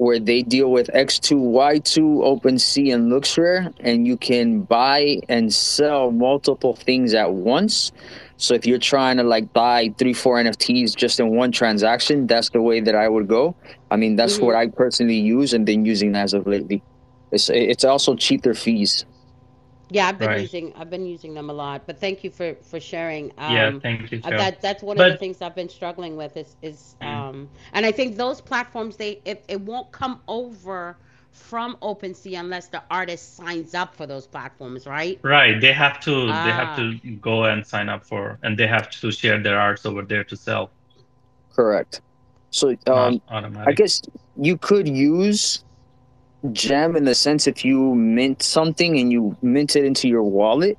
where they deal with X2Y2, OpenSea, and LooksRare, and you can buy and sell multiple things at once. So if you're trying to like buy three, four NFTs just in one transaction, that's the way that I would go. I mean, that's mm-hmm. what I personally use and been using as of lately. It's it's also cheaper fees. Yeah, I've been Right. using I've been using them a lot, but thank you for for sharing. Um, Yeah, thank you, uh, Joe. That that's one of the things I've been struggling with is is Mm. um, and I think those platforms they it, it won't come over from OpenSea unless the artist signs up for those platforms, right? Right. They have to they have Ah. to go and sign up for, and they have to share their arts over there to sell. Correct. So um, I guess you could use Gem in the sense if you mint something and you mint it into your wallet,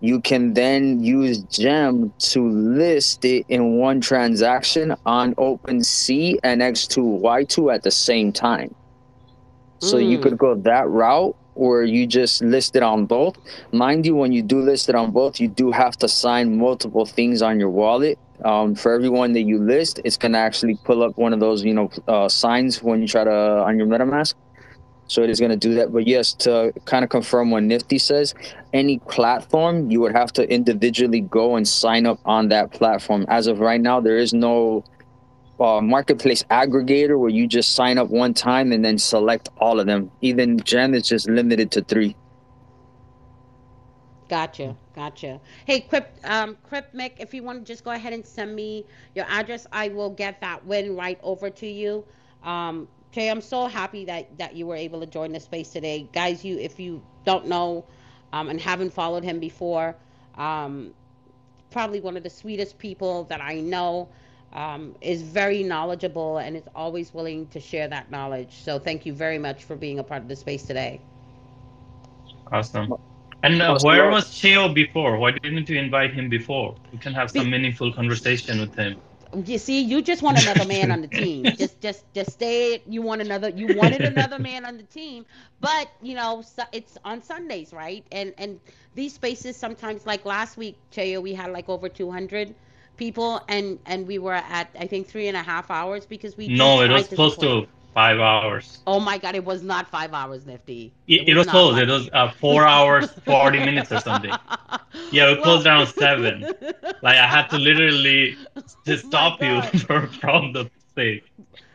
you can then use Gem to list it in one transaction on OpenSea and X2 Y2 at the same time. So you Mm. could go that route or you just list it on both. Mind you, when you do list it on both, you do have to sign multiple things on your wallet. Um, for everyone that you list, it's gonna actually pull up one of those, you know, uh, signs when you try to on your MetaMask. So it is gonna do that. But yes, to kind of confirm what Nifty says, any platform you would have to individually go and sign up on that platform. As of right now, there is no uh, marketplace aggregator where you just sign up one time and then select all of them. Even Gem is just limited to three. Gotcha, gotcha. Hey, Crypt, um, Crypt Mick, if you want to just go ahead and send me your address, I will get that win right over to you. Um, Jay, I'm so happy that that you were able to join the space today, guys. You, if you don't know, um, and haven't followed him before, um, probably one of the sweetest people that I know. Um, is very knowledgeable and is always willing to share that knowledge. So thank you very much for being a part of the space today. Awesome. And uh, where was Cheo before? Why didn't you invite him before? We can have some meaningful conversation with him. You see, you just want another man on the team. Just, just, just stay. You want another. You wanted another man on the team, but you know, it's on Sundays, right? And and these spaces sometimes, like last week, Cheo, we had like over 200 people, and and we were at I think three and a half hours because we. No, it was close to five hours. Oh my God! It was not five hours, Nifty. It, it was not close. five- It was uh, four hours, 40 minutes or something. Yeah, we closed around seven. Like, I had to literally to stop you from, from the stage.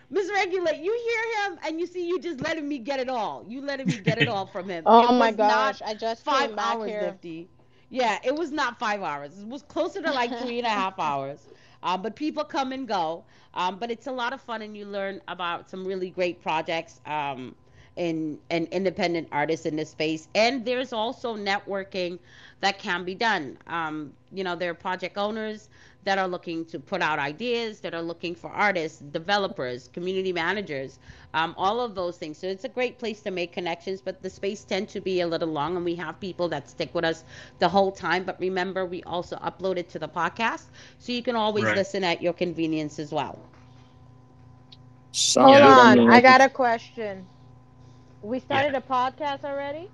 Miss Regulate, you hear him and you see you just letting me get it all. You letting me get it all from him. Oh It my was not gosh, I just five came back hours, here. Nifty. Yeah, it was not five hours. It was closer to like three and a half hours. Um, but people come and go. Um, but it's a lot of fun and you learn about some really great projects um, in and independent artists in this space. And there's also networking that can be done. Um, you know, there are project owners that are looking to put out ideas, that are looking for artists, developers, community managers, um, all of those things. So it's a great place to make connections, but the space tend to be a little long, and we have people that stick with us the whole time. But remember, we also upload it to the podcast, so you can always Right. listen at your convenience as well. Sounds Hold good. on, mean, I got a question. We started a podcast already?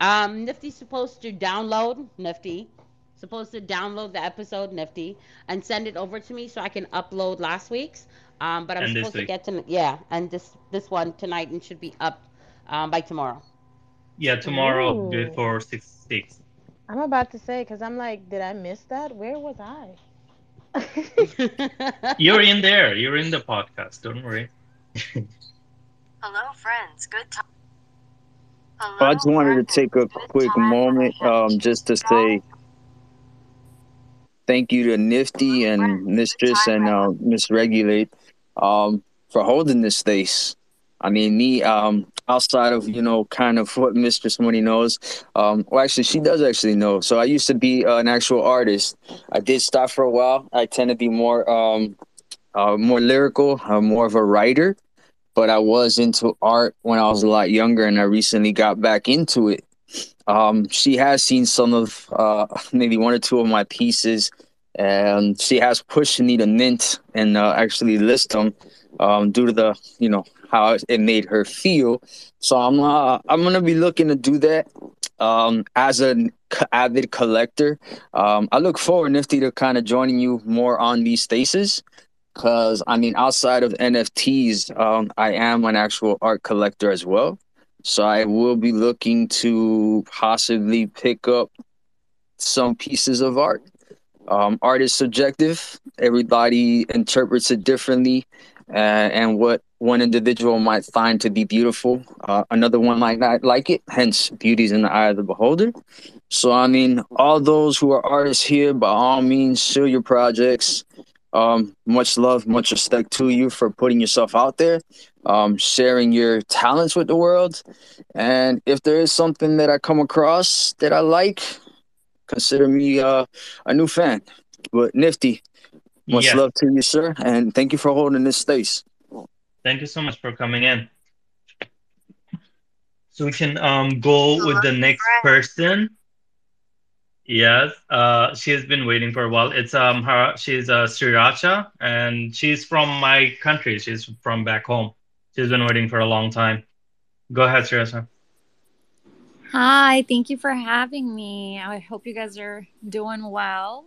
Um, Nifty's supposed to download Nifty, supposed to download the episode Nifty and send it over to me so I can upload last week's. Um, but I'm And supposed to week. get to yeah, and this this one tonight and should be up um, by tomorrow. Yeah, tomorrow Ooh. before 6 6. I'm about to say, because I'm like, did I miss that? Where was I? You're in there. You're in the podcast. Don't worry. Hello, friends. Good time. I just wanted to take a quick moment um, just to say thank you to Nifty and Mistress and uh, Miss Regulate um, for holding this space. I mean, me um, outside of you know kind of what Mistress Money knows. Um, well, actually, she does actually know. So I used to be uh, an actual artist. I did stop for a while. I tend to be more um, uh, more lyrical, uh, more of a writer but I was into art when I was a lot younger, and I recently got back into it. Um, she has seen some of uh, maybe one or two of my pieces, and she has pushed me to mint and uh, actually list them um, due to the you know how it made her feel. So I'm uh, I'm gonna be looking to do that um, as an avid collector. Um, I look forward, Nifty, to kind of joining you more on these spaces because I mean, outside of NFTs, um, I am an actual art collector as well. So I will be looking to possibly pick up some pieces of art. Um, art is subjective; everybody interprets it differently, uh, and what one individual might find to be beautiful, uh, another one might not like it. Hence, beauty's in the eye of the beholder. So, I mean, all those who are artists here, by all means, show your projects. Um, much love, much respect to you for putting yourself out there, um, sharing your talents with the world. And if there is something that I come across that I like, consider me uh, a new fan. But Nifty, much Yes. love to you, sir, and thank you for holding this space. Thank you so much for coming in. So we can um, go with the next person. Yes, uh, she has been waiting for a while. It's um her. She's uh, Sriracha, and she's from my country. She's from back home. She's been waiting for a long time. Go ahead, Sriracha. Hi, thank you for having me. I hope you guys are doing well.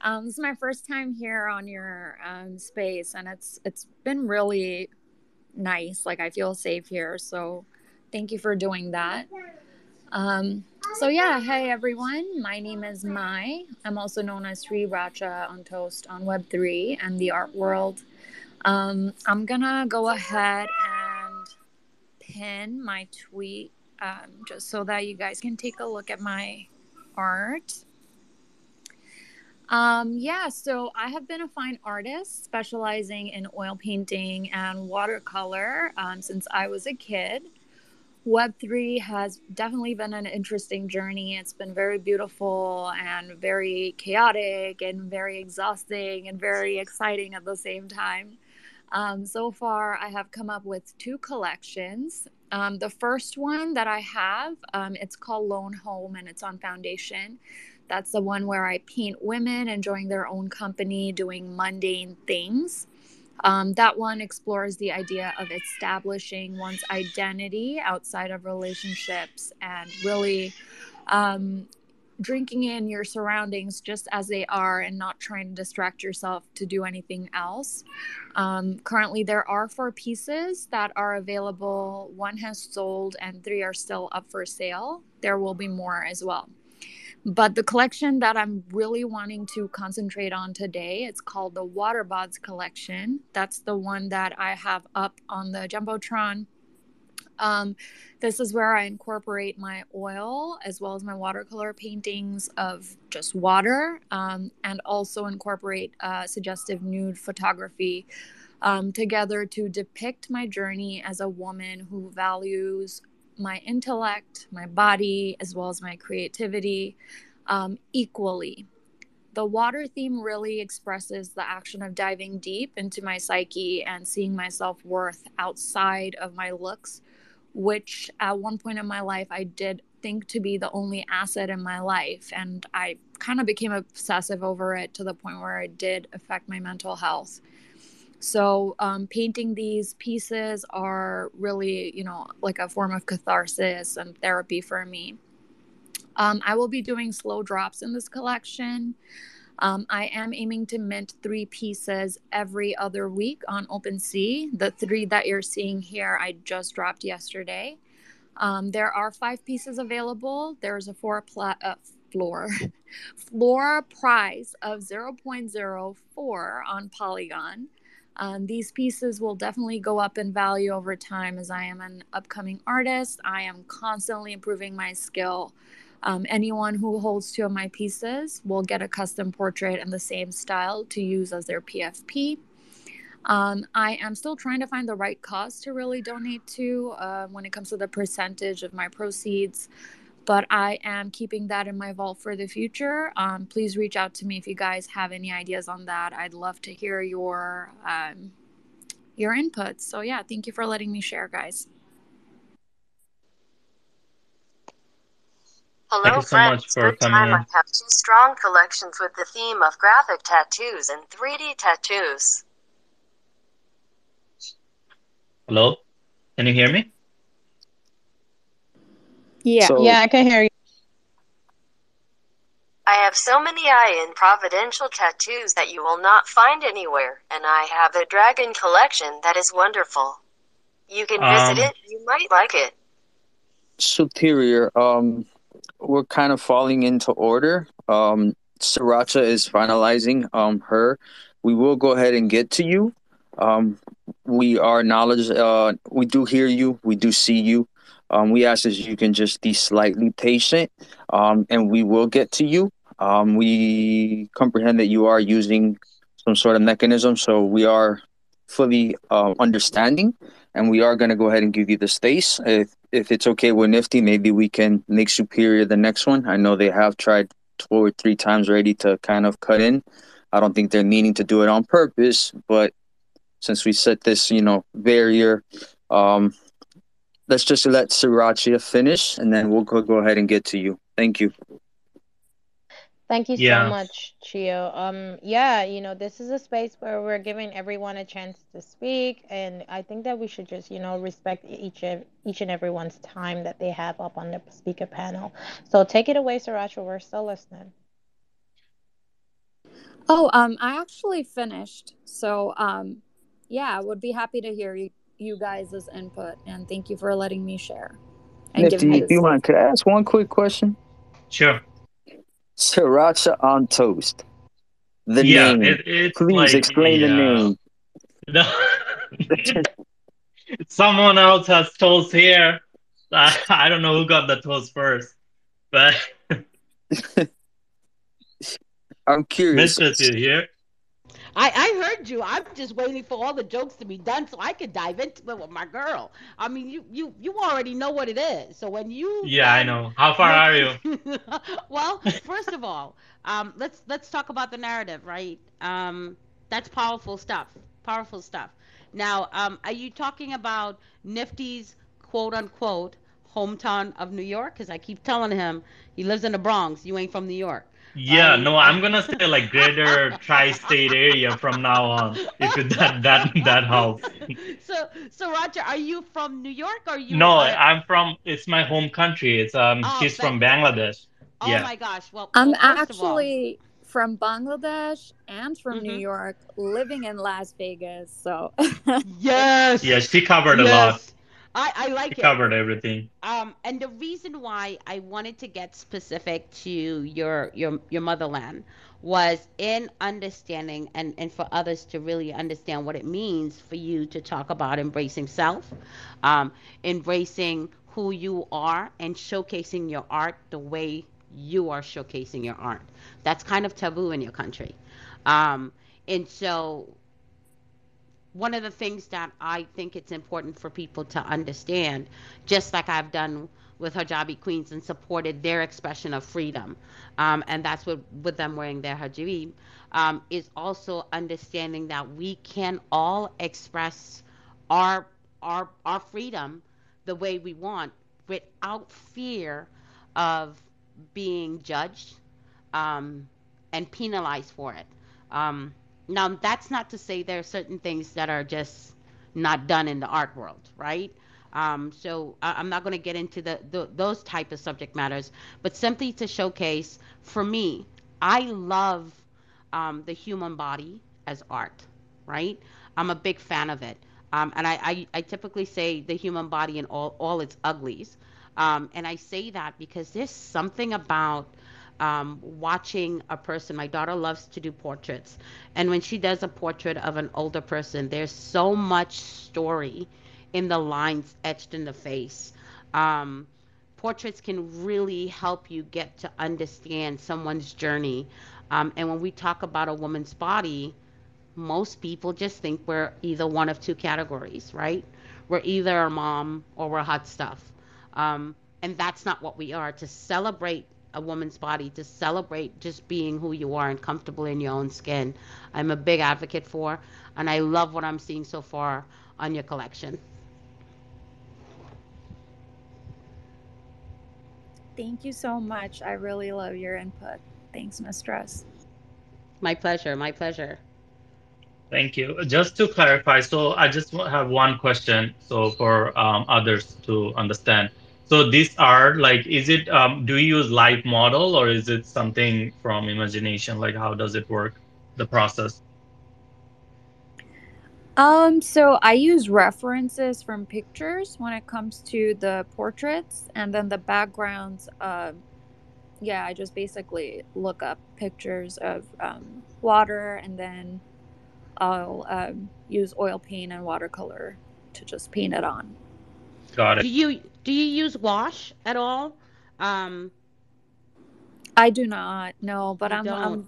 Um, this is my first time here on your um, space, and it's it's been really nice. Like I feel safe here, so thank you for doing that. Um, so yeah, hey everyone. My name is Mai. I'm also known as Sriracha on Toast on Web3 and the art world. Um, I'm gonna go ahead and pin my tweet um, just so that you guys can take a look at my art. Um, yeah, so I have been a fine artist specializing in oil painting and watercolor um, since I was a kid. Web3 has definitely been an interesting journey. It's been very beautiful and very chaotic and very exhausting and very exciting at the same time. Um, so far, I have come up with two collections. Um, the first one that I have, um, it's called Lone Home and it's on Foundation. That's the one where I paint women enjoying their own company, doing mundane things. Um, that one explores the idea of establishing one's identity outside of relationships and really um, drinking in your surroundings just as they are and not trying to distract yourself to do anything else. Um, currently, there are four pieces that are available. One has sold, and three are still up for sale. There will be more as well. But the collection that I'm really wanting to concentrate on today, it's called the Waterbods collection. That's the one that I have up on the Jumbotron. Um, this is where I incorporate my oil as well as my watercolor paintings of just water um, and also incorporate uh, suggestive nude photography um, together to depict my journey as a woman who values my intellect, my body, as well as my creativity um, equally. The water theme really expresses the action of diving deep into my psyche and seeing my self worth outside of my looks, which at one point in my life I did think to be the only asset in my life. And I kind of became obsessive over it to the point where it did affect my mental health. So, um, painting these pieces are really, you know, like a form of catharsis and therapy for me. Um, I will be doing slow drops in this collection. Um, I am aiming to mint three pieces every other week on OpenSea. The three that you're seeing here, I just dropped yesterday. Um, there are five pieces available. There's a four pla- uh, floor floor price of 0.04 on Polygon. Um, these pieces will definitely go up in value over time as I am an upcoming artist. I am constantly improving my skill. Um, anyone who holds two of my pieces will get a custom portrait in the same style to use as their PFP. Um, I am still trying to find the right cause to really donate to uh, when it comes to the percentage of my proceeds but I am keeping that in my vault for the future. Um, please reach out to me if you guys have any ideas on that. I'd love to hear your um, your input. So yeah, thank you for letting me share, guys. Hello, so friends. for Good coming time. in. I have two strong collections with the theme of graphic tattoos and 3D tattoos. Hello, can you hear me? Yeah. So- Yeah, I can hear you. I have so many eye and providential tattoos that you will not find anywhere, and I have a dragon collection that is wonderful. You can visit Um, it, you might like it. Superior. Um, we're kind of falling into order. Um, Sriracha is finalizing um her. We will go ahead and get to you. Um, we are knowledge. Uh, we do hear you. We do see you. Um, we ask that you can just be slightly patient. Um, and we will get to you. Um, we comprehend that you are using some sort of mechanism, so we are fully uh, understanding, and we are going to go ahead and give you the space. If if it's okay with Nifty, maybe we can make Superior the next one. I know they have tried two or three times already to kind of cut in. I don't think they're meaning to do it on purpose, but since we set this, you know, barrier, um, let's just let Sriracha finish, and then we'll go, go ahead and get to you. Thank you. Thank you Yeah. so much, Chio. Um, yeah, you know, this is a space where we're giving everyone a chance to speak, and I think that we should just, you know, respect each of each and everyone's time that they have up on the speaker panel. So take it away, Sriracha. We're still listening. Oh, um, I actually finished. So, um, yeah, I would be happy to hear you, you guys' input, and thank you for letting me share and giving Nifty, me if you this. mind, could I ask one quick question? Sure. Sriracha on toast. The yeah, name. it, it's Please like explain the yeah. name. No. Someone else has toast here. I, I don't know who got the toast first, but I'm curious. Mistress, you here? I, I heard you. I'm just waiting for all the jokes to be done so I can dive into it with my girl. I mean, you you you already know what it is. So when you Yeah, I know. How far are you? well, first of all, um, let's let's talk about the narrative, right? Um, that's powerful stuff. Powerful stuff. Now, um, are you talking about Nifty's quote unquote hometown of New York? Because I keep telling him he lives in the Bronx. You ain't from New York. Yeah, no, I'm gonna say like greater tri-state area from now on. If it, that that that helps. So so Roger, are you from New York or you? No, I'm from. It's my home country. It's um. Oh, She's from Bangladesh. oh yeah. my gosh. Well, I'm well, first of all- actually from Bangladesh and from New Mhm. York, living in Las Vegas. So Yes. Yeah, she covered a lot. I, I like it. covered everything. Um, and the reason why I wanted to get specific to your your your motherland was in understanding and, and for others to really understand what it means for you to talk about embracing self, um, embracing who you are and showcasing your art the way you are showcasing your art. That's kind of taboo in your country. Um, and so one of the things that I think it's important for people to understand, just like I've done with hijabi queens and supported their expression of freedom, um, and that's what with them wearing their hijab, um, is also understanding that we can all express our our our freedom the way we want without fear of being judged um, and penalized for it. Um, now, that's not to say there are certain things that are just not done in the art world, right? Um, so I, I'm not going to get into the, the those type of subject matters, but simply to showcase, for me, I love um, the human body as art, right? I'm a big fan of it. Um, and I, I, I typically say the human body in all, all its uglies. Um, and I say that because there's something about um, watching a person. My daughter loves to do portraits. And when she does a portrait of an older person, there's so much story in the lines etched in the face. Um, portraits can really help you get to understand someone's journey. Um, and when we talk about a woman's body, most people just think we're either one of two categories, right? We're either a mom or we're hot stuff. Um, and that's not what we are. To celebrate a woman's body, to celebrate just being who you are and comfortable in your own skin, I'm a big advocate for. And I love what I'm seeing so far on your collection. thank you so much. I really love your input. Thanks, Mistress. My pleasure. My pleasure. Thank you. Just to clarify, so I just have one question, so for um, others to understand. So these are like, is it, um, do you use live model or is it something from imagination? Like, how does it work, the process? Um, so I use references from pictures when it comes to the portraits, and then the backgrounds. Um, yeah, I just basically look up pictures of um, water, and then I'll um, use oil paint and watercolor to just paint it on. Got Do you do you use gouache at all? Um, I do not No, but I'm I'm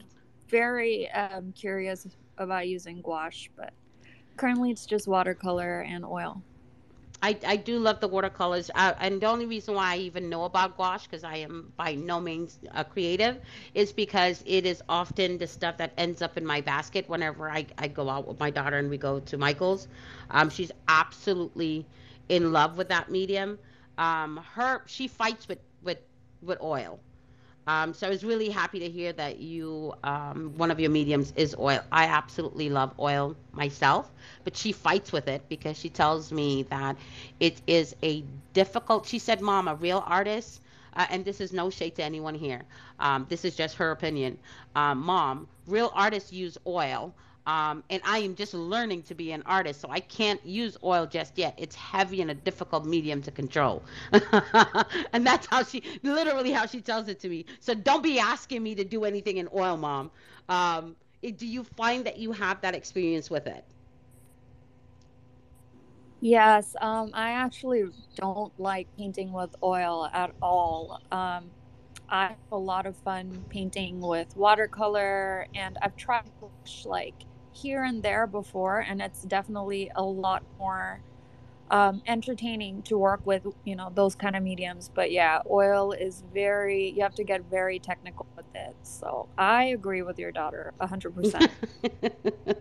very um, curious about using gouache, but currently it's just watercolor and oil. I, I do love the watercolors, uh, and the only reason why I even know about gouache, because I am by no means a creative, is because it is often the stuff that ends up in my basket whenever I, I go out with my daughter and we go to Michael's. Um, she's absolutely in love with that medium. Um, her she fights with with with oil. Um, so I was really happy to hear that you, um, one of your mediums is oil. I absolutely love oil myself, but she fights with it because she tells me that it is a difficult. She said, "Mom, a real artist." Uh, and this is no shade to anyone here. Um, this is just her opinion. Um, Mom, real artists use oil. Um, and I am just learning to be an artist, so I can't use oil just yet. It's heavy and a difficult medium to control. and that's how she, literally, how she tells it to me. So don't be asking me to do anything in oil, mom. Um, do you find that you have that experience with it? Yes, um, I actually don't like painting with oil at all. Um, I have a lot of fun painting with watercolor, and I've tried like here and there before, and it's definitely a lot more um, entertaining to work with, you know, those kind of mediums. But yeah, oil is very, you have to get very technical with it. So I agree with your daughter 100%.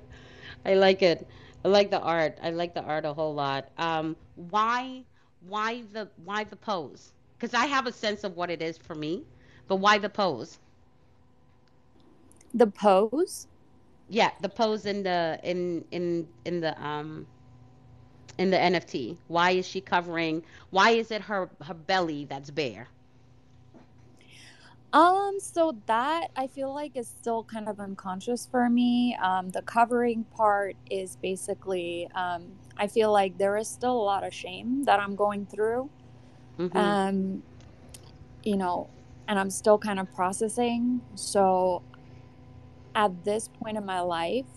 I like it. I like the art. I like the art a whole lot. Um, why, why the, why the pose? Because I have a sense of what it is for me, but why the pose? The pose? Yeah, the pose in the in in in the um in the NFT. Why is she covering? Why is it her her belly that's bare? Um, so that I feel like is still kind of unconscious for me. Um, the covering part is basically, um, I feel like there is still a lot of shame that I'm going through. Mm-hmm. Um, you know, and I'm still kind of processing. So at this point in my life,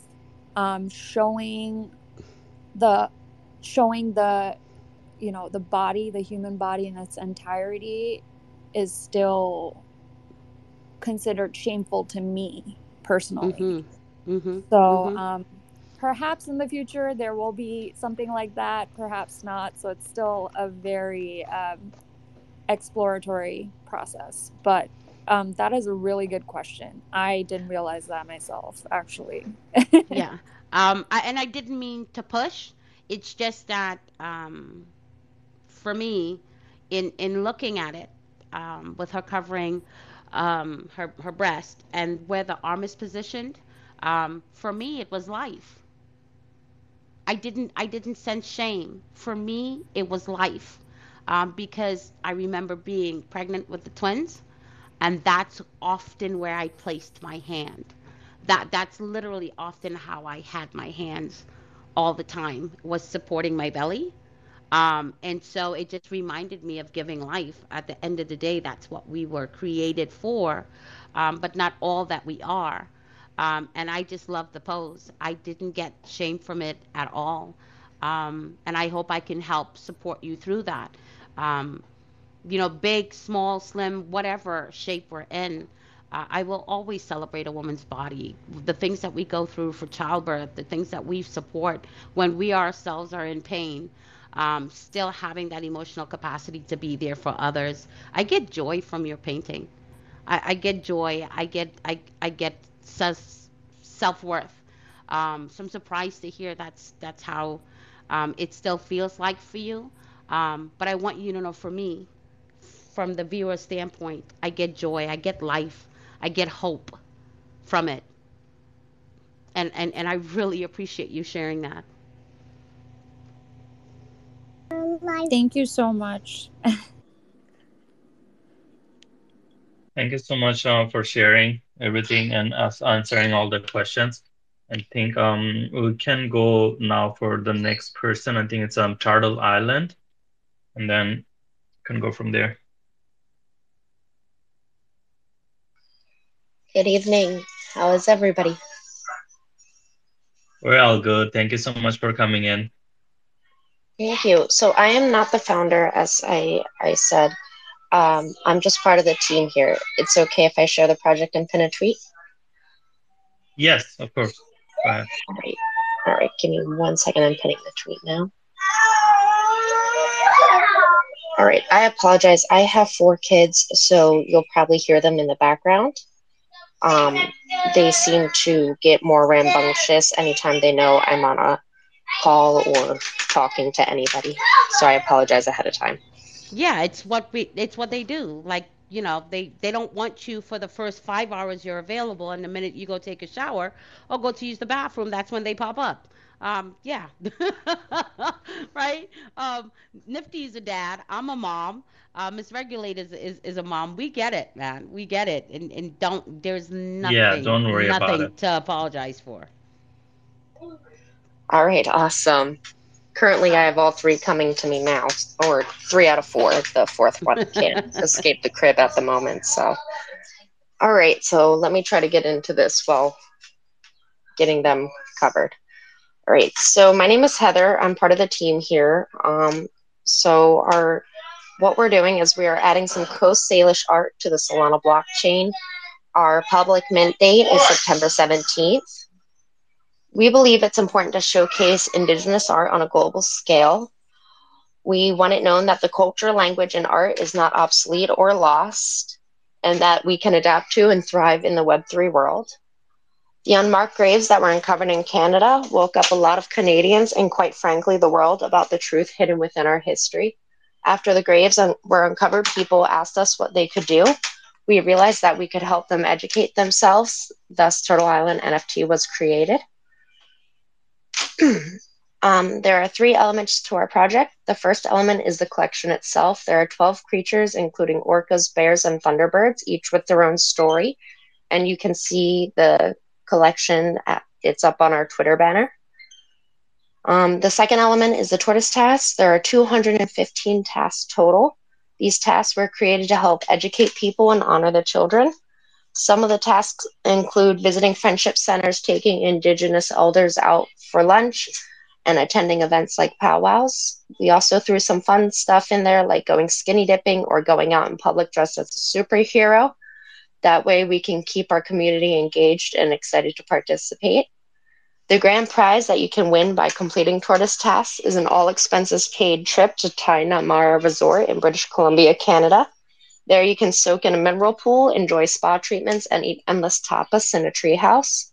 um, showing the showing the you know the body the human body in its entirety is still considered shameful to me personally Mm-hmm. Mm-hmm. so Mm-hmm. um perhaps in the future there will be something like that perhaps not so it's still a very um, exploratory process but um, that is a really good question i didn't realize that myself actually Yeah. Um, I, and I didn't mean to push. It's just that um, for me, in in looking at it, um, with her covering um, her her breast and where the arm is positioned, um, for me it was life. I didn't I didn't sense shame. For me, it was life, um, because I remember being pregnant with the twins, and that's often where I placed my hand. That that's literally often how I had my hands all the time was supporting my belly. Um, and so it just reminded me of giving life. At the end of the day, that's what we were created for, um, but not all that we are. Um, and I just love the pose. I didn't get shame from it at all. Um, and I hope I can help support you through that. You know, big, small, slim, whatever shape we're in. Uh, I will always celebrate a woman's body, the things that we go through for childbirth, the things that we support when we ourselves are in pain. Um, still having that emotional capacity to be there for others. I get joy from your painting. I, I get joy. I get I I get self worth. Um, so I'm surprised to hear that's that's how um, it still feels like for you. Um, but I want you to know, for me, from the viewer standpoint, I get joy. I get life. I get hope from it. And and and I really appreciate you sharing that. thank you so much Thank you so much uh, for sharing everything and us answering all the questions. I think um we can go now for the next person. I think it's um Turtle Island, and then can go from there. Good evening. How is everybody? We're all good. Thank you so much for coming in. Thank you. So I am not the founder, as I I said. Um, I'm just part of the team here. It's okay if I share the project and pin a tweet. Yes, of course. Go ahead. All right. All right. Give me one second. I'm pinning the tweet now. All right. I apologize. I have four kids, so you'll probably hear them in the background. Um, they seem to get more rambunctious anytime they know I'm on a call or talking to anybody. So I apologize ahead of time. Yeah, it's what we it's what they do. Like, you know, they they don't want you for the first 5 hours you're available and the minute you go take a shower or go to use the bathroom, that's when they pop up. Um, yeah. right? Um, Nifty's a dad. I'm a mom. Uh, Miss Regulate is, is is a mom. We get it, man. We get it. And and don't there's nothing Yeah, don't worry about nothing it. to apologize for. All right, awesome. Currently, I have all three coming to me now, or three out of four. The fourth one can't escape the crib at the moment. So, all right, so let me try to get into this while getting them covered. All right. So my name is Heather. I'm part of the team here. Um, so our what we're doing is we are adding some Coast Salish art to the Solana blockchain. Our public mint date is September 17th. We believe it's important to showcase Indigenous art on a global scale. We want it known that the culture, language, and art is not obsolete or lost, and that we can adapt to and thrive in the Web3 world. The unmarked graves that were uncovered in Canada woke up a lot of Canadians and, quite frankly, the world about the truth hidden within our history. After the graves were uncovered, people asked us what they could do. We realized that we could help them educate themselves. Thus, Turtle Island NFT was created. um, there are three elements to our project. The first element is the collection itself. There are 12 creatures, including orcas, bears, and thunderbirds, each with their own story. And you can see the collection, at, it's up on our Twitter banner. Um, the second element is the tortoise tasks. There are 215 tasks total. These tasks were created to help educate people and honor the children. Some of the tasks include visiting friendship centers, taking Indigenous elders out for lunch, and attending events like powwows. We also threw some fun stuff in there, like going skinny dipping or going out in public dressed as a superhero. That way, we can keep our community engaged and excited to participate. The grand prize that you can win by completing tortoise tasks is an all expenses paid trip to Taina Mara Resort in British Columbia, Canada. There you can soak in a mineral pool, enjoy spa treatments, and eat endless tapas in a treehouse.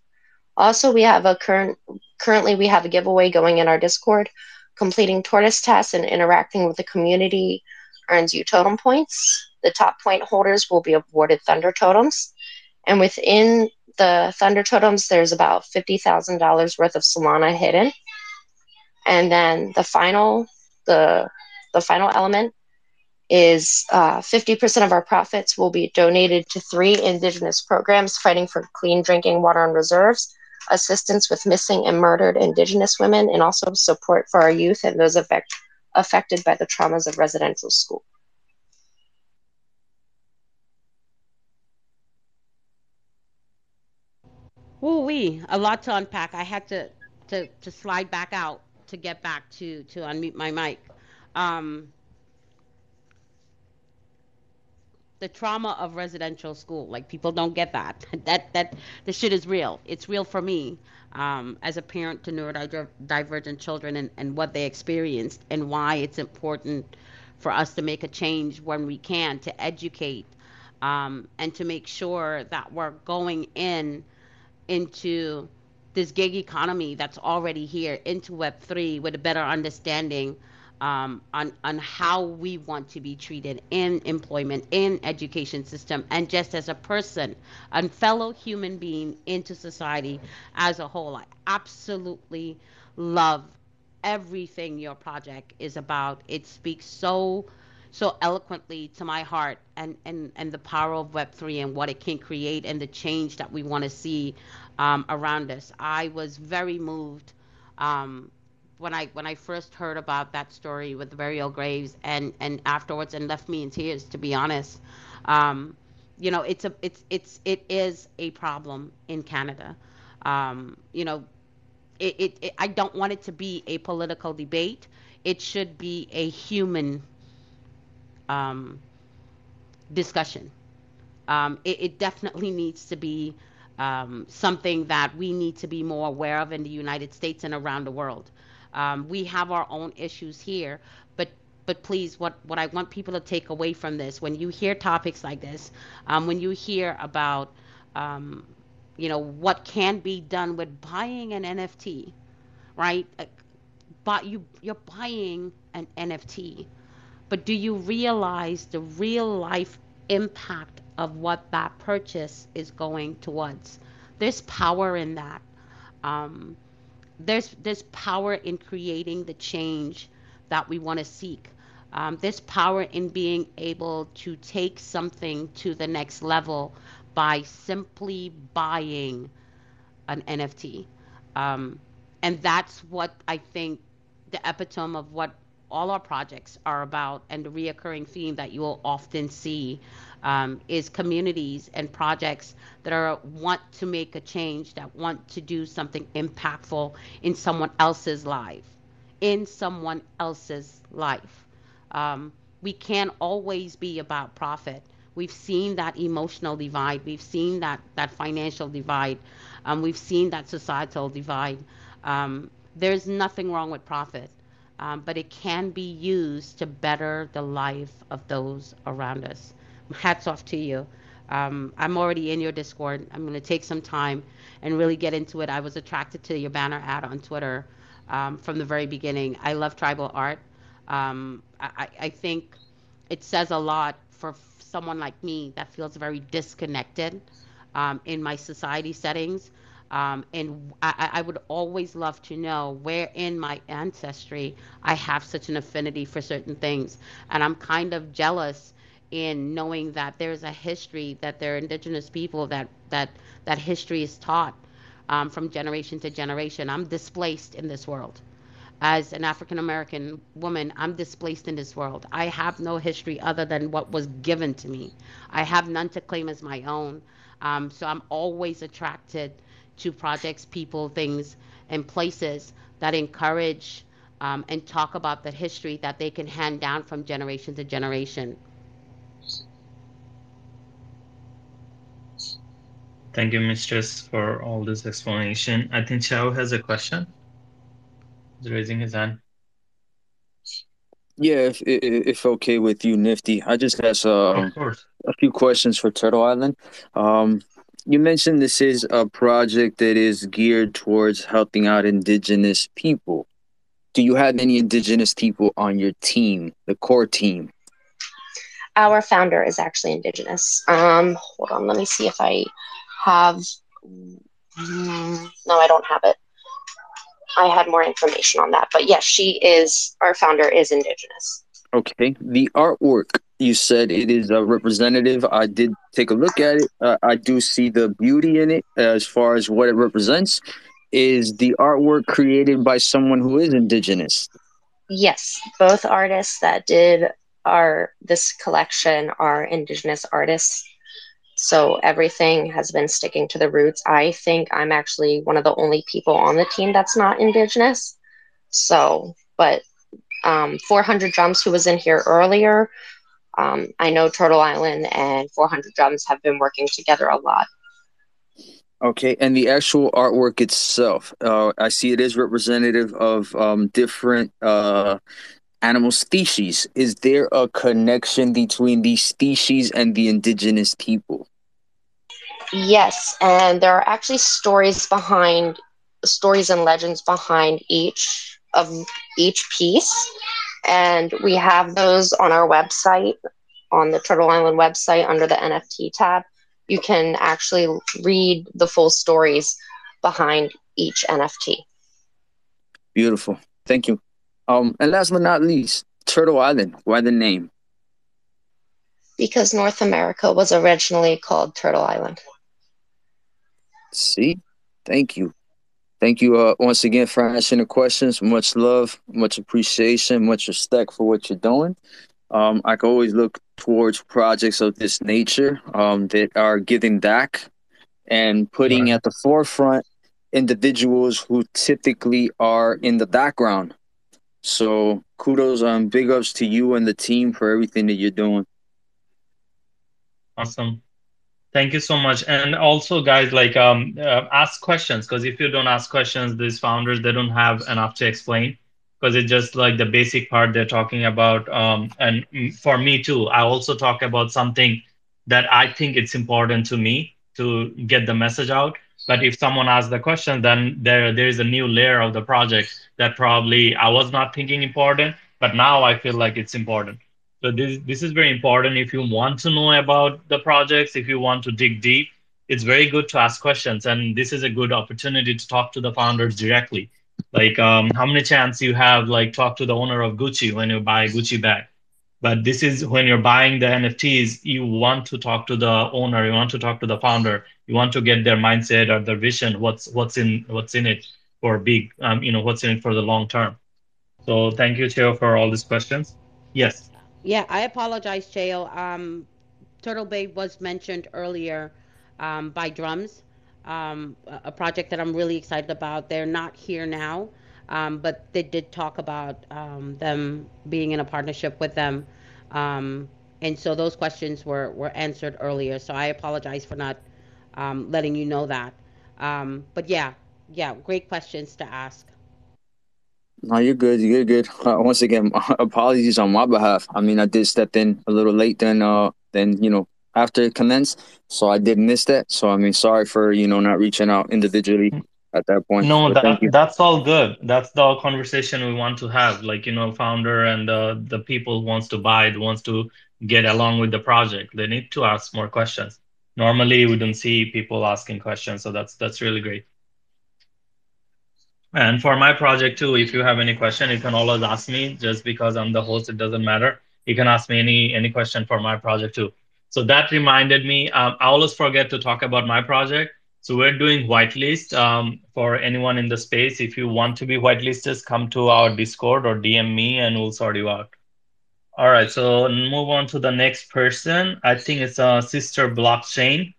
Also, we have a current currently we have a giveaway going in our Discord. Completing tortoise tasks and interacting with the community earns you totem points. The top point holders will be awarded thunder totems. And within the thunder totems, there's about $50,000 worth of Solana hidden. And then the final, the the final element is uh, 50% of our profits will be donated to three indigenous programs fighting for clean drinking water and reserves, assistance with missing and murdered indigenous women, and also support for our youth and those affect, affected by the traumas of residential school. Wee, a lot to unpack. I had to, to to slide back out to get back to to unmute my mic. Um, the trauma of residential school, like people don't get that. That that the shit is real. It's real for me um, as a parent to neurodivergent children and and what they experienced and why it's important for us to make a change when we can to educate um, and to make sure that we're going in into this gig economy that's already here into Web3 with a better understanding um, on, on how we want to be treated in employment, in education system, and just as a person, a fellow human being into society as a whole. I absolutely love everything your project is about. It speaks so so eloquently to my heart and, and, and the power of Web3 and what it can create and the change that we want to see um, around us. I was very moved um, when I when I first heard about that story with the burial graves and, and afterwards and left me in tears to be honest. Um, you know, it's a it's it's it is a problem in Canada. Um, you know, it, it, it I don't want it to be a political debate. It should be a human um, discussion. Um, it, it, definitely needs to be um, something that we need to be more aware of in the United States and around the world. Um, we have our own issues here, but but please, what, what I want people to take away from this, when you hear topics like this, um, when you hear about, um, you know, what can be done with buying an NFT, right? But you you're buying an NFT but do you realize the real life impact of what that purchase is going towards? There's power in that. Um, there's there's power in creating the change that we want to seek. Um, there's power in being able to take something to the next level by simply buying an NFT. Um, and that's what I think the epitome of what all our projects are about, and the reoccurring theme that you will often see um, is communities and projects that are want to make a change, that want to do something impactful in someone else's life, in someone else's life. Um, we can't always be about profit. We've seen that emotional divide. We've seen that that financial divide. Um, we've seen that societal divide. Um, there's nothing wrong with profit, um, but it can be used to better the life of those around us. Hats off to you. Um, I'm already in your Discord. I'm going to take some time and really get into it. I was attracted to your banner ad on Twitter um, from the very beginning. I love tribal art. Um, I, I think it says a lot for someone like me that feels very disconnected um, in my society settings. Um, and I, I would always love to know where in my ancestry I have such an affinity for certain things. And I'm kind of jealous in knowing that there's a history that there are indigenous people that that that history is taught um, from generation to generation. I'm displaced in this world. As an African American woman, I'm displaced in this world. I have no history other than what was given to me. I have none to claim as my own. Um, so I'm always attracted to projects, people, things, and places that encourage um, and talk about the history that they can hand down from generation to generation. Thank you, Mistress, for all this explanation. I think Chao has a question. He's raising his hand. Yeah, if if okay with you, Nifty, I just have uh, a few questions for Turtle Island. Um, you mentioned this is a project that is geared towards helping out indigenous people. Do you have any indigenous people on your team, the core team? Our founder is actually indigenous. Um, hold on, let me see if I have. No, I don't have it. I had more information on that, but yes, she is. Our founder is indigenous. Okay. The artwork, you said it is a representative. I did take a look at it. Uh, I do see the beauty in it as far as what it represents. Is the artwork created by someone who is indigenous? Yes, both artists that did our this collection are indigenous artists. So everything has been sticking to the roots. I think I'm actually one of the only people on the team that's not indigenous. So, but um, 400 Drums, who was in here earlier, um, I know Turtle Island and 400 Drums have been working together a lot. Okay, and the actual artwork itself, uh, I see it is representative of um, different uh, animal species. Is there a connection between these species and the indigenous people? Yes, and there are actually stories behind stories and legends behind each of each piece. And we have those on our website, on the Turtle Island website under the NFT tab. You can actually read the full stories behind each NFT. Beautiful. Thank you. Um, and last but not least, Turtle Island. Why the name? Because North America was originally called Turtle Island. See, thank you. Thank you uh, once again for answering the questions. Much love, much appreciation, much respect for what you're doing. Um, I can always look towards projects of this nature um, that are giving back and putting at the forefront individuals who typically are in the background. So kudos and big ups to you and the team for everything that you're doing. Awesome. Thank you so much. And also, guys, like um, uh, ask questions because if you don't ask questions, these founders they don't have enough to explain because it's just like the basic part they're talking about. Um, and for me too, I also talk about something that I think it's important to me to get the message out. But if someone asks the question, then there there is a new layer of the project that probably I was not thinking important, but now I feel like it's important. So this this is very important. If you want to know about the projects, if you want to dig deep, it's very good to ask questions, and this is a good opportunity to talk to the founders directly. Like, um, how many chance you have like talk to the owner of Gucci when you buy Gucci bag? But this is when you're buying the NFTs, you want to talk to the owner, you want to talk to the founder, you want to get their mindset or their vision, what's what's in what's in it for big, um, you know, what's in it for the long term. So thank you, Cheo, for all these questions. Yes. Yeah, I apologize, Cheo. Um, Turtle Bay was mentioned earlier um, by Drums, um, a project that I'm really excited about. They're not here now, um, but they did talk about um, them being in a partnership with them. Um, and so those questions were, were answered earlier. So I apologize for not letting you know that. But yeah, yeah, great questions to ask. No, you're good. You're good. Uh, once again, apologies on my behalf. I mean, I did step in a little late than uh than you know after it commenced, so I did miss that. So I mean, sorry for you know not reaching out individually at that point. No, But that that's all good. That's the conversation we want to have. Like, you know, founder and the the people wants to buy it, wants to get along with the project. They need to ask more questions. Normally, we don't see people asking questions, so that's that's really great. And for my project too, if you have any question, you can always ask me. Just because I'm the host, it doesn't matter. You can ask me any any question for my project too. So that reminded me. Um, I always forget to talk about my project. So we're doing whitelist um, for anyone in the space. If you want to be whitelisted, come to our Discord or DM me, and we'll sort you out. All right. So move on to the next person. I think it's uh, Sister Blockchain.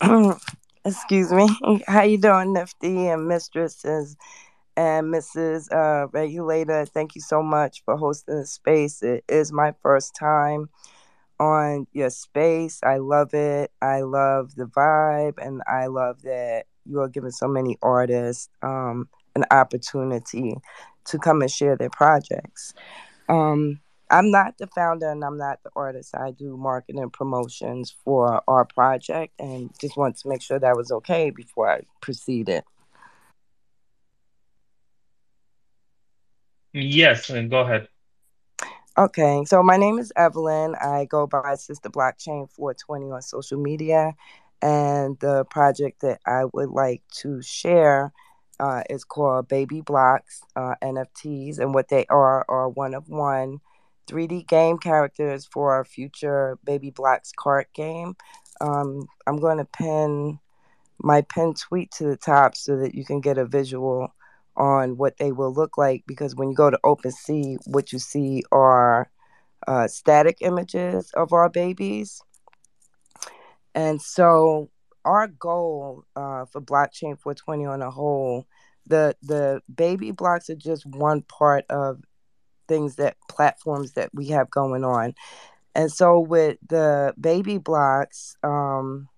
Excuse me. How you doing, Nifty and mistresses and Mrs. Uh, Regulator? Thank you so much for hosting the space. It is my first time on your space. I love it. I love the vibe, and I love that you are giving so many artists um, an opportunity to come and share their projects. Um, I'm not the founder and I'm not the artist. I do marketing and promotions for our project and just want to make sure that was okay before I proceeded. Yes, go ahead. Okay, so my name is Evelyn. I go by Sister Blockchain 420 on social media. And the project that I would like to share uh, is called Baby Blocks uh, NFTs. And what they are are one of one 3D game characters for our future Baby Blocks card game. Um, I'm going to pin my pin tweet to the top so that you can get a visual on what they will look like because when you go to OpenSea, what you see are uh, static images of our babies. And so our goal uh, for blockchain 420 on a whole, the the baby blocks are just one part of things that platforms that we have going on. And so with the baby blocks, um,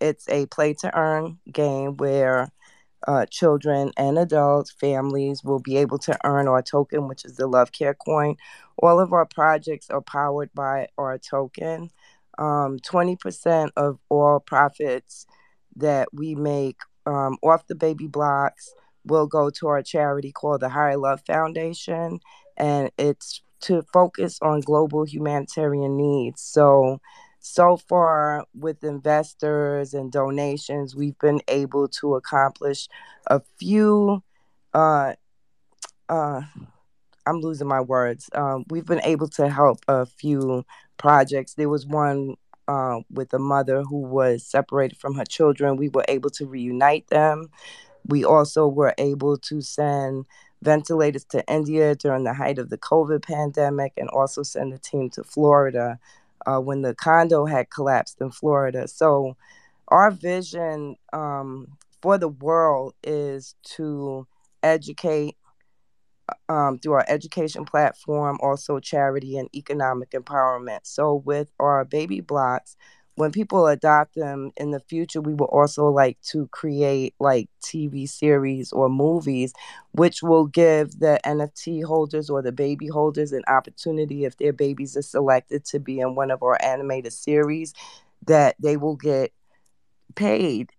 it's a play to earn game where uh, children and adults, families will be able to earn our token, which is the Love Care coin. All of our projects are powered by our token. Um, 20% of all profits that we make um, off the baby blocks will go to our charity called the Higher Love Foundation, and it's to focus on global humanitarian needs. So, so far with investors and donations, we've been able to accomplish a few. Uh, uh, I'm losing my words. Um, we've been able to help a few projects. There was one uh, with a mother who was separated from her children. We were able to reunite them. We also were able to send ventilators to India during the height of the COVID pandemic and also send a team to Florida uh, when the condo had collapsed in Florida. So, our vision um, for the world is to educate um, through our education platform, also charity and economic empowerment. So, with our baby blocks, when people adopt them in the future, we will also like to create like TV series or movies, which will give the NFT holders or the baby holders an opportunity if their babies are selected to be in one of our animated series, that they will get paid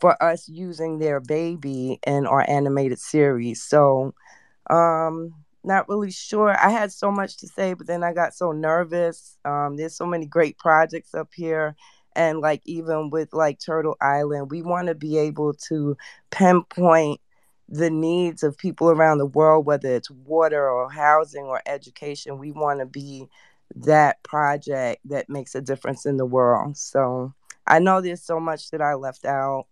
for us using their baby in our animated series. So, um, not really sure. I had so much to say, but then I got so nervous. Um, there's so many great projects up here. And like even with like Turtle Island, we want to be able to pinpoint the needs of people around the world, whether it's water or housing or education. We want to be that project that makes a difference in the world. So I know there's so much that I left out.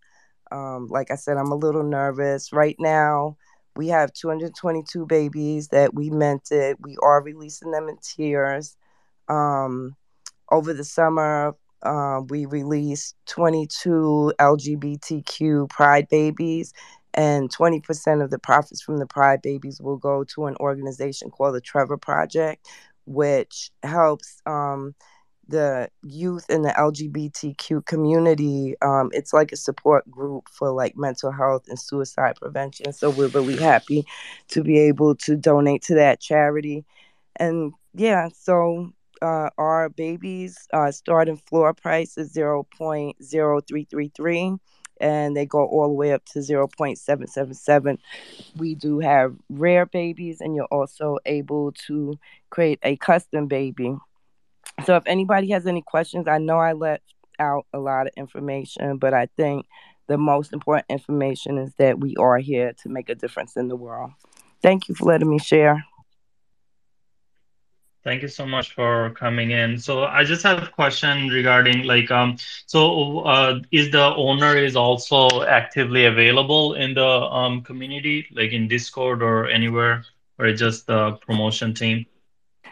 Um, like I said, I'm a little nervous right now. We have 222 babies that we minted. We are releasing them in tiers. Um, over the summer, uh, we released 22 LGBTQ Pride babies, and 20% of the profits from the Pride babies will go to an organization called the Trevor Project, which helps um, the youth in the LGBTQ community. Um, it's like a support group for like mental health and suicide prevention. So we're really happy to be able to donate to that charity. And yeah, so uh, our babies uh, starting floor price is 0.0333 and they go all the way up to 0.777 we do have rare babies and you're also able to create a custom baby so if anybody has any questions i know i left out a lot of information but i think the most important information is that we are here to make a difference in the world thank you for letting me share Thank you so much for coming in. So I just have a question regarding like um so uh is the owner is also actively available in the um community like in Discord or anywhere or just the promotion team?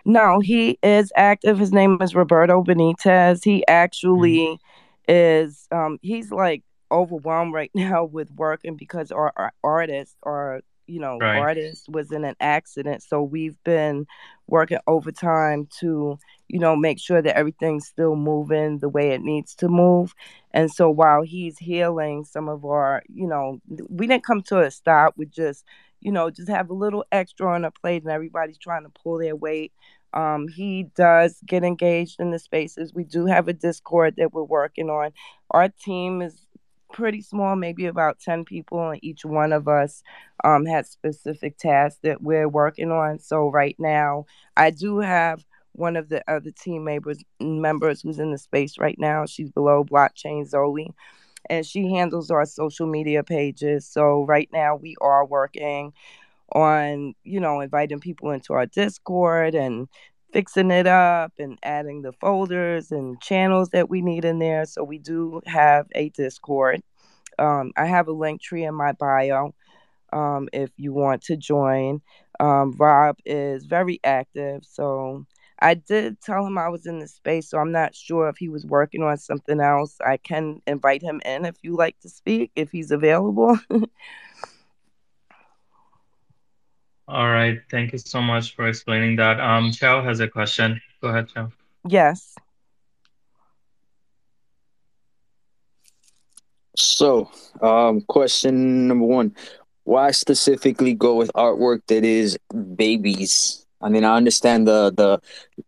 No, he is active. His name is Roberto Benitez. He actually mm-hmm. is um he's like overwhelmed right now with working because our, artist, our artists are you know right. artist was in an accident so we've been working overtime to you know make sure that everything's still moving the way it needs to move and so while he's healing some of our you know we didn't come to a stop we just you know just have a little extra on a plate and everybody's trying to pull their weight um, he does get engaged in the spaces. We do have a Discord that we're working on. Our team is pretty small, maybe about 10 people, and each one of us um, has specific tasks that we're working on. So right now, I do have one of the other team members members who's in the space right now. She's below blockchain Zoe, and she handles our social media pages. So right now, we are working on you know inviting people into our Discord and fixing it up and adding the folders and channels that we need in there. So we do have a Discord. Um, I have a link tree in my bio um, if you want to join. Um, Rob is very active. So I did tell him I was in the space, so I'm not sure if he was working on something else. I can invite him in if you like to speak, if he's available. All right. Thank you so much for explaining that. Um, Chao has a question. Go ahead, Chao. Yes. So, um, question number one: Why specifically go with artwork that is babies? I mean, I understand the the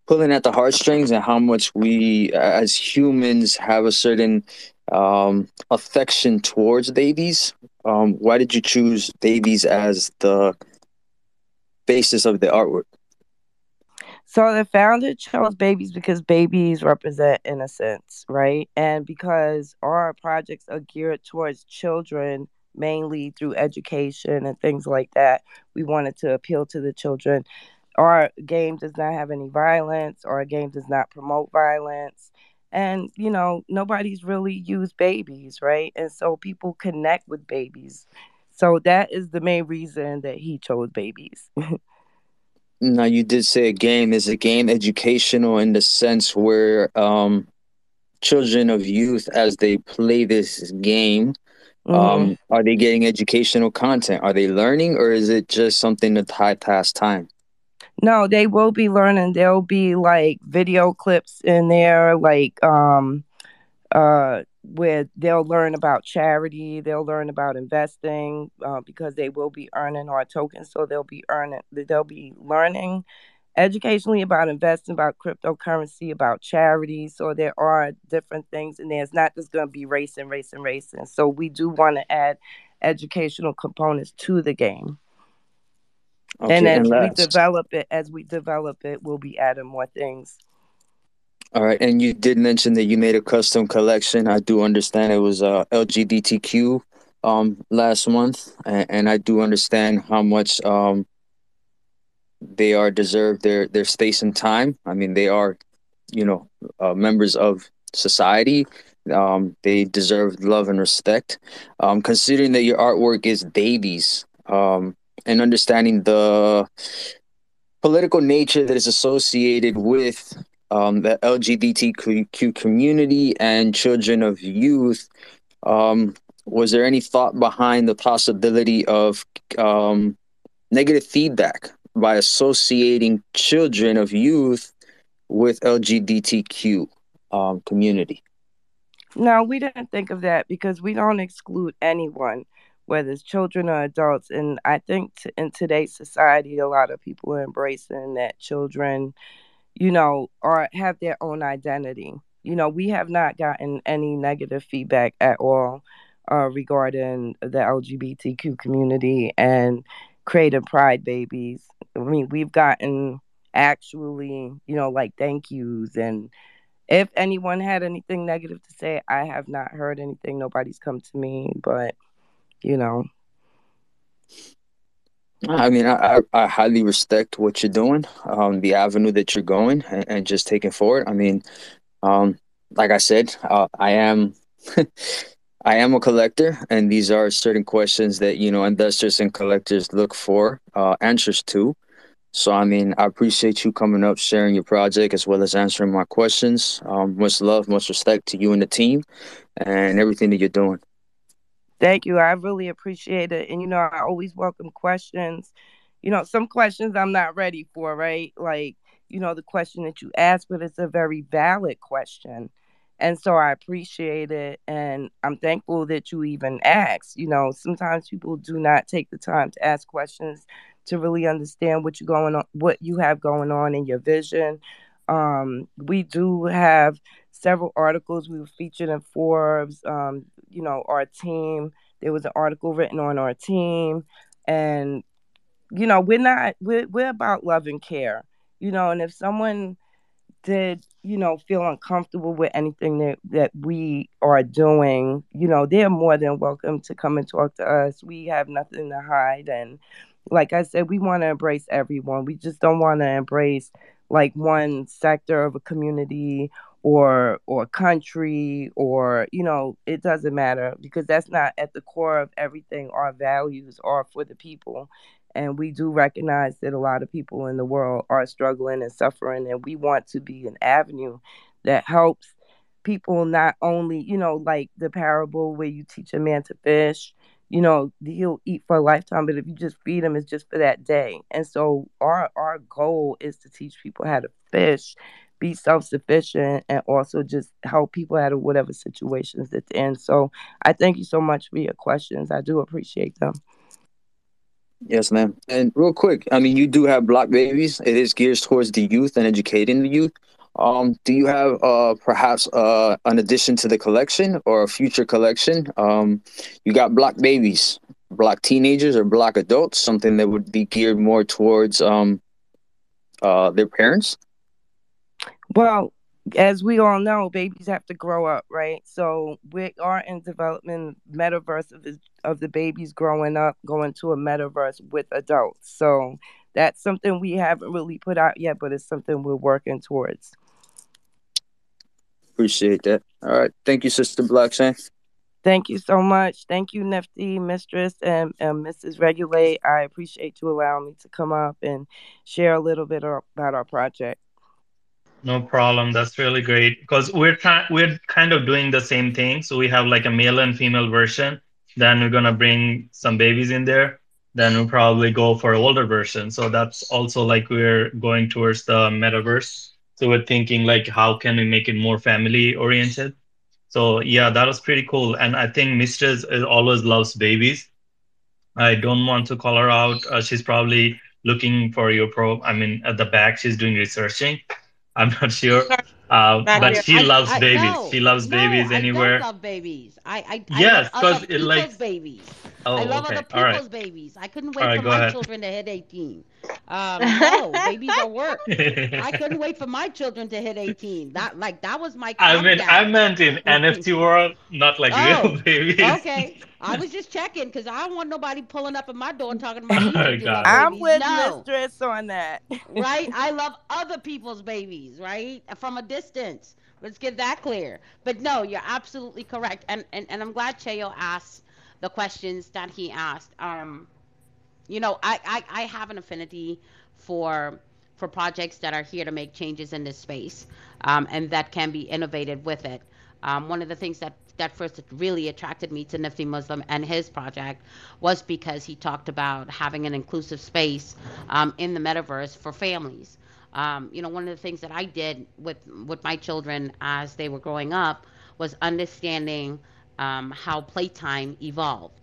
pulling at the heartstrings and how much we, as humans, have a certain um, affection towards babies. Um, why did you choose babies as the basis of the artwork? So the founder chose babies because babies represent innocence, right? And because our projects are geared towards children mainly through education and things like that, we wanted to appeal to the children. Our game does not have any violence, our game does not promote violence. And, you know, nobody's really used babies, right? And so people connect with babies. So that is the main reason that he chose babies. now you did say a game is a game educational in the sense where um, children of youth as they play this game um, mm-hmm. um, are they getting educational content are they learning or is it just something to tie past time no they will be learning there'll be like video clips in there like um uh where they'll learn about charity, they'll learn about investing uh, because they will be earning our tokens. So they'll be earning, they'll be learning educationally about investing, about cryptocurrency, about charity. So there are different things in there. It's not just going to be racing, racing, racing. So we do want to add educational components to the game. Okay, and as and we develop it, as we develop it, we'll be adding more things. All right, and you did mention that you made a custom collection. I do understand it was uh, LGBTQ um, last month, and, and, I do understand how much um, they are deserved their their space and time. I mean, they are, you know, uh, members of society. Um, they deserve love and respect. Um, considering that your artwork is babies, um, and understanding the political nature that is associated with um, the LGBTQ community and children of youth, um, was there any thought behind the possibility of um, negative feedback by associating children of youth with LGBTQ um, community? No, we didn't think of that because we don't exclude anyone, whether it's children or adults. And I think t- in today's society, a lot of people are embracing that children, you know, or have their own identity. You know, we have not gotten any negative feedback at all uh, regarding the LGBTQ community and creating pride babies. I mean, we've gotten actually, you know, like thank yous and if anyone had anything negative to say, I have not heard anything. Nobody's come to me, but you know. I mean, I, I, I highly respect what you're doing, um, the avenue that you're going, and, and just taking forward. I mean, um, like I said, uh, I am, I am a collector, and these are certain questions that you know investors and collectors look for uh, answers to. So, I mean, I appreciate you coming up, sharing your project, as well as answering my questions. Um, much love, much respect to you and the team, and everything that you're doing. Thank you. I really appreciate it. And you know, I always welcome questions. You know, some questions I'm not ready for, right? Like, you know, the question that you asked, but it's a very valid question. And so I appreciate it. And I'm thankful that you even asked. You know, sometimes people do not take the time to ask questions to really understand what you going on, what you have going on in your vision. Um, we do have several articles. We were featured in Forbes. Um, you know, our team. There was an article written on our team, and you know, we're not we're we're about love and care. You know, and if someone did you know feel uncomfortable with anything that that we are doing you know they're more than welcome to come and talk to us we have nothing to hide and like I said, we want to embrace everyone. We just don't want to embrace like one sector of a community or or country or you know it doesn't matter because that's not at the core of everything our values are for the people. And we do recognize that a lot of people in the world are struggling and suffering and we want to be an avenue that helps people not only you know like the parable where you teach a man to fish you know he'll eat for a lifetime but if you just feed him it's just for that day and so our our goal is to teach people how to fish be self-sufficient and also just help people out of whatever situations that they're in so i thank you so much for your questions i do appreciate them Yes, ma'am. And real quick, I mean, you do have Block Babies. It is geared towards the youth and educating the youth. Um, do you have uh, perhaps uh, an addition to the collection or a future collection? Um, you got Block Babies, Block Teenagers, or Block Adults, something that would be geared more towards um, uh, their parents? Well, as we all know, babies have to grow up, right? So we are in development metaverse of the, of the babies growing up, going to a metaverse with adults. So that's something we haven't really put out yet, but it's something we're working towards. Appreciate that. All right. Thank you, Sister Blockchain. Thank you so much. Thank you, Nifty, Mistress, and, and Mrs. Regulate. I appreciate you allowing me to come up and share a little bit about our project. No problem. That's really great because we're trying. We're kind of doing the same thing. So we have like a male and female version. Then we're gonna bring some babies in there. Then we'll probably go for older version. So that's also like we're going towards the metaverse. So we're thinking like how can we make it more family oriented. So yeah, that was pretty cool. And I think Mistress always loves babies. I don't want to call her out. Uh, she's probably looking for your pro. I mean, at the back, she's doing researching. I'm not sure. Uh, but she I- loves I- babies. no, she loves no, babies anywhere. don't love babies. I I, I Yes, because it, like- babies. Oh, I love okay. other All right. people's babies. I couldn't wait All right, for go my ahead. children to hit 18. Um, no, babies are work. I couldn't wait for my children to hit 18. That like that was my I mean, I meant in NFT world, not like Oh, real babies. Okay, I was just checking because I don't want nobody pulling up at my door and talking about me. Oh, that you love God. I'm with no. Mistress on that. right? I love other people's babies, right? From a distance. Let's get that clear. But no, you're absolutely correct. And and, and I'm glad Cheo asked the questions that he asked. Um you know, I, I I have an affinity for for projects that are here to make changes in this space, um, and that can be innovated with it. Um, one of the things that that first really attracted me to Nifty Muslim and his project was because he talked about having an inclusive space um, in the metaverse for families. Um, you know, one of the things that I did with with my children as they were growing up was understanding um, how playtime evolved.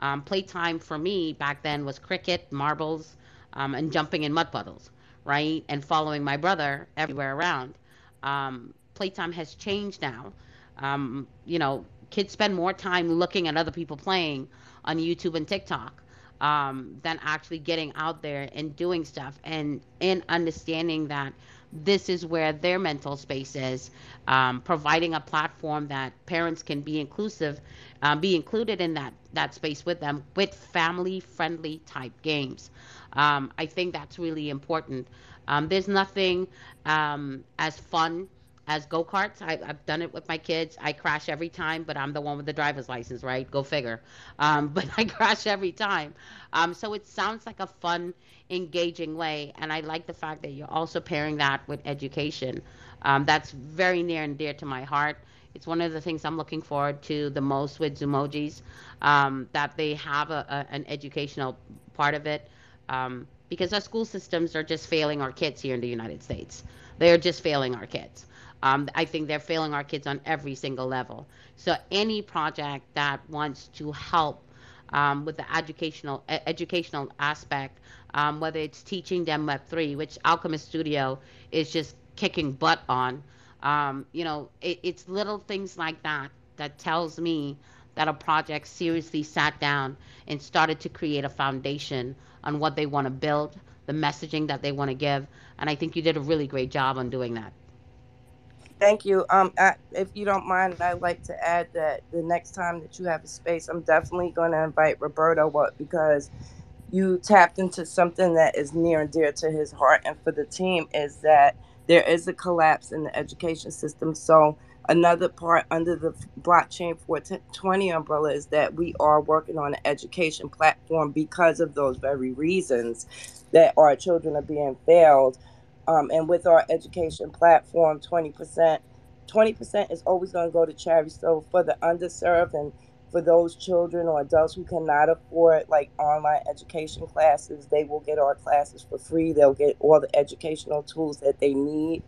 Um, playtime for me back then was cricket, marbles, um, and jumping in mud puddles, right? And following my brother everywhere around. Um, playtime has changed now. Um, you know, kids spend more time looking at other people playing on YouTube and TikTok um, than actually getting out there and doing stuff and and understanding that this is where their mental space is, um, providing a platform that parents can be inclusive, um, be included in that that space with them with family friendly type games. Um, I think that's really important. Um, there's nothing um, as fun as go karts. I've done it with my kids. I crash every time, but I'm the one with the driver's license, right? Go figure. Um, but I crash every time. Um, so it sounds like a fun, engaging way. And I like the fact that you're also pairing that with education. Um, that's very near and dear to my heart. It's one of the things I'm looking forward to the most with Zoomojis, um, that they have a, a, an educational part of it. Um, because our school systems are just failing our kids here in the United States. They are just failing our kids. Um, I think they're failing our kids on every single level. So any project that wants to help um, with the educational educational aspect, um, whether it's teaching them Web three, which Alchemist Studio is just kicking butt on. Um, you know, it, it's little things like that that tells me that a project seriously sat down and started to create a foundation on what they want to build, the messaging that they want to give, and I think you did a really great job on doing that. Thank you. Um, I, if you don't mind, I'd like to add that the next time that you have a space, I'm definitely going to invite Roberto up because you tapped into something that is near and dear to his heart and for the team is that there is a collapse in the education system. So another part under the blockchain 420 umbrella is that we are working on an education platform because of those very reasons that our children are being failed um, and with our education platform, 20%, 20% is always going to go to charity. So for the underserved and for those children or adults who cannot afford like online education classes, they will get our classes for free. They'll get all the educational tools that they need.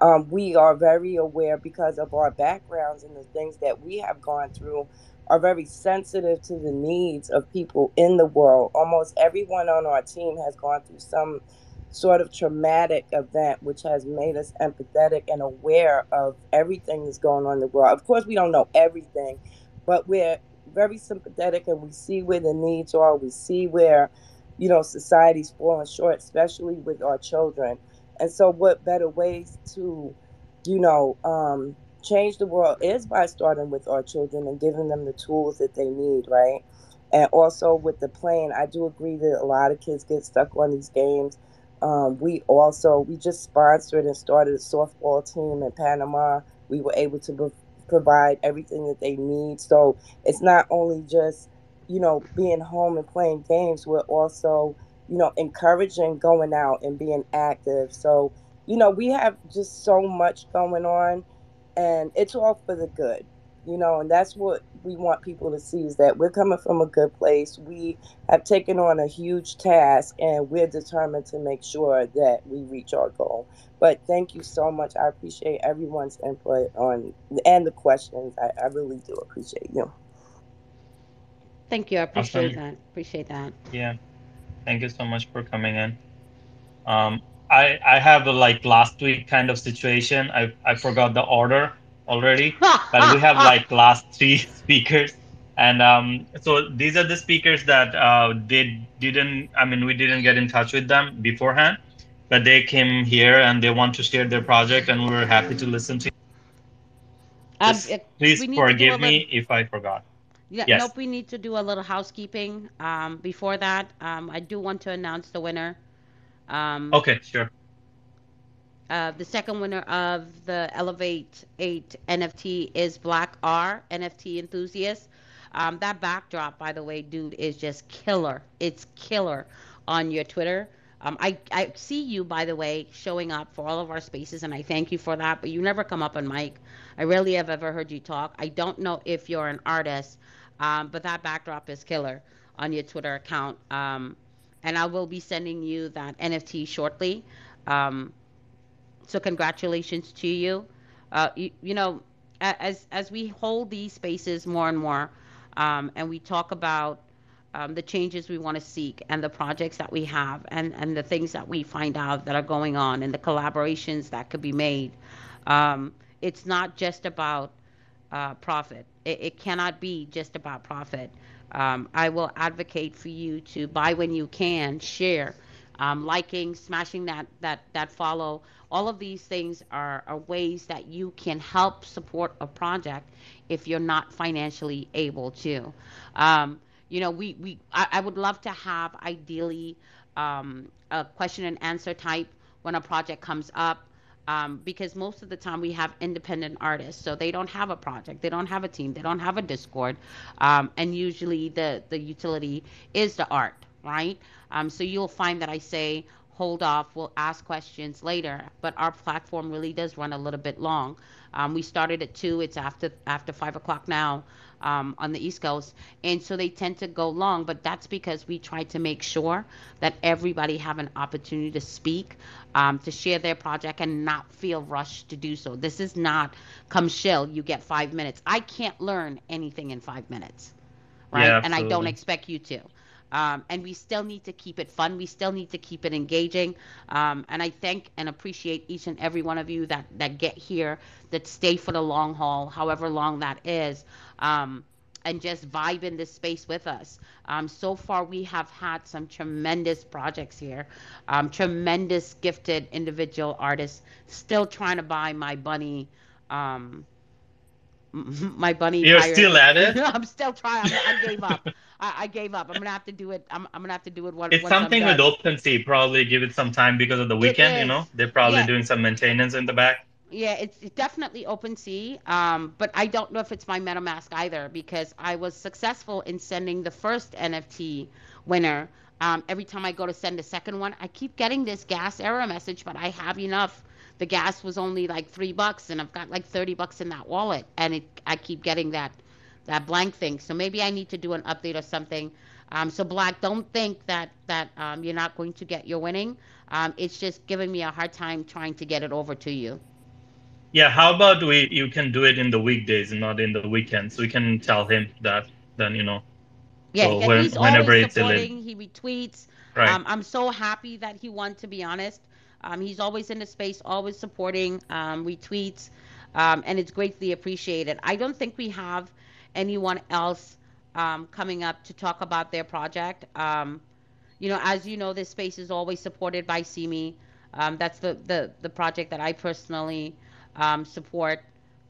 Um, we are very aware because of our backgrounds and the things that we have gone through are very sensitive to the needs of people in the world. Almost everyone on our team has gone through some sort of traumatic event, which has made us empathetic and aware of everything that's going on in the world. Of course, we don't know everything, but we're very sympathetic and we see where the needs are. We see where, you know, society's falling short, especially with our children. And so, what better ways to, you know, um, change the world is by starting with our children and giving them the tools that they need, right? And also with the playing, I do agree that a lot of kids get stuck on these games um, we also we just sponsored and started a softball team in Panama. We were able to pro- provide everything that they need. So it's not only just you know being home and playing games. We're also you know encouraging going out and being active. So you know we have just so much going on, and it's all for the good you know and that's what we want people to see is that we're coming from a good place. We have taken on a huge task and we're determined to make sure that we reach our goal. But thank you so much. I appreciate everyone's input on and the questions. I, I really do appreciate you. Thank you. I appreciate awesome. that. Appreciate that. Yeah. Thank you so much for coming in. Um i i have a like last week kind of situation. I i forgot the order already, but we have like last three speakers. And um, so these are the speakers that uh, they didn't, I mean, we didn't get in touch with them beforehand, but they came here and they want to share their project and we were happy to listen to. Um, please forgive me little... if I forgot. Yeah, yes. nope, we need to do a little housekeeping. Um, before that, um, I do want to announce the winner. Um, okay, sure. Uh, the second winner of the Elevate 8 NFT is Black R, NFT enthusiast. Um, that backdrop, by the way, dude, is just killer. It's killer on your Twitter. Um, I, I see you, by the way, showing up for all of our spaces, and I thank you for that. But you never come up on mic. I rarely have ever heard you talk. I don't know if you're an artist, um, but that backdrop is killer on your Twitter account. Um, and I will be sending you that NFT shortly. Um, so congratulations to you. Uh, you, you know, as as we hold these spaces more and more, um, and we talk about um, the changes we want to seek and the projects that we have and and the things that we find out that are going on and the collaborations that could be made. Um, it's not just about uh, profit. It, it, cannot be just about profit. Um, I will advocate for you to buy when you can, share, um, liking, smashing that that that follow. All of these things are, are ways that you can help support a project if you're not financially able to. Um, you know, we we I, I, would love to have ideally um, a question and answer type when a project comes up. Um, because most of the time we have independent artists, so they don't have a project, they don't have a team, they don't have a Discord, um, and usually the the utility is the art, right? Um, so you'll find that I say, hold off, we'll ask questions later. But our platform really does run a little bit long. Um, we started at two, it's after after five o'clock now um, on the East Coast, and so they tend to go long. But that's because we try to make sure that everybody have an opportunity to speak, um, to share their project, and not feel rushed to do so. This is not come shill, you get five minutes. I can't learn anything in five minutes, right? Yeah, and I don't expect you to. Um, and we still need to keep it fun. We still need to keep it engaging. Um, and I thank and appreciate each and every one of you that that get here, that stay for the long haul, however long that is, um, and just vibe in this space with us. Um, so far, we have had some tremendous projects here, um, tremendous gifted individual artists still trying to buy my bunny. Um, my bunny. You're hired- still at it? I'm still trying. I gave up. I, I gave up. I'm gonna have to do it. I'm, I'm gonna have to do it one. It's something with. OpenSea. Probably give it some time because of the weekend. You know, they're probably Yeah. doing some maintenance in the back. Yeah, it's it's definitely OpenSea. Um, but I don't know if it's my MetaMask either because I was successful in sending the first NFT winner. Um, every time I go to send the second one, I keep getting this gas error message, but I have enough. The gas was only like three bucks, and I've got like thirty bucks in that wallet, and it I keep getting that that blank thing. So maybe I need to do an update or something. Um, so Black, don't think that that um, you're not going to get your winning. Um, it's just giving me a hard time trying to get it over to you. Yeah, how about we? You can do it in the weekdays and not in the weekends. We can tell him that. Then you know. Yeah, So when- he's whenever always it's supporting. He retweets. Right. Um, I'm so happy that he won. To be honest, um, he's always in the space, always supporting, um, retweets, um, and it's greatly appreciated. I don't think we have anyone else um, coming up to talk about their project. Um, you know, as you know, this space is always supported by CME. Um, that's the, the the project that I personally um, support.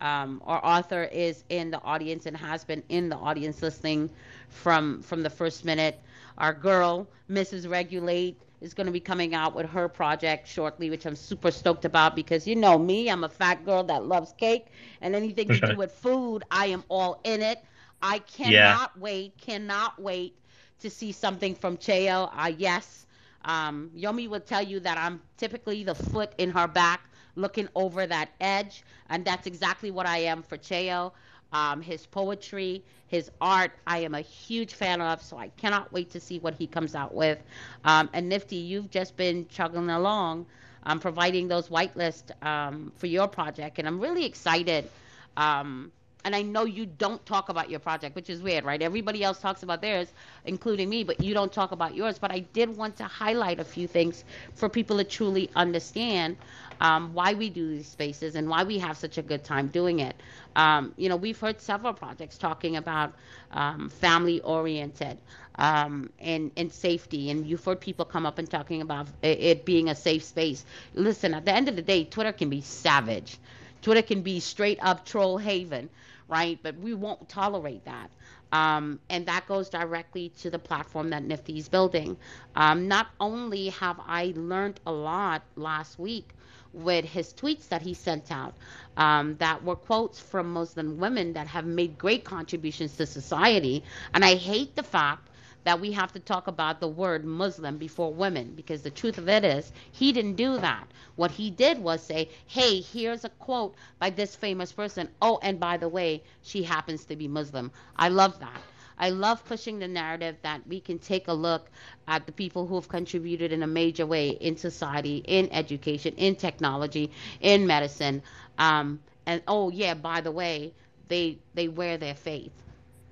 Um, our author is in the audience and has been in the audience listening from from the first minute. Our girl, Mrs. Regulate, is going to be coming out with her project shortly, which I'm super stoked about because you know me, I'm a fat girl that loves cake and anything to do with food, I am all in it. I cannot Yeah. wait, cannot wait to see something from Cheo. Uh, yes, um, Yomi will tell you that I'm typically the foot in her back looking over that edge, and that's exactly what I am for Cheo. Um, his poetry, his art, I am a huge fan of, so I cannot wait to see what he comes out with. Um, and Nifty, you've just been chugging along, um, providing those whitelist um, for your project, and I'm really excited. Um, and I know you don't talk about your project, which is weird, right? Everybody else talks about theirs, including me, but you don't talk about yours. But I did want to highlight a few things for people to truly understand um, why we do these spaces and why we have such a good time doing it. Um, you know, we've heard several projects talking about um, family oriented um, and, and safety, and you've heard people come up and talking about it, being a safe space. Listen, at the end of the day, Twitter can be savage. Twitter can be straight up troll haven, right? But we won't tolerate that. Um, and that goes directly to the platform that Nifty is building. Um, not only have I learned a lot last week with his tweets that he sent out um, that were quotes from Muslim women that have made great contributions to society. And I hate the fact that we have to talk about the word Muslim before women because the truth of it is he didn't do that. What he did was say, hey, here's a quote by this famous person. Oh, and by the way, she happens to be Muslim. I love that. I love pushing the narrative that we can take a look at the people who have contributed in a major way in society, in education, in technology, in medicine. Um, and oh yeah, by the way, they they wear their faith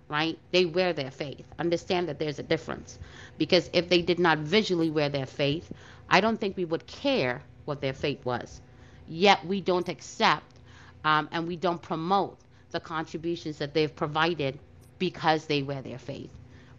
right? They wear their faith. Understand that there's a difference. Because if they did not visually wear their faith, I don't think we would care what their faith was. Yet we don't accept um, and we don't promote the contributions that they've provided because they wear their faith,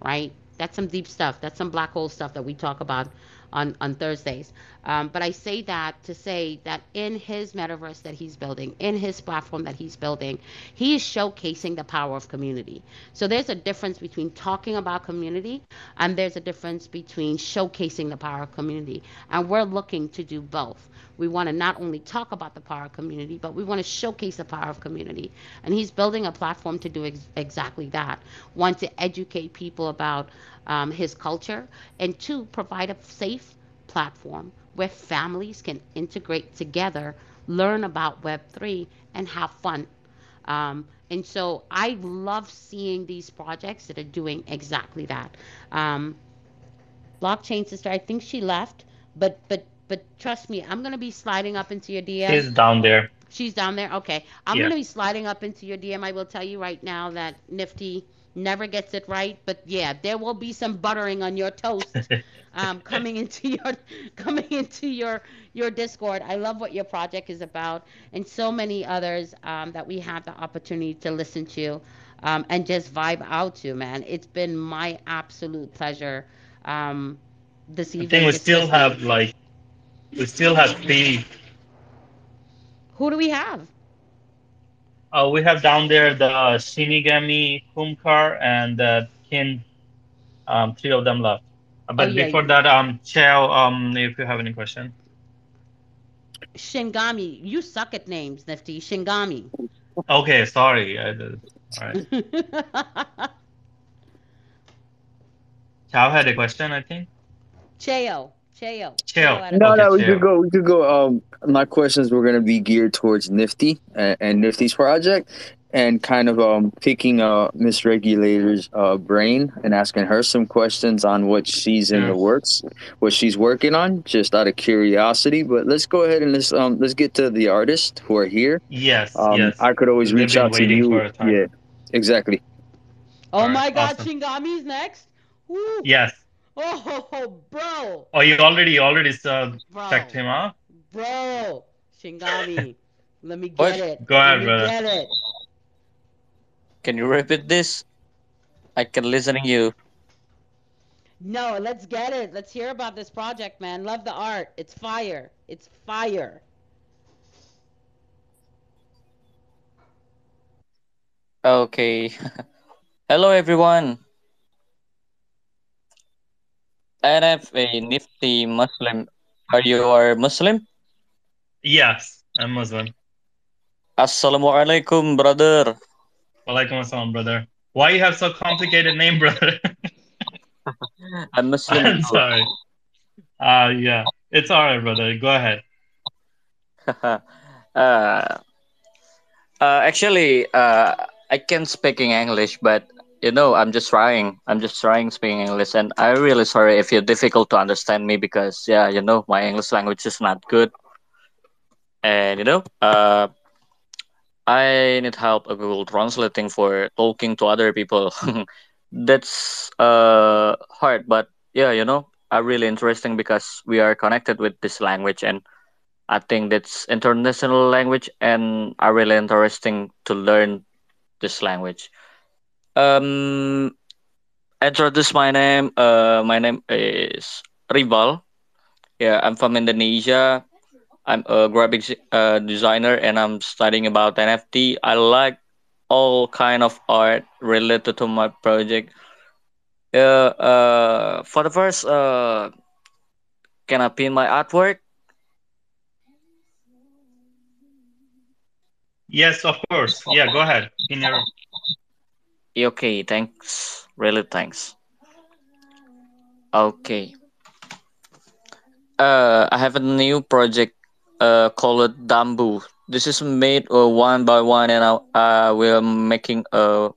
right? That's some deep stuff. That's some black hole stuff that we talk about on, on Thursdays. Um, but I say that to say that in his metaverse that he's building, in his platform that he's building, he is showcasing the power of community. So there's a difference between talking about community and there's a difference between showcasing the power of community. And we're looking to do both. We want to not only talk about the power of community, but we want to showcase the power of community. And he's building a platform to do ex- exactly that. One, to educate people about um, his culture, and two, provide a safe platform where families can integrate together, learn about Web3, and have fun. Um, and so I love seeing these projects that are doing exactly that. Um, blockchain sister, I think she left, but but but trust me, I'm gonna be sliding up into your DM. She's down there. She's down there. Okay, I'm Yeah. gonna be sliding up into your DM. I will tell you right now that Nifty never gets it right, but yeah, there will be some buttering on your toast um, coming into your coming into your your Discord. I love what your project is about, and so many others um, that we have the opportunity to listen to um, and just vibe out to. Man, it's been my absolute pleasure um, this I think we still have like we still have three. Who do we have? Uh, we have down there the Shinigami Kumkar and uh, Kin. Um, three of them left. Uh, But Oh, yeah, before yeah. that, um, Chao, um, if you have any question. Shingami. You suck at names, Nifty. Shingami. Okay, sorry. I did. All right. Chao had a question, I think. Cheo. Cheo. Cheo. had a No, Okay, no, we could go. We could go. Um, my questions were gonna be geared towards Nifty and, and Nifty's project, and kind of um picking uh Miss Regulator's uh brain and asking her some questions on what she's in the works, what she's working on, just out of curiosity. But let's go ahead and let's um let's get to the artists who are here. Yes, Um, yes. I could always They've reach out to you. for a time. Yeah, exactly. Oh All right, my God, awesome. Shingami's next. Woo. Yes. Oh, bro, Oh, you already you already uh, Bro. checked him out. bro, Shingami. Let me get What? it. Go ahead, Let me brother. get it. Can you repeat this? I can listening you. No, let's get it. Let's hear about this project, man. Love the art. It's fire. It's fire. Okay. Hello everyone. NFA Nifty Muslim. Are you a Muslim? Yes, I'm Muslim. Assalamualaikum, brother. Walaikum assalam, brother. Why you have so complicated name, brother? I'm Muslim. I'm sorry. Uh, yeah, it's all right, brother. Go ahead. uh, uh, actually, uh, I can speak in English, but you know, I'm just trying. I'm just trying speaking English, and I'm really sorry if you're difficult to understand me because, yeah, you know, my English language is not good, and you know, uh, I need help of Google translating for talking to other people. That's uh hard, but yeah, you know, are really interesting because we are connected with this language and I think that's international language and are really interesting to learn this language. Um, introduce my name. Uh, my name is Rival. Yeah, I'm from Indonesia. I'm a graphic uh, designer and I'm studying about NFT. I like all kind of art related to my project. Uh, uh, for the first, uh, can I pin my artwork? Yes, of course. Yeah, go ahead. In your Okay, thanks. Really thanks. Okay. Uh, I have a new project uh called Dambu. This is made uh, one by one, and I uh, we're making a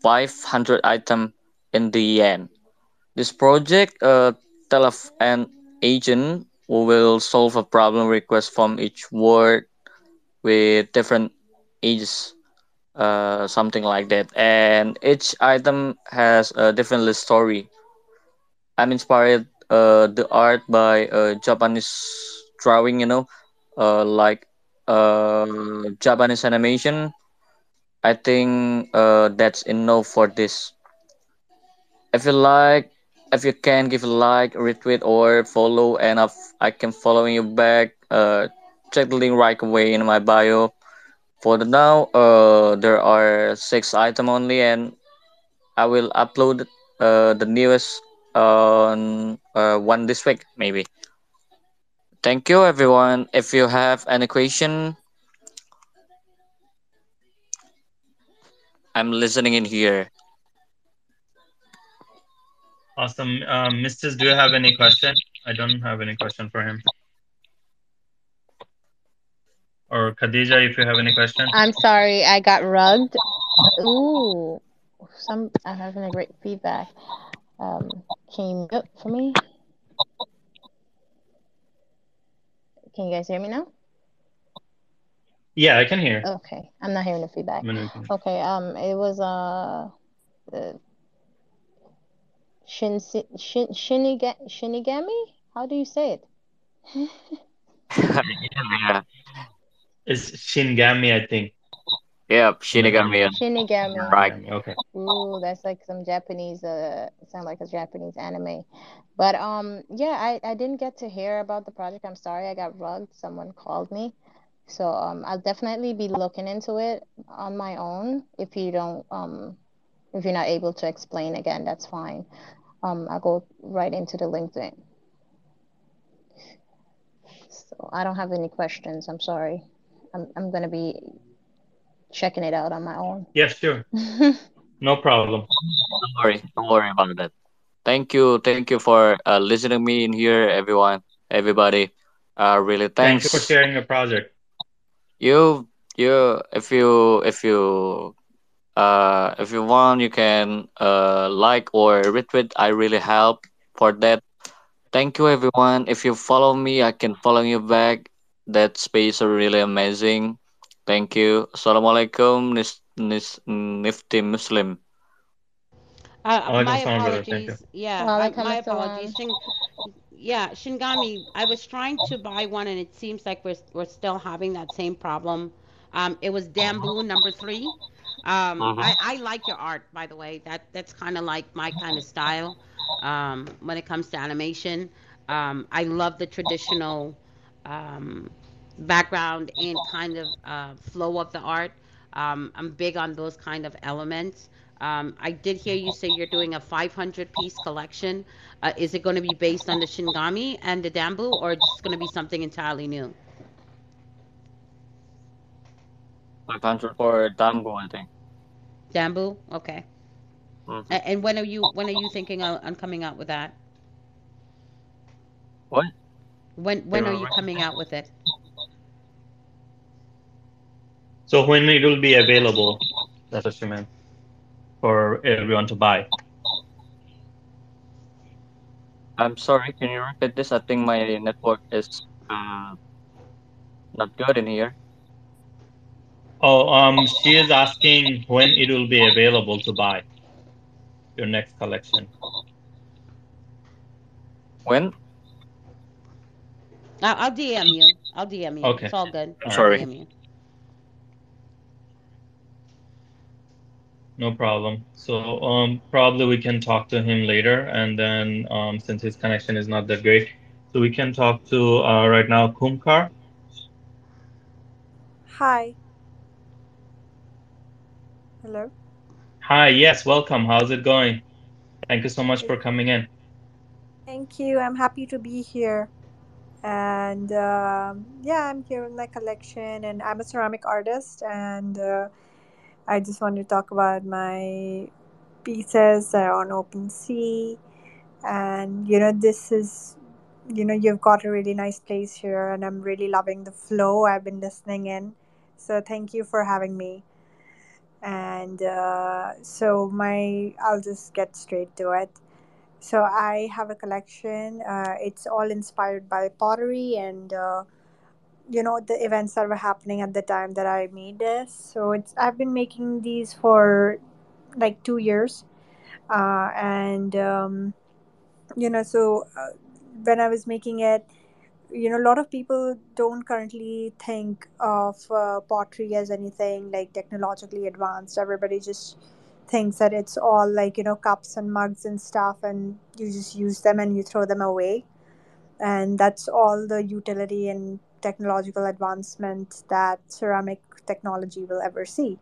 500 item in the end. This project uh tell of an agent who will solve a problem request from each word with different ages uh something like that. And each item has a different story. I'm inspired uh the art by uh japanese drawing you know uh like uh japanese animation. I think uh that's enough for this. If you like if you can give a like retweet or follow and if i can follow you back uh check the link right away in my bio for the now, uh, there are six item only, and I will upload uh, the newest on uh, one this week maybe. Thank you, everyone. If you have any question, I'm listening in here. awesome. Um, Mrs. Do you have any question? I don't have any question for him. Or Khadija, if you have any question. I'm sorry, I got rugged. Ooh, some I'm having a great feedback. Um, can you mute for me? Can you guys hear me now? Yeah, I can hear. Okay, I'm not hearing the feedback. When we can- Okay, um, it was uh, the shin shin shiniga, shinigami. How do you say it? yeah, It's Shingami, I think. yeah, Shinigami. Shinigami. Right. Okay. Ooh, that's like some Japanese. Uh, sound like a Japanese anime. But um, yeah, I I didn't get to hear about the project. I'm sorry, I got rugged. Someone called me, so um, I'll definitely be looking into it on my own. If you don't um, if you're not able to explain again, that's fine. Um, I'll go right into the LinkedIn. So I don't have any questions. I'm sorry. I'm I'm gonna be checking it out on my own. Yes, sure. No problem. Don't worry, don't worry about that. Thank you, thank you for uh, listening me in here, everyone, everybody. Uh, really Thank thanks. you for sharing your project. You, you, if you, if you, uh, if you want, you can uh like or retweet. I really help for that. Thank you, everyone. If you follow me, I can follow you back. That space are really amazing. Thank you. Assalamualaikum, nis, nis, nifty Muslim. Uh, my salam. Thank you. apologies. Yeah, I, my apologies. Shin, yeah, Shingami, I was trying to buy one, and it seems like we're we're still having that same problem. Um, it was Dambu number three. Um, Mhm. I, I like your art, by the way. That that's kind of like my kind of style. Um, when it comes to animation, um, I love the traditional um, background and kind of uh, flow of the art. Um, I'm big on those kind of elements. Um, I did hear you say you're doing a 500 piece collection. Uh, is it going to be based on the Shingami and the Dambu, or is it just going to be something entirely new? 500 for Dambo, I think. Dambu, okay. Mhm. And when are you when are you thinking on, on coming out with that? What? When when are you coming out with it? So when it will be available, that's what you meant, for everyone to buy. I'm sorry, can you repeat this? I think my network is uh, not good in here. Oh, um, she is asking when it will be available to buy your next collection. When? I'll, I'll DM you. I'll DM you. Okay. It's all good. I'm I'll sorry. DM you. No problem. So um, probably we can talk to him later, and then um, since his connection is not that great, so we can talk to uh, right now Kumkar. Hi. Hello. Hi, yes, welcome. How's it going? Thank you so much for coming in. Thank you. I'm happy to be here. And um yeah, I'm here with my collection, and I'm a ceramic artist, and uh, I just want to talk about my pieces that are on OpenSea. And you know, this is, you know, you've got a really nice place here, and I'm really loving the flow I've been listening in. So thank you for having me. And uh, so my, I'll just get straight to it. So I have a collection. Uh, it's all inspired by pottery and uh, you know the events that were happening at the time that I made this. So it's I've been making these for like two years, uh, and um, you know so uh, when I was making it, you know a lot of people don't currently think of uh, pottery as anything like technologically advanced. Everybody just thinks that it's all like you know cups and mugs and stuff, and you just use them and you throw them away and that's all the utility and technological advancement that ceramic technology will ever see.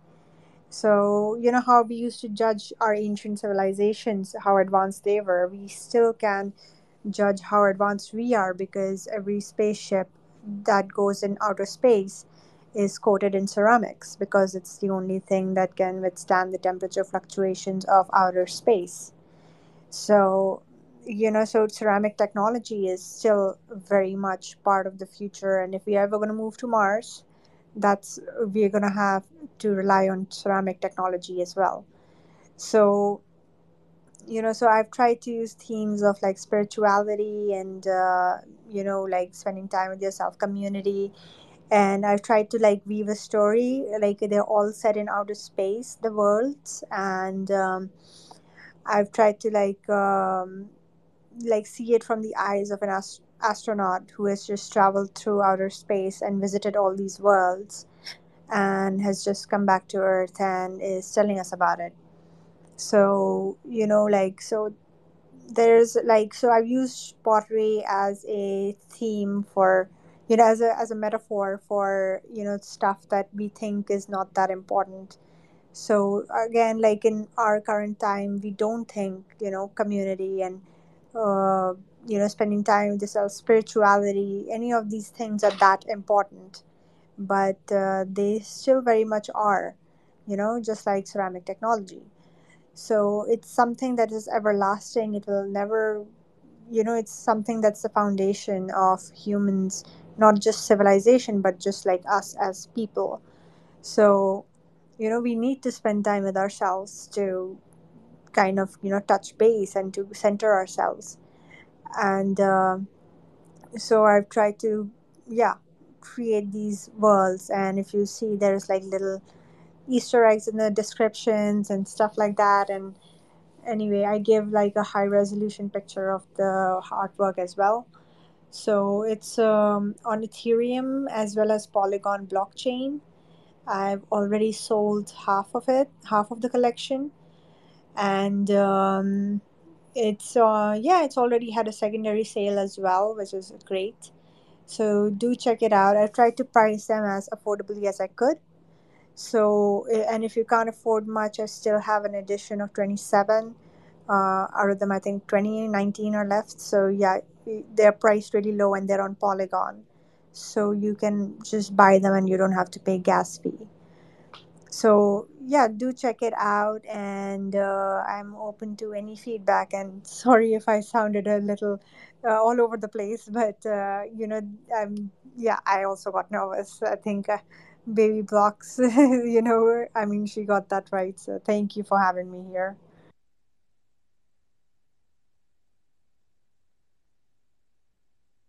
So, you know how we used to judge our ancient civilizations, how advanced they were, we still can judge how advanced we are because every spaceship that goes in outer space is coated in ceramics because it's the only thing that can withstand the temperature fluctuations of outer space. So, you know, so ceramic technology is still very much part of the future. And if we're ever going to move to Mars, that's we're going to have to rely on ceramic technology as well. So, you know, so I've tried to use themes of like spirituality and, uh, you know, like spending time with yourself, community. And I've tried to like weave a story, like they're all set in outer space, the worlds. And um, I've tried to like um, like see it from the eyes of an ast- astronaut who has just traveled through outer space and visited all these worlds and has just come back to earth and is telling us about it. So you know like so there's like so i've used pottery as a theme for you know as a as a metaphor for you know stuff that we think is not that important. So again like in our current time we don't think you know community and uh, you know spending time with yourself spirituality any of these things are that important. But uh, they still very much are you know just like ceramic technology. So it's something that is everlasting. It will never you know it's something that's the foundation of humans not just civilization but just like us as people. So you know we need to spend time with ourselves to kind of you know touch base and to center ourselves. And uh, so i've tried to yeah create these worlds. And if you see there's like little easter eggs in the descriptions and stuff like that. And anyway i give like a high resolution picture of the artwork as well. So it's um, on ethereum as well as polygon blockchain. I've already sold half of it half of the collection and um, it's uh, yeah it's already had a secondary sale as well which is great. So do check it out. I've tried to price them as affordably as i could. So eh, and if you can't afford much i still have an edition of 27 uh, out of them i think 20 19 are left. So yeah eh, they're priced really low and they're on polygon. So you can just buy them and you don't have to pay gas fee. So yeah do check it out and uh, i'm open to any feedback and sorry if i sounded a little uh, all over the place but uh, you know I'm, yeah i also got nervous. I think uh, baby blocks you know i mean she got that right so thank you for having me here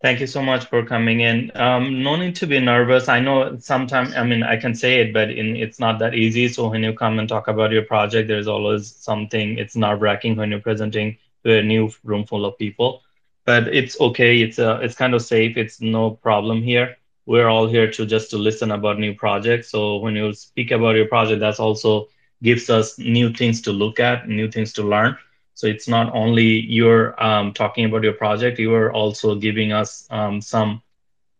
Thank you so much for coming in. Um, no need to be nervous. I know sometimes, I mean, I can say it, but in, it's not that easy. So when you come and talk about your project, there's always something, it's nerve-wracking when you're presenting to a new room full of people. But it's okay. It's uh, it's kind of safe. It's no problem here. We're all here to just to listen about new projects. So when you speak about your project, that's also gives us new things to look at, new things to learn. So it's not only you're um, talking about your project, you are also giving us um, some,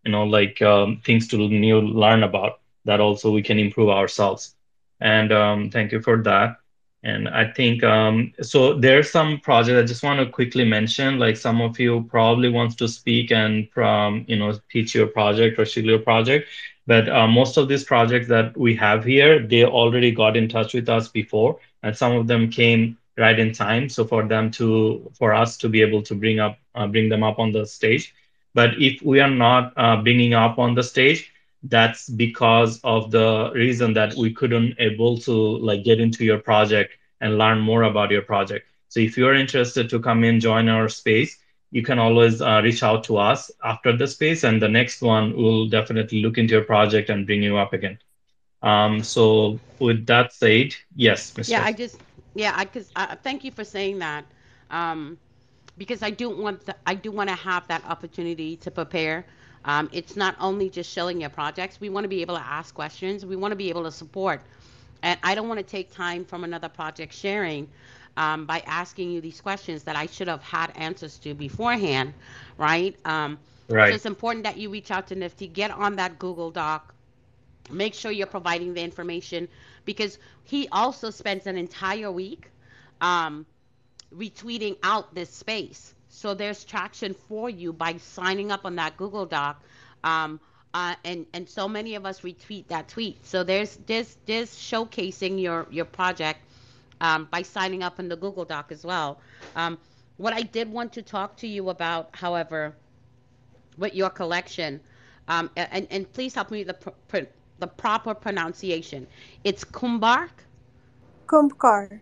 you know, like um, things to new learn about that also we can improve ourselves. And um, thank you for that. And I think um, so. There's some projects I just want to quickly mention. Like some of you probably wants to speak and from you know teach your project or share your project. But uh, most of these projects that we have here, they already got in touch with us before, and some of them came right in time. So for them to for us to be able to bring up uh, bring them up on the stage. But if we are not uh, bringing up on the stage, that's because of the reason that we couldn't able to like get into your project and learn more about your project so if you're interested to come in join our space you can always uh, reach out to us after the space and the next one will definitely look into your project and bring you up again um, so with that said yes Mr. Yeah, I just yeah, I cuz uh, thank you for saying that. Um because I do want the, I do want to have that opportunity to prepare. Um, it's not only just showing your projects. We want to be able to ask questions. We want to be able to support. And I don't want to take time from another project sharing um, by asking you these questions that I should have had answers to beforehand, right? Um, so right it's important that you reach out to Nifty, get on that Google Doc, make sure you're providing the information because he also spends an entire week um, retweeting out this space. So there's traction for you by signing up on that Google Doc. Um, uh, and and so many of us retweet that tweet. So there's there's there's showcasing your your project um, by signing up in the Google Doc as well. Um, what I did want to talk to you about, however, with your collection, um, and and please help me with the pr- pr- the proper pronunciation. It's Kumbark Kumbhkar.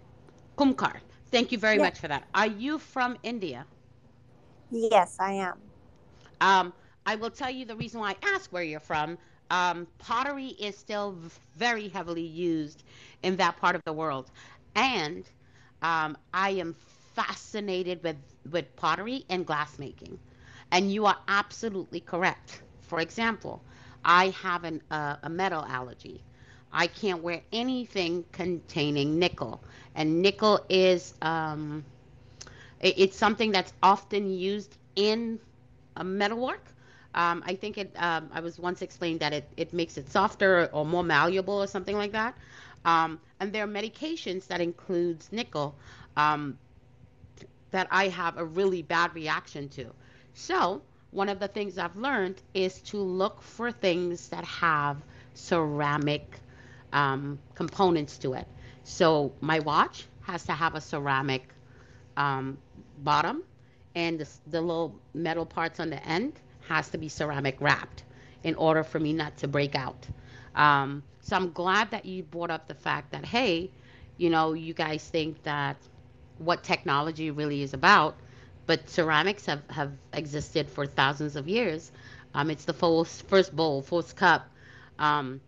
Kumkar. Thank you very much for that. Are you from India? Yes, I am. Um, I will tell you the reason why I ask where you're from. Um, pottery is still very heavily used in that part of the world, and um, I am fascinated with with pottery and glassmaking. And you are absolutely correct. For example, I have an, uh, a metal allergy. I can't wear anything containing nickel, and nickel is um, it- it's something that's often used in uh, metalwork. Um, I think it. Um, I was once explained that it, it makes it softer or more malleable or something like that. Um, and there are medications that includes nickel um, that I have a really bad reaction to. So one of the things I've learned is to look for things that have ceramic um, components to it. So my watch has to have a ceramic um, bottom, and the, the little metal parts on the end has to be ceramic wrapped in order for me not to break out. Um, so I'm glad that you brought up the fact that hey, you know, you guys think that what technology really is about, but ceramics have, have existed for thousands of years. Um, it's the first, first bowl, first cup, um,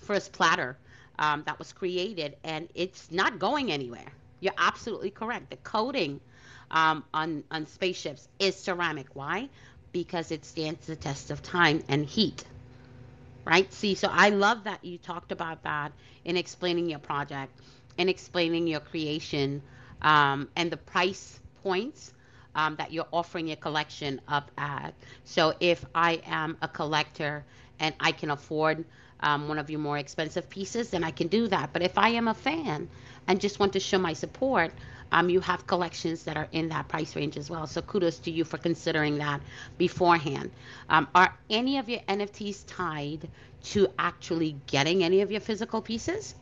first platter um, that was created, and it's not going anywhere. You're absolutely correct. The coating um, on on spaceships is ceramic. Why? Because it stands the test of time and heat. Right? See, so I love that you talked about that in explaining your project, in explaining your creation, um, and the price points um, that you're offering your collection up at. So if I am a collector and I can afford um, one of your more expensive pieces, then I can do that. But if I am a fan and just want to show my support, um, you have collections that are in that price range as well. So kudos to you for considering that beforehand. Um, are any of your NFTs tied to actually getting any of your physical pieces?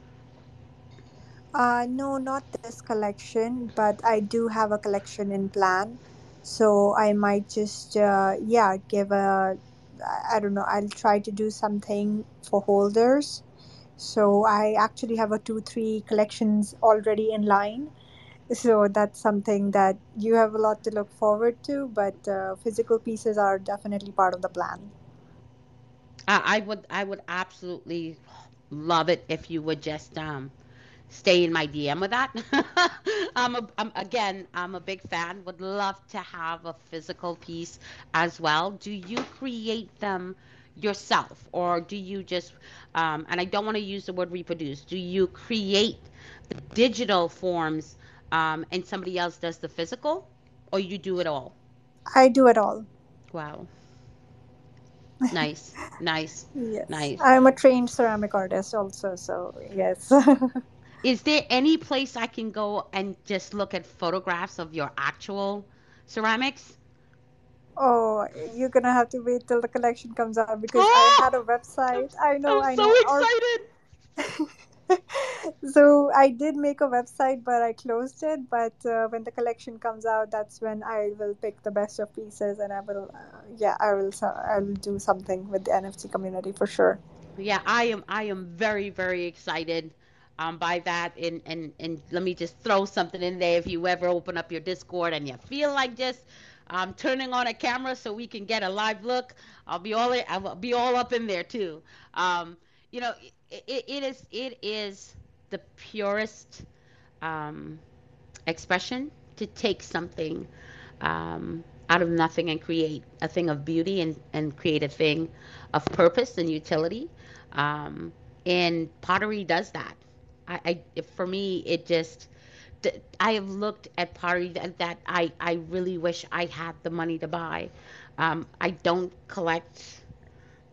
Uh, no, not this collection, but I do have a collection in plan. So I might just, uh, yeah, give a, I don't know, I'll try to do something for holders. So I actually have a two, three collections already in line. So that's something that you have a lot to look forward to, but uh, physical pieces are definitely part of the plan. I, I would I would absolutely love it if you would just um stay in my DM with that. I'm, a, I'm again I'm a big fan. Would love to have a physical piece as well. Do you create them yourself, or do you just? Um, and I don't want to use the word reproduce. Do you create the digital forms, um, and somebody else does the physical, or you do it all? I do it all. Wow. Nice, nice, Yes. nice. I'm a trained ceramic artist also, so yes. is there any place I can go and just look at photographs of your actual ceramics? Oh, you're gonna have to wait till the collection comes out because I had a website. I know, I know, I'm know. so excited. so I did make a website, but I closed it. But uh, when the collection comes out, that's when I will pick the best of pieces, and I will, uh, yeah, I will, I will do something with the NFT community for sure. Yeah, I am I am very very excited um by that and and and let me just throw something in there if you ever open up your Discord and you feel like just um turning on a camera so we can get a live look, I'll be all I'll be all up in there too. Um you know, it, it, is it is the purest um expression to take something um, out of nothing and create a thing of beauty and, and create a thing of purpose and utility. Um, and pottery does that. I, I for me, it just. I have looked at pottery that, that I, I really wish I had the money to buy. Um, I don't collect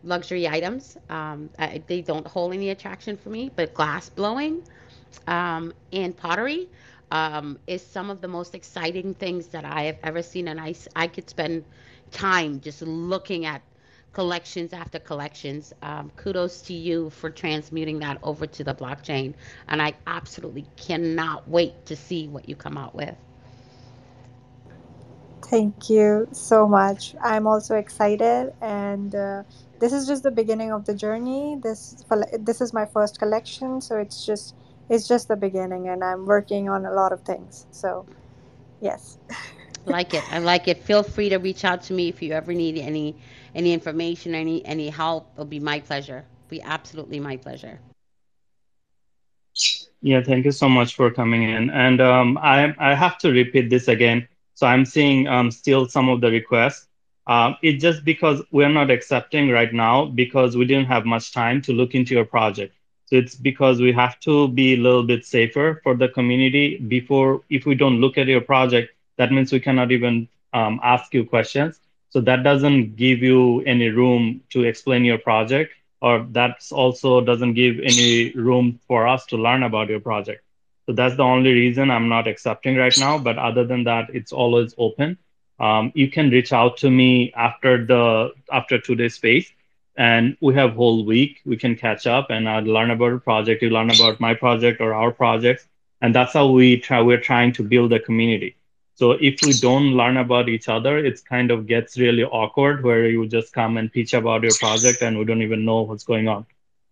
luxury items. Um, I, they don't hold any attraction for me, but glass blowing um, and pottery um, is some of the most exciting things that I have ever seen. And I, I could spend time just looking at collections after collections. Um, kudos to you for transmuting that over to the blockchain. And I absolutely cannot wait to see what you come out with. Thank you so much. I'm also excited, and uh, this is just the beginning of the journey. This this is my first collection, so it's just it's just the beginning, and I'm working on a lot of things. So, yes. like it. I like it. Feel free to reach out to me if you ever need any any information, any any help. It'll be my pleasure. Be absolutely my pleasure. Yeah, thank you so much for coming in. And um, I I have to repeat this again. So I'm seeing um, still some of the requests. Um, it's just because we're not accepting right now because we didn't have much time to look into your project. So it's because we have to be a little bit safer for the community before, if we don't look at your project, that means we cannot even um, ask you questions. So that doesn't give you any room to explain your project, or that also doesn't give any room for us to learn about your project. So that's the only reason I'm not accepting right now. But other than that, it's always open. Um, you can reach out to me after the after today's space, and we have whole week. We can catch up, and I'll learn about a project. You learn about my project or our projects, and that's how we try. We're trying to build a community. So if we don't learn about each other, it's kind of gets really awkward where you just come and pitch about your project and we don't even know what's going on.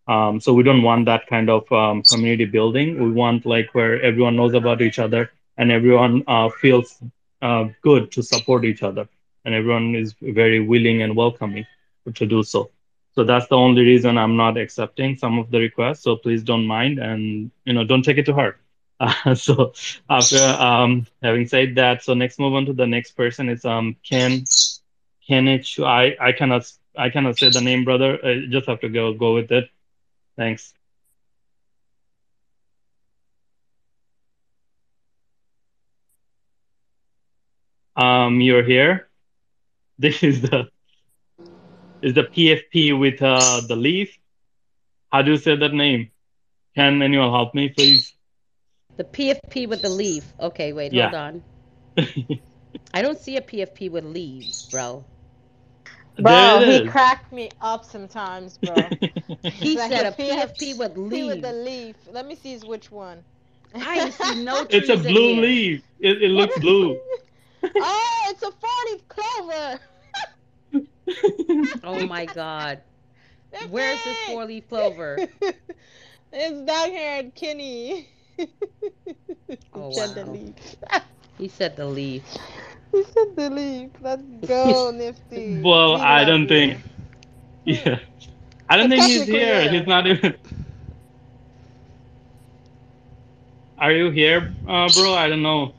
Um, so we don't want that kind of um, community building. We want like where everyone knows about each other and everyone uh, feels uh, good to support each other, and everyone is very willing and welcoming to do so. So that's the only reason I'm not accepting some of the requests. So please don't mind, and you know, don't take it to heart. Uh, so after um, having said that, so next move on to the next person is um Ken I I cannot I cannot say the name, brother. I just have to go go with it. Thanks. Um, you're here. This is the is the PFP with uh the leaf. How do you say that name? Can anyone help me, please? The PFP with the leaf. Okay, wait, Yeah. hold on. I don't see a PFP with leaves, bro. Bro, he is. cracked me up sometimes, bro. He Like said a a PFP with PFP with the leaf. Let me see which one. I see no trees It's a in blue here. leaf. It, it looks blue. oh, it's a four-leaf clover. Oh my god. Where's this four leaf clover? It's down here at Kinney. Oh Said the leaf. He said the leaf. He said the leaf. Let's go, Nifty. Well, We I don't you. think. Yeah, I don't think he's here. He's not even. Are you here, uh, bro? I don't know.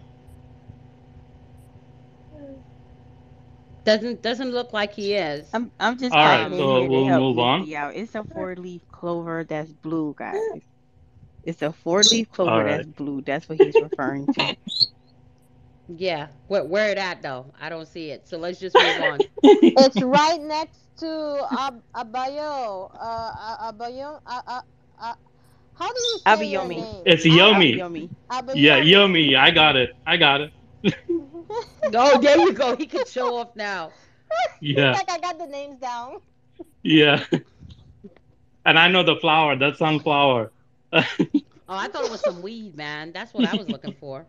Doesn't doesn't look like he is. I'm I'm just All right, popping so we'll move on. Yeah. It's a four leaf clover that's blue, guys. It's a four leaf clover All that's blue. That's what he's referring to. Yeah. Where where it at though? I don't see it. So let's just move on. It's right next to Ab- Abayo. Uh, A- Abayo. Uh, uh, uh, How do you say your Abayomi. name? It's Ab- Yomi. Abayomi. Yeah, Abayomi. Yomi. I got it. I got it. Oh, there you go. He can show off now. Yeah. like I got the names down. Yeah. And I know the flower. That's sunflower. Oh, I thought it was some weed, man. That's what I was looking for.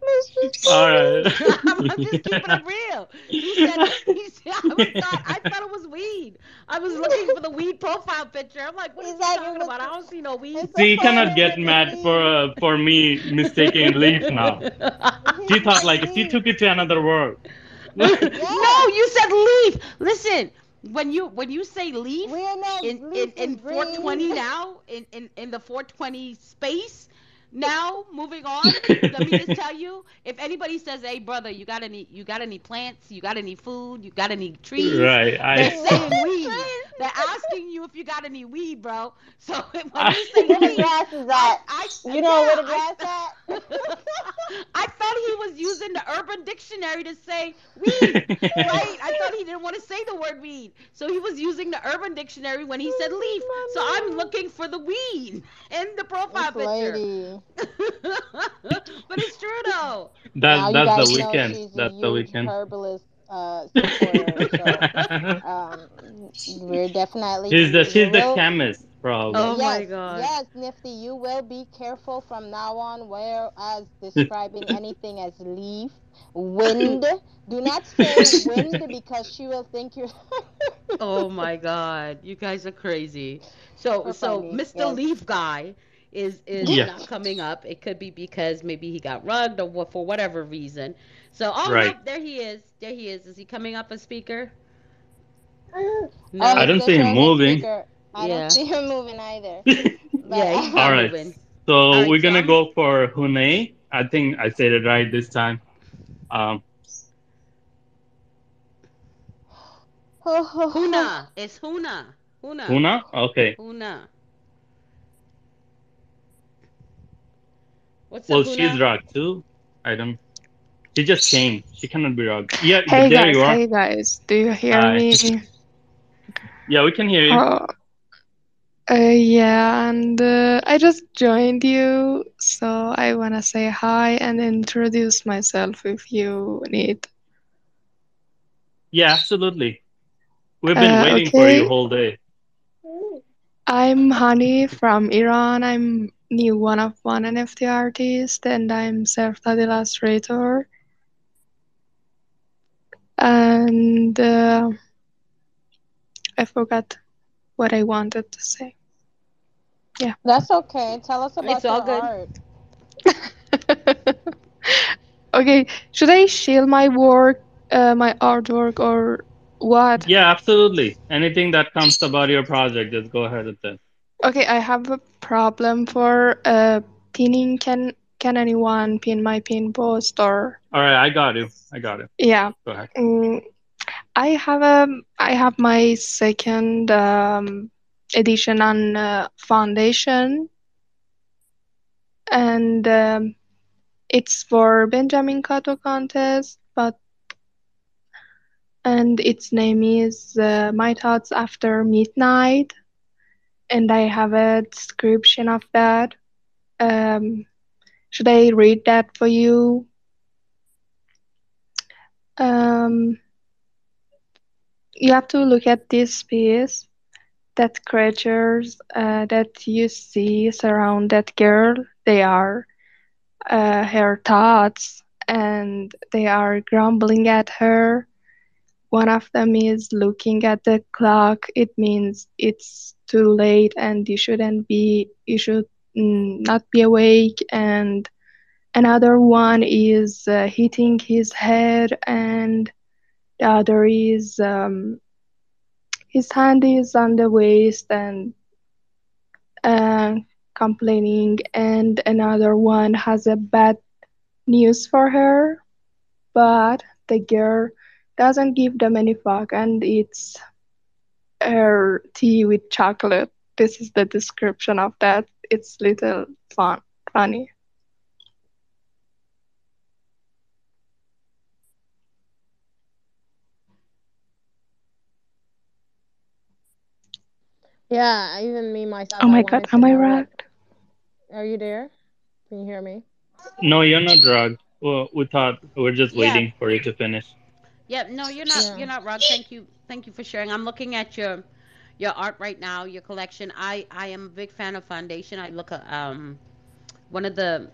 All right. I'm just keeping it real. He said, he said I, was thought, I thought it was weed. I was looking for the weed profile picture. I'm like, what is he talking about? I don't see no weed. She cannot get mad for uh, for me mistaking leaf now. She thought like she took it to another world. no, you said leaf. Listen, when you when you say leaf in in, in 420 now in, in in the 420 space now moving on let me just tell you if anybody says hey brother you got any you got any plants you got any food you got any trees Right, I- they're saying weed they're asking you if you got any weed bro so when you say Where the weed grass is I, at? I, You know where the yeah, grass at I thought he was using the Urban Dictionary to say weed, right? I thought he didn't want to say the word weed, so he was using the Urban Dictionary when he said oh, leaf. So I'm looking for the weed in the profile This picture. lady. but it's true though. Now That's you that's guys the weekend. she's a That's the weekend. herbalist uh, supporter. so um, we're definitely. She's the you she's the chemist, probably. Oh my yes, God. Yes, Nifty, you will be careful from now on. Whereas describing anything as leaf, wind, do not say wind because she will think you're. Oh my God, you guys are crazy. So We're so funny, Mr. yes. Leaf guy is is Yeah. not coming up. It could be because maybe he got rugged or for whatever reason. So oh Right. no, there he is. There he is. Is he coming up as speaker? Oh, I don't see him moving. speaker. I Yeah. don't see him moving either. Yeah, he's All not right. moving. So All right, we're so gonna I'm- go for Hune. I think I said it right this time. Um, Huna. It's Huna. Huna. Huna. Okay. Huna. What's Well, up, she's Huna? rugged too. I don't. She just came. She cannot be rugged. Yeah, Hey there guys, you are. hey guys, do you hear Hi. me? Yeah, we can hear you. Oh, uh, yeah, and uh, I just joined you, so I wanna say hi and introduce myself if you need. Yeah, absolutely. We've been Uh, waiting for you okay. whole day. I'm Hani from Iran. I'm new one of one NFT artist, and I'm self-taught illustrator. And uh, I forgot what I wanted to say. Yeah. That's okay. Tell us about It's all good. art. Okay, should I share my work, uh, my artwork, or what? Yeah, absolutely. Anything that comes about your project, just go ahead with it. Okay, I have a problem for uh pinning. Can can anyone pin my pin post or All right, I got you. I got it. yeah? Go ahead. Mm, I have a I have my second um edition on uh, foundation, and um, it's for Benjamin Cato contest, but and its name is uh, My Thoughts After Midnight, and I have a description of that. Um, should I read that for you? Um, you have to look at this piece. That creatures uh, that you see surround that girl, they are uh, her thoughts, and they are grumbling at her. One of them is looking at the clock. It means it's too late and you shouldn't be, you should mm, not be awake. And another one is uh, hitting his head, and the other is um, his hand is on the waist and uh, complaining. And another one has a bad news for her, but the girl doesn't give them any fuck and eats her tea with chocolate. This is the description of that. It's little fun, funny. Yeah, even me myself, Oh I my god, am I know rugged? Are you there? Can you hear me? No, you're not drugged. Well, we thought we're just Yeah. waiting for you to finish. Yeah, no, you're not. Yeah. You're not wrong. Thank you. Thank you for sharing. I'm looking at your your art right now, your collection. I I am a big fan of Foundation. I look at um one of the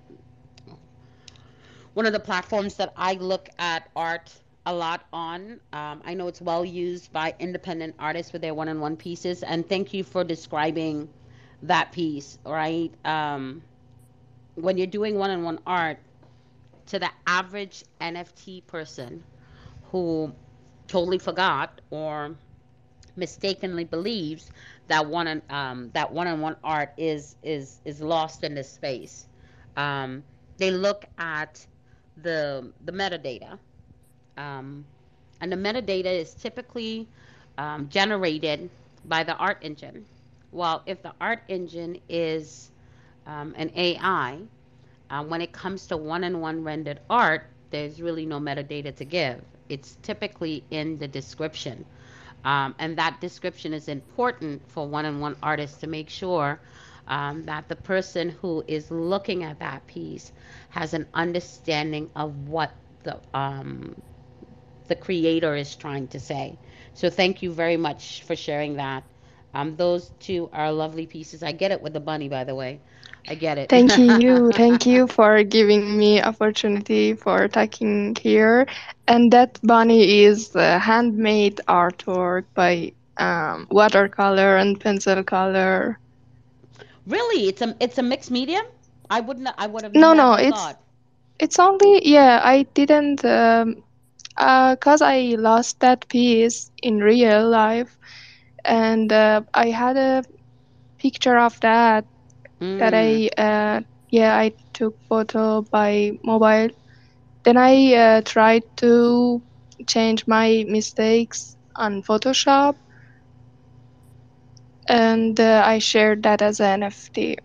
one of the platforms that I look at art a lot on. Um, I know it's well used by independent artists with their one-on-one pieces. And thank you for describing that piece. Right, um, when you're doing one-on-one art, to the average NFT person who totally forgot or mistakenly believes that one on um, that one-on-one art is is is lost in this space. Um, they look at the the metadata, um, and the metadata is typically um, generated by the art engine. Well, if the art engine is um, an AI, uh, when it comes to one-on-one rendered art, there's really no metadata to give. It's typically in the description. Um, and that description is important for one-on-one artists to make sure um, that the person who is looking at that piece has an understanding of what the um, the creator is trying to say. So thank you very much for sharing that. Um, those two are lovely pieces. I get it with the bunny, by the way. I get it. Thank you. Thank you for giving me opportunity for talking here. And that bunny is uh, handmade artwork by um, watercolor and pencil color. really, it's a it's a mixed medium. I wouldn't. I would have No, no, it's thought. it's only yeah. I didn't um, uh, cause I lost that piece in real life, and uh, I had a picture of that that Mm. I uh, yeah I took photo by mobile. Then I uh, tried to change my mistakes on Photoshop, and uh, I shared that as an NFT.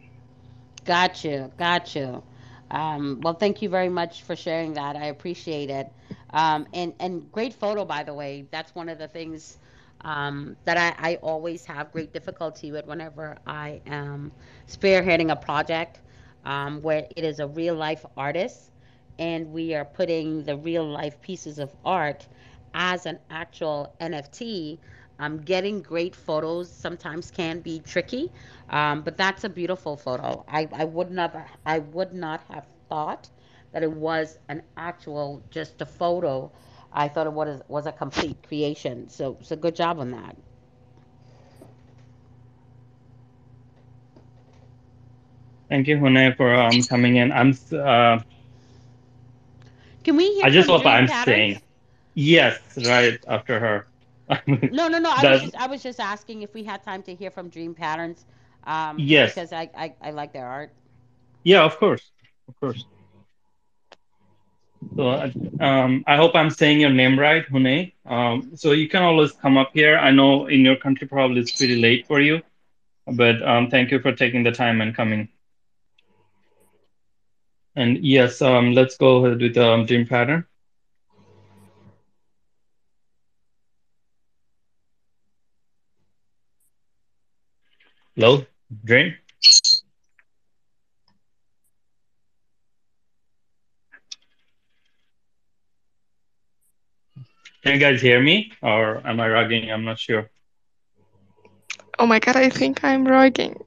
Got you, got you. Um, well, thank you very much for sharing that. I appreciate it. Um, and and great photo, by the way. That's one of the things um, that I, I always have great difficulty with whenever I am spearheading a project um, where it is a real life artist and we are putting the real life pieces of art as an actual NFT. Um, getting great photos sometimes can be tricky, um, but that's a beautiful photo. I, I would not I would not have thought that it was an actual just a photo. I thought it was was a complete creation. So so good job on that. Thank you, Hune, for um coming in. I'm uh, Can we hear I just hope I'm Patterns? saying yes right after her. No, no, no. I was just I was just asking if we had time to hear from Dream Patterns, um, yes, because I, I I like their art. yeah, of course, of course. So um, I hope I'm saying your name right, Hune. Um, so you can always come up here. I know in your country probably it's pretty late for you, but um, thank you for taking the time and coming. And yes, um, let's go ahead with um, dream pattern. Hello, dream. Can you guys hear me, or am I rugging? I'm not sure. Oh my god, I think I'm rugging.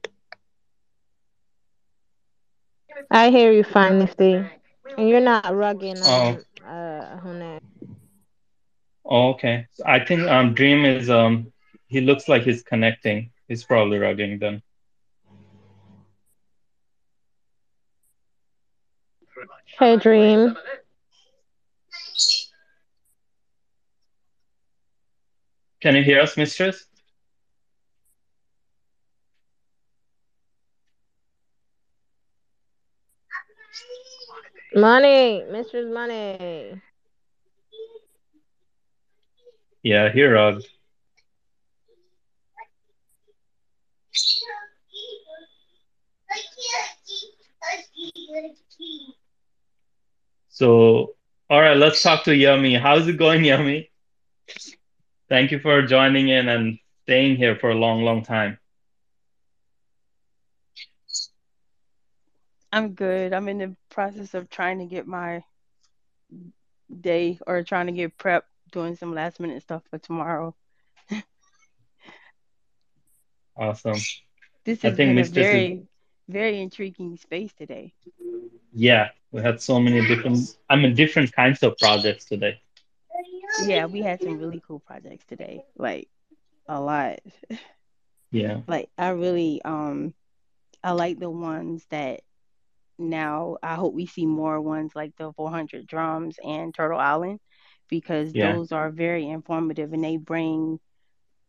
I hear you fine, Nifty. And you're not rugging, Oh, um, uh, oh, okay. I think um, dream is um, he looks like he's connecting. He's probably rugging then. Hey, Dream. Can you hear us, mistress? Money, Mistress Money. Yeah, he rugged. So, all right, let's talk to Yummy. How's it going, Yummy? Thank you for joining in and staying here for a long, long time. I'm good. I'm in the process of trying to get my day or trying to get prep, doing some last minute stuff for tomorrow. awesome. This has I been a very, is... very intriguing space today. Yeah, we had so many different. I mean, different kinds of projects today. Yeah, we had some really cool projects today. Like a lot. Yeah. Like I really um I like the ones that now I hope we see more ones like the 400 drums and Turtle Island because Yeah. those are very informative and they bring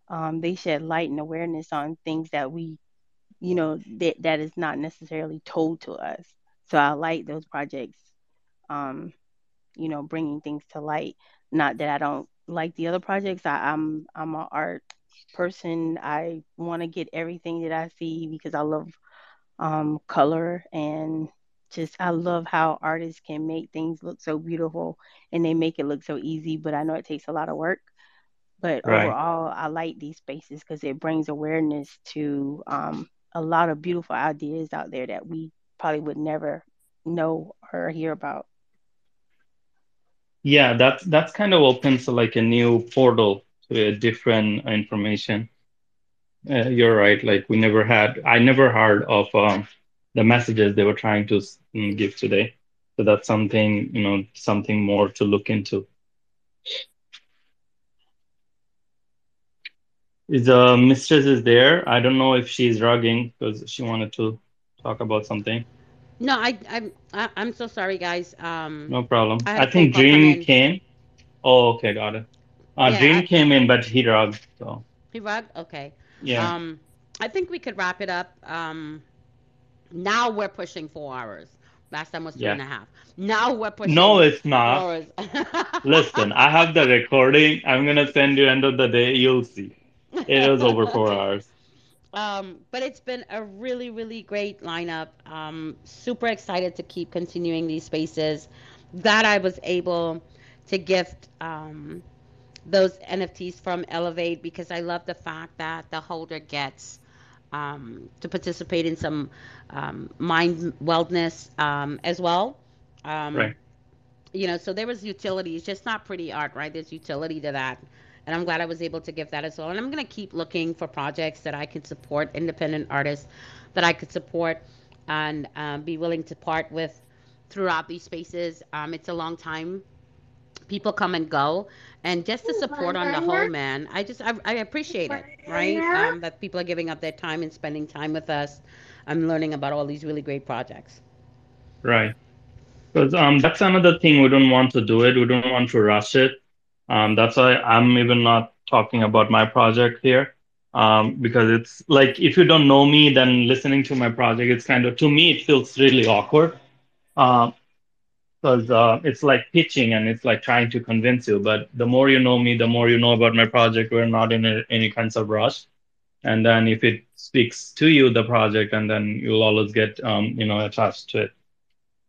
um they shed light and awareness on things that we you know that that is not necessarily told to us. So I like those projects um you know bringing things to light. Not that I don't like the other projects. I, I'm I'm an art person. I want to get everything that I see because I love um, color and just I love how artists can make things look so beautiful and they make it look so easy. But I know it takes a lot of work. But Right. overall, I like these spaces because it brings awareness to um, a lot of beautiful ideas out there that we probably would never know or hear about. Yeah, that's that's kind of opens like a new portal to a different information. Uh, you're right. Like we never had, I never heard of um, the messages they were trying to mm, give today. So that's something, you know, something more to look into. Is uh, Mistress is there? I don't know if she's rugging because she wanted to talk about something. No, I, I'm, I, I'm so sorry, guys. Um, No problem. I I think Dream came. Oh, okay, got it. Uh, Yeah, Dream I, came in, but he rugged. So he rugged? Okay. yeah, Um, I think we could wrap it up. Um, now we're pushing four hours. Last time was two yeah. and a half. Now we're pushing. No, it's four not. hours. Listen, I have the recording. I'm gonna send you end of the day. You'll see. It was over four hours. Um, but it's been a really, really great lineup. Um, super excited to keep continuing these spaces. Glad I was able to gift um, those NFTs from Elevate because I love the fact that the holder gets um, to participate in some um, mind wellness um, as well. Um, Right. you know, so there was utility. It's just not pretty art, right? There's utility to that. And I'm glad I was able to give that as well. And I'm going to keep looking for projects that I can support, independent artists that I could support and um, be willing to part with throughout these spaces. Um, it's a long time. People come and go. And just the support on the whole, man, I just, I, I appreciate it, right? Um, that people are giving up their time and spending time with us. I'm learning about all these really great projects. Right. Because um, that's another thing we don't want to do it. We don't want to rush it. Um, that's why I'm even not talking about my project here. Um, because it's like if you don't know me, then listening to my project, it's kind of to me it feels really awkward. Because uh, it's like pitching and it's like trying to convince you. But the more you know me, the more you know about my project. We're not in a, any kinds of rush. And then if it speaks to you, the project, and then you'll always get um, you know attached to it.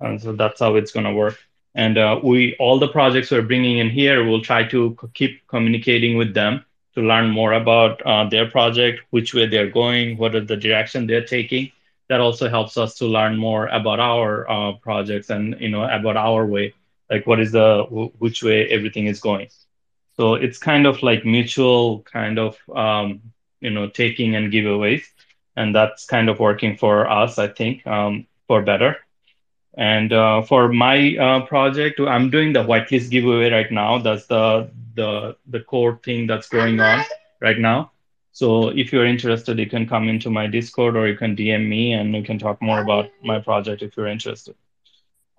And so that's how it's going to work. And uh, we all the projects we're bringing in here, we'll try to keep communicating with them to learn more about uh, their project, which way they're going, what are the direction they're taking. That also helps us to learn more about our uh, projects and you know about our way, like what is the wh- which way everything is going. So it's kind of like mutual kind of um, you know taking and giveaways, and that's kind of working for us, I think, um, for better. And uh, for my uh, project, I'm doing the whitelist giveaway right now. That's the the the core thing that's going on right now. So if you're interested, you can come into my Discord or you can DM me and we can talk more about my project if you're interested.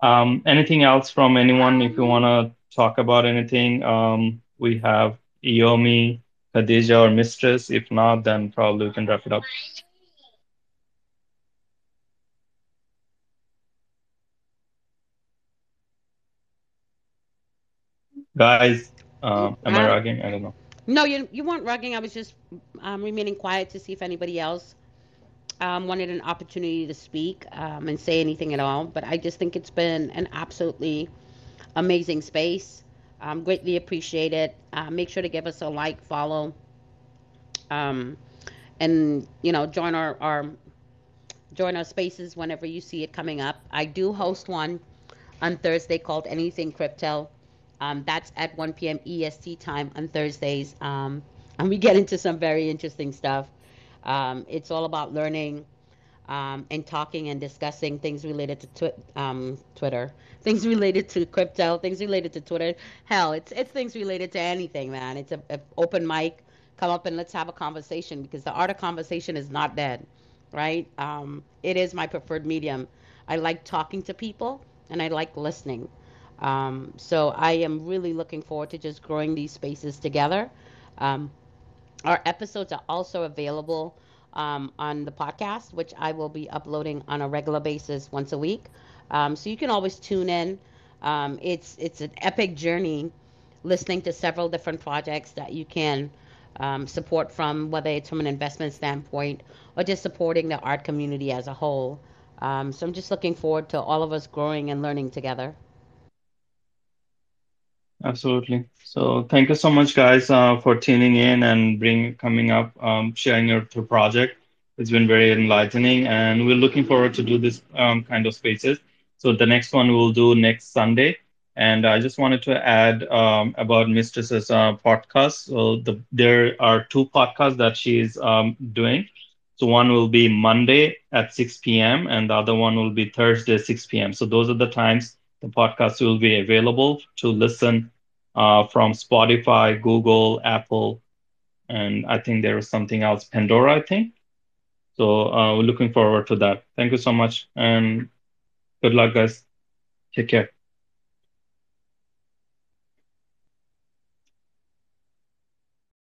Um, anything else from anyone? If you want to talk about anything, um, we have Yomi, Khadija, or Mistress. If not, then probably we can wrap it up. Guys, um, am I Um, rocking? I don't know. no, you you weren't rugging. I was just um, remaining quiet to see if anybody else um, wanted an opportunity to speak um, and say anything at all. But I just think it's been an absolutely amazing space. Um, greatly appreciate it. Uh, make sure to give us a like, follow, um, and you know, join our our join our spaces whenever you see it coming up. I do host one on Thursday called Anything Crypto. Um, that's at 1 p.m. EST time on Thursdays. Um, and we get into some very interesting stuff. Um, it's all about learning um, and talking and discussing things related to twi- um, Twitter, things related to crypto, things related to Twitter. Hell, it's it's things related to anything, man. It's a, a open mic. Come up and let's have a conversation because the art of conversation is not dead, right? Um, it is my preferred medium. I like talking to people and I like listening. Um, so I am really looking forward to just growing these spaces together. Um, our episodes are also available um, on the podcast, which I will be uploading on a regular basis once a week. Um, so you can always tune in. Um, it's it's an epic journey, listening to several different projects that you can um, support from, whether it's from an investment standpoint or just supporting the art community as a whole. So I'm just looking forward to all of us growing and learning together. Absolutely. So thank you so much, guys, uh, for tuning in and bring coming up, um, sharing your, your project. It's been very enlightening, and we're looking forward to do this um, kind of spaces. So the next one we'll do next Sunday. And I just wanted to add um, about Mistress's uh, podcast. So the, there are two podcasts that she's um, doing. So one will be Monday at 6 p.m. and the other one will be Thursday 6 p.m. So those are the times the podcast will be available to listen uh, from Spotify, Google, Apple, and I think there is something else, Pandora, I think. So uh, we're looking forward to that. Thank you so much and good luck, guys. Take care.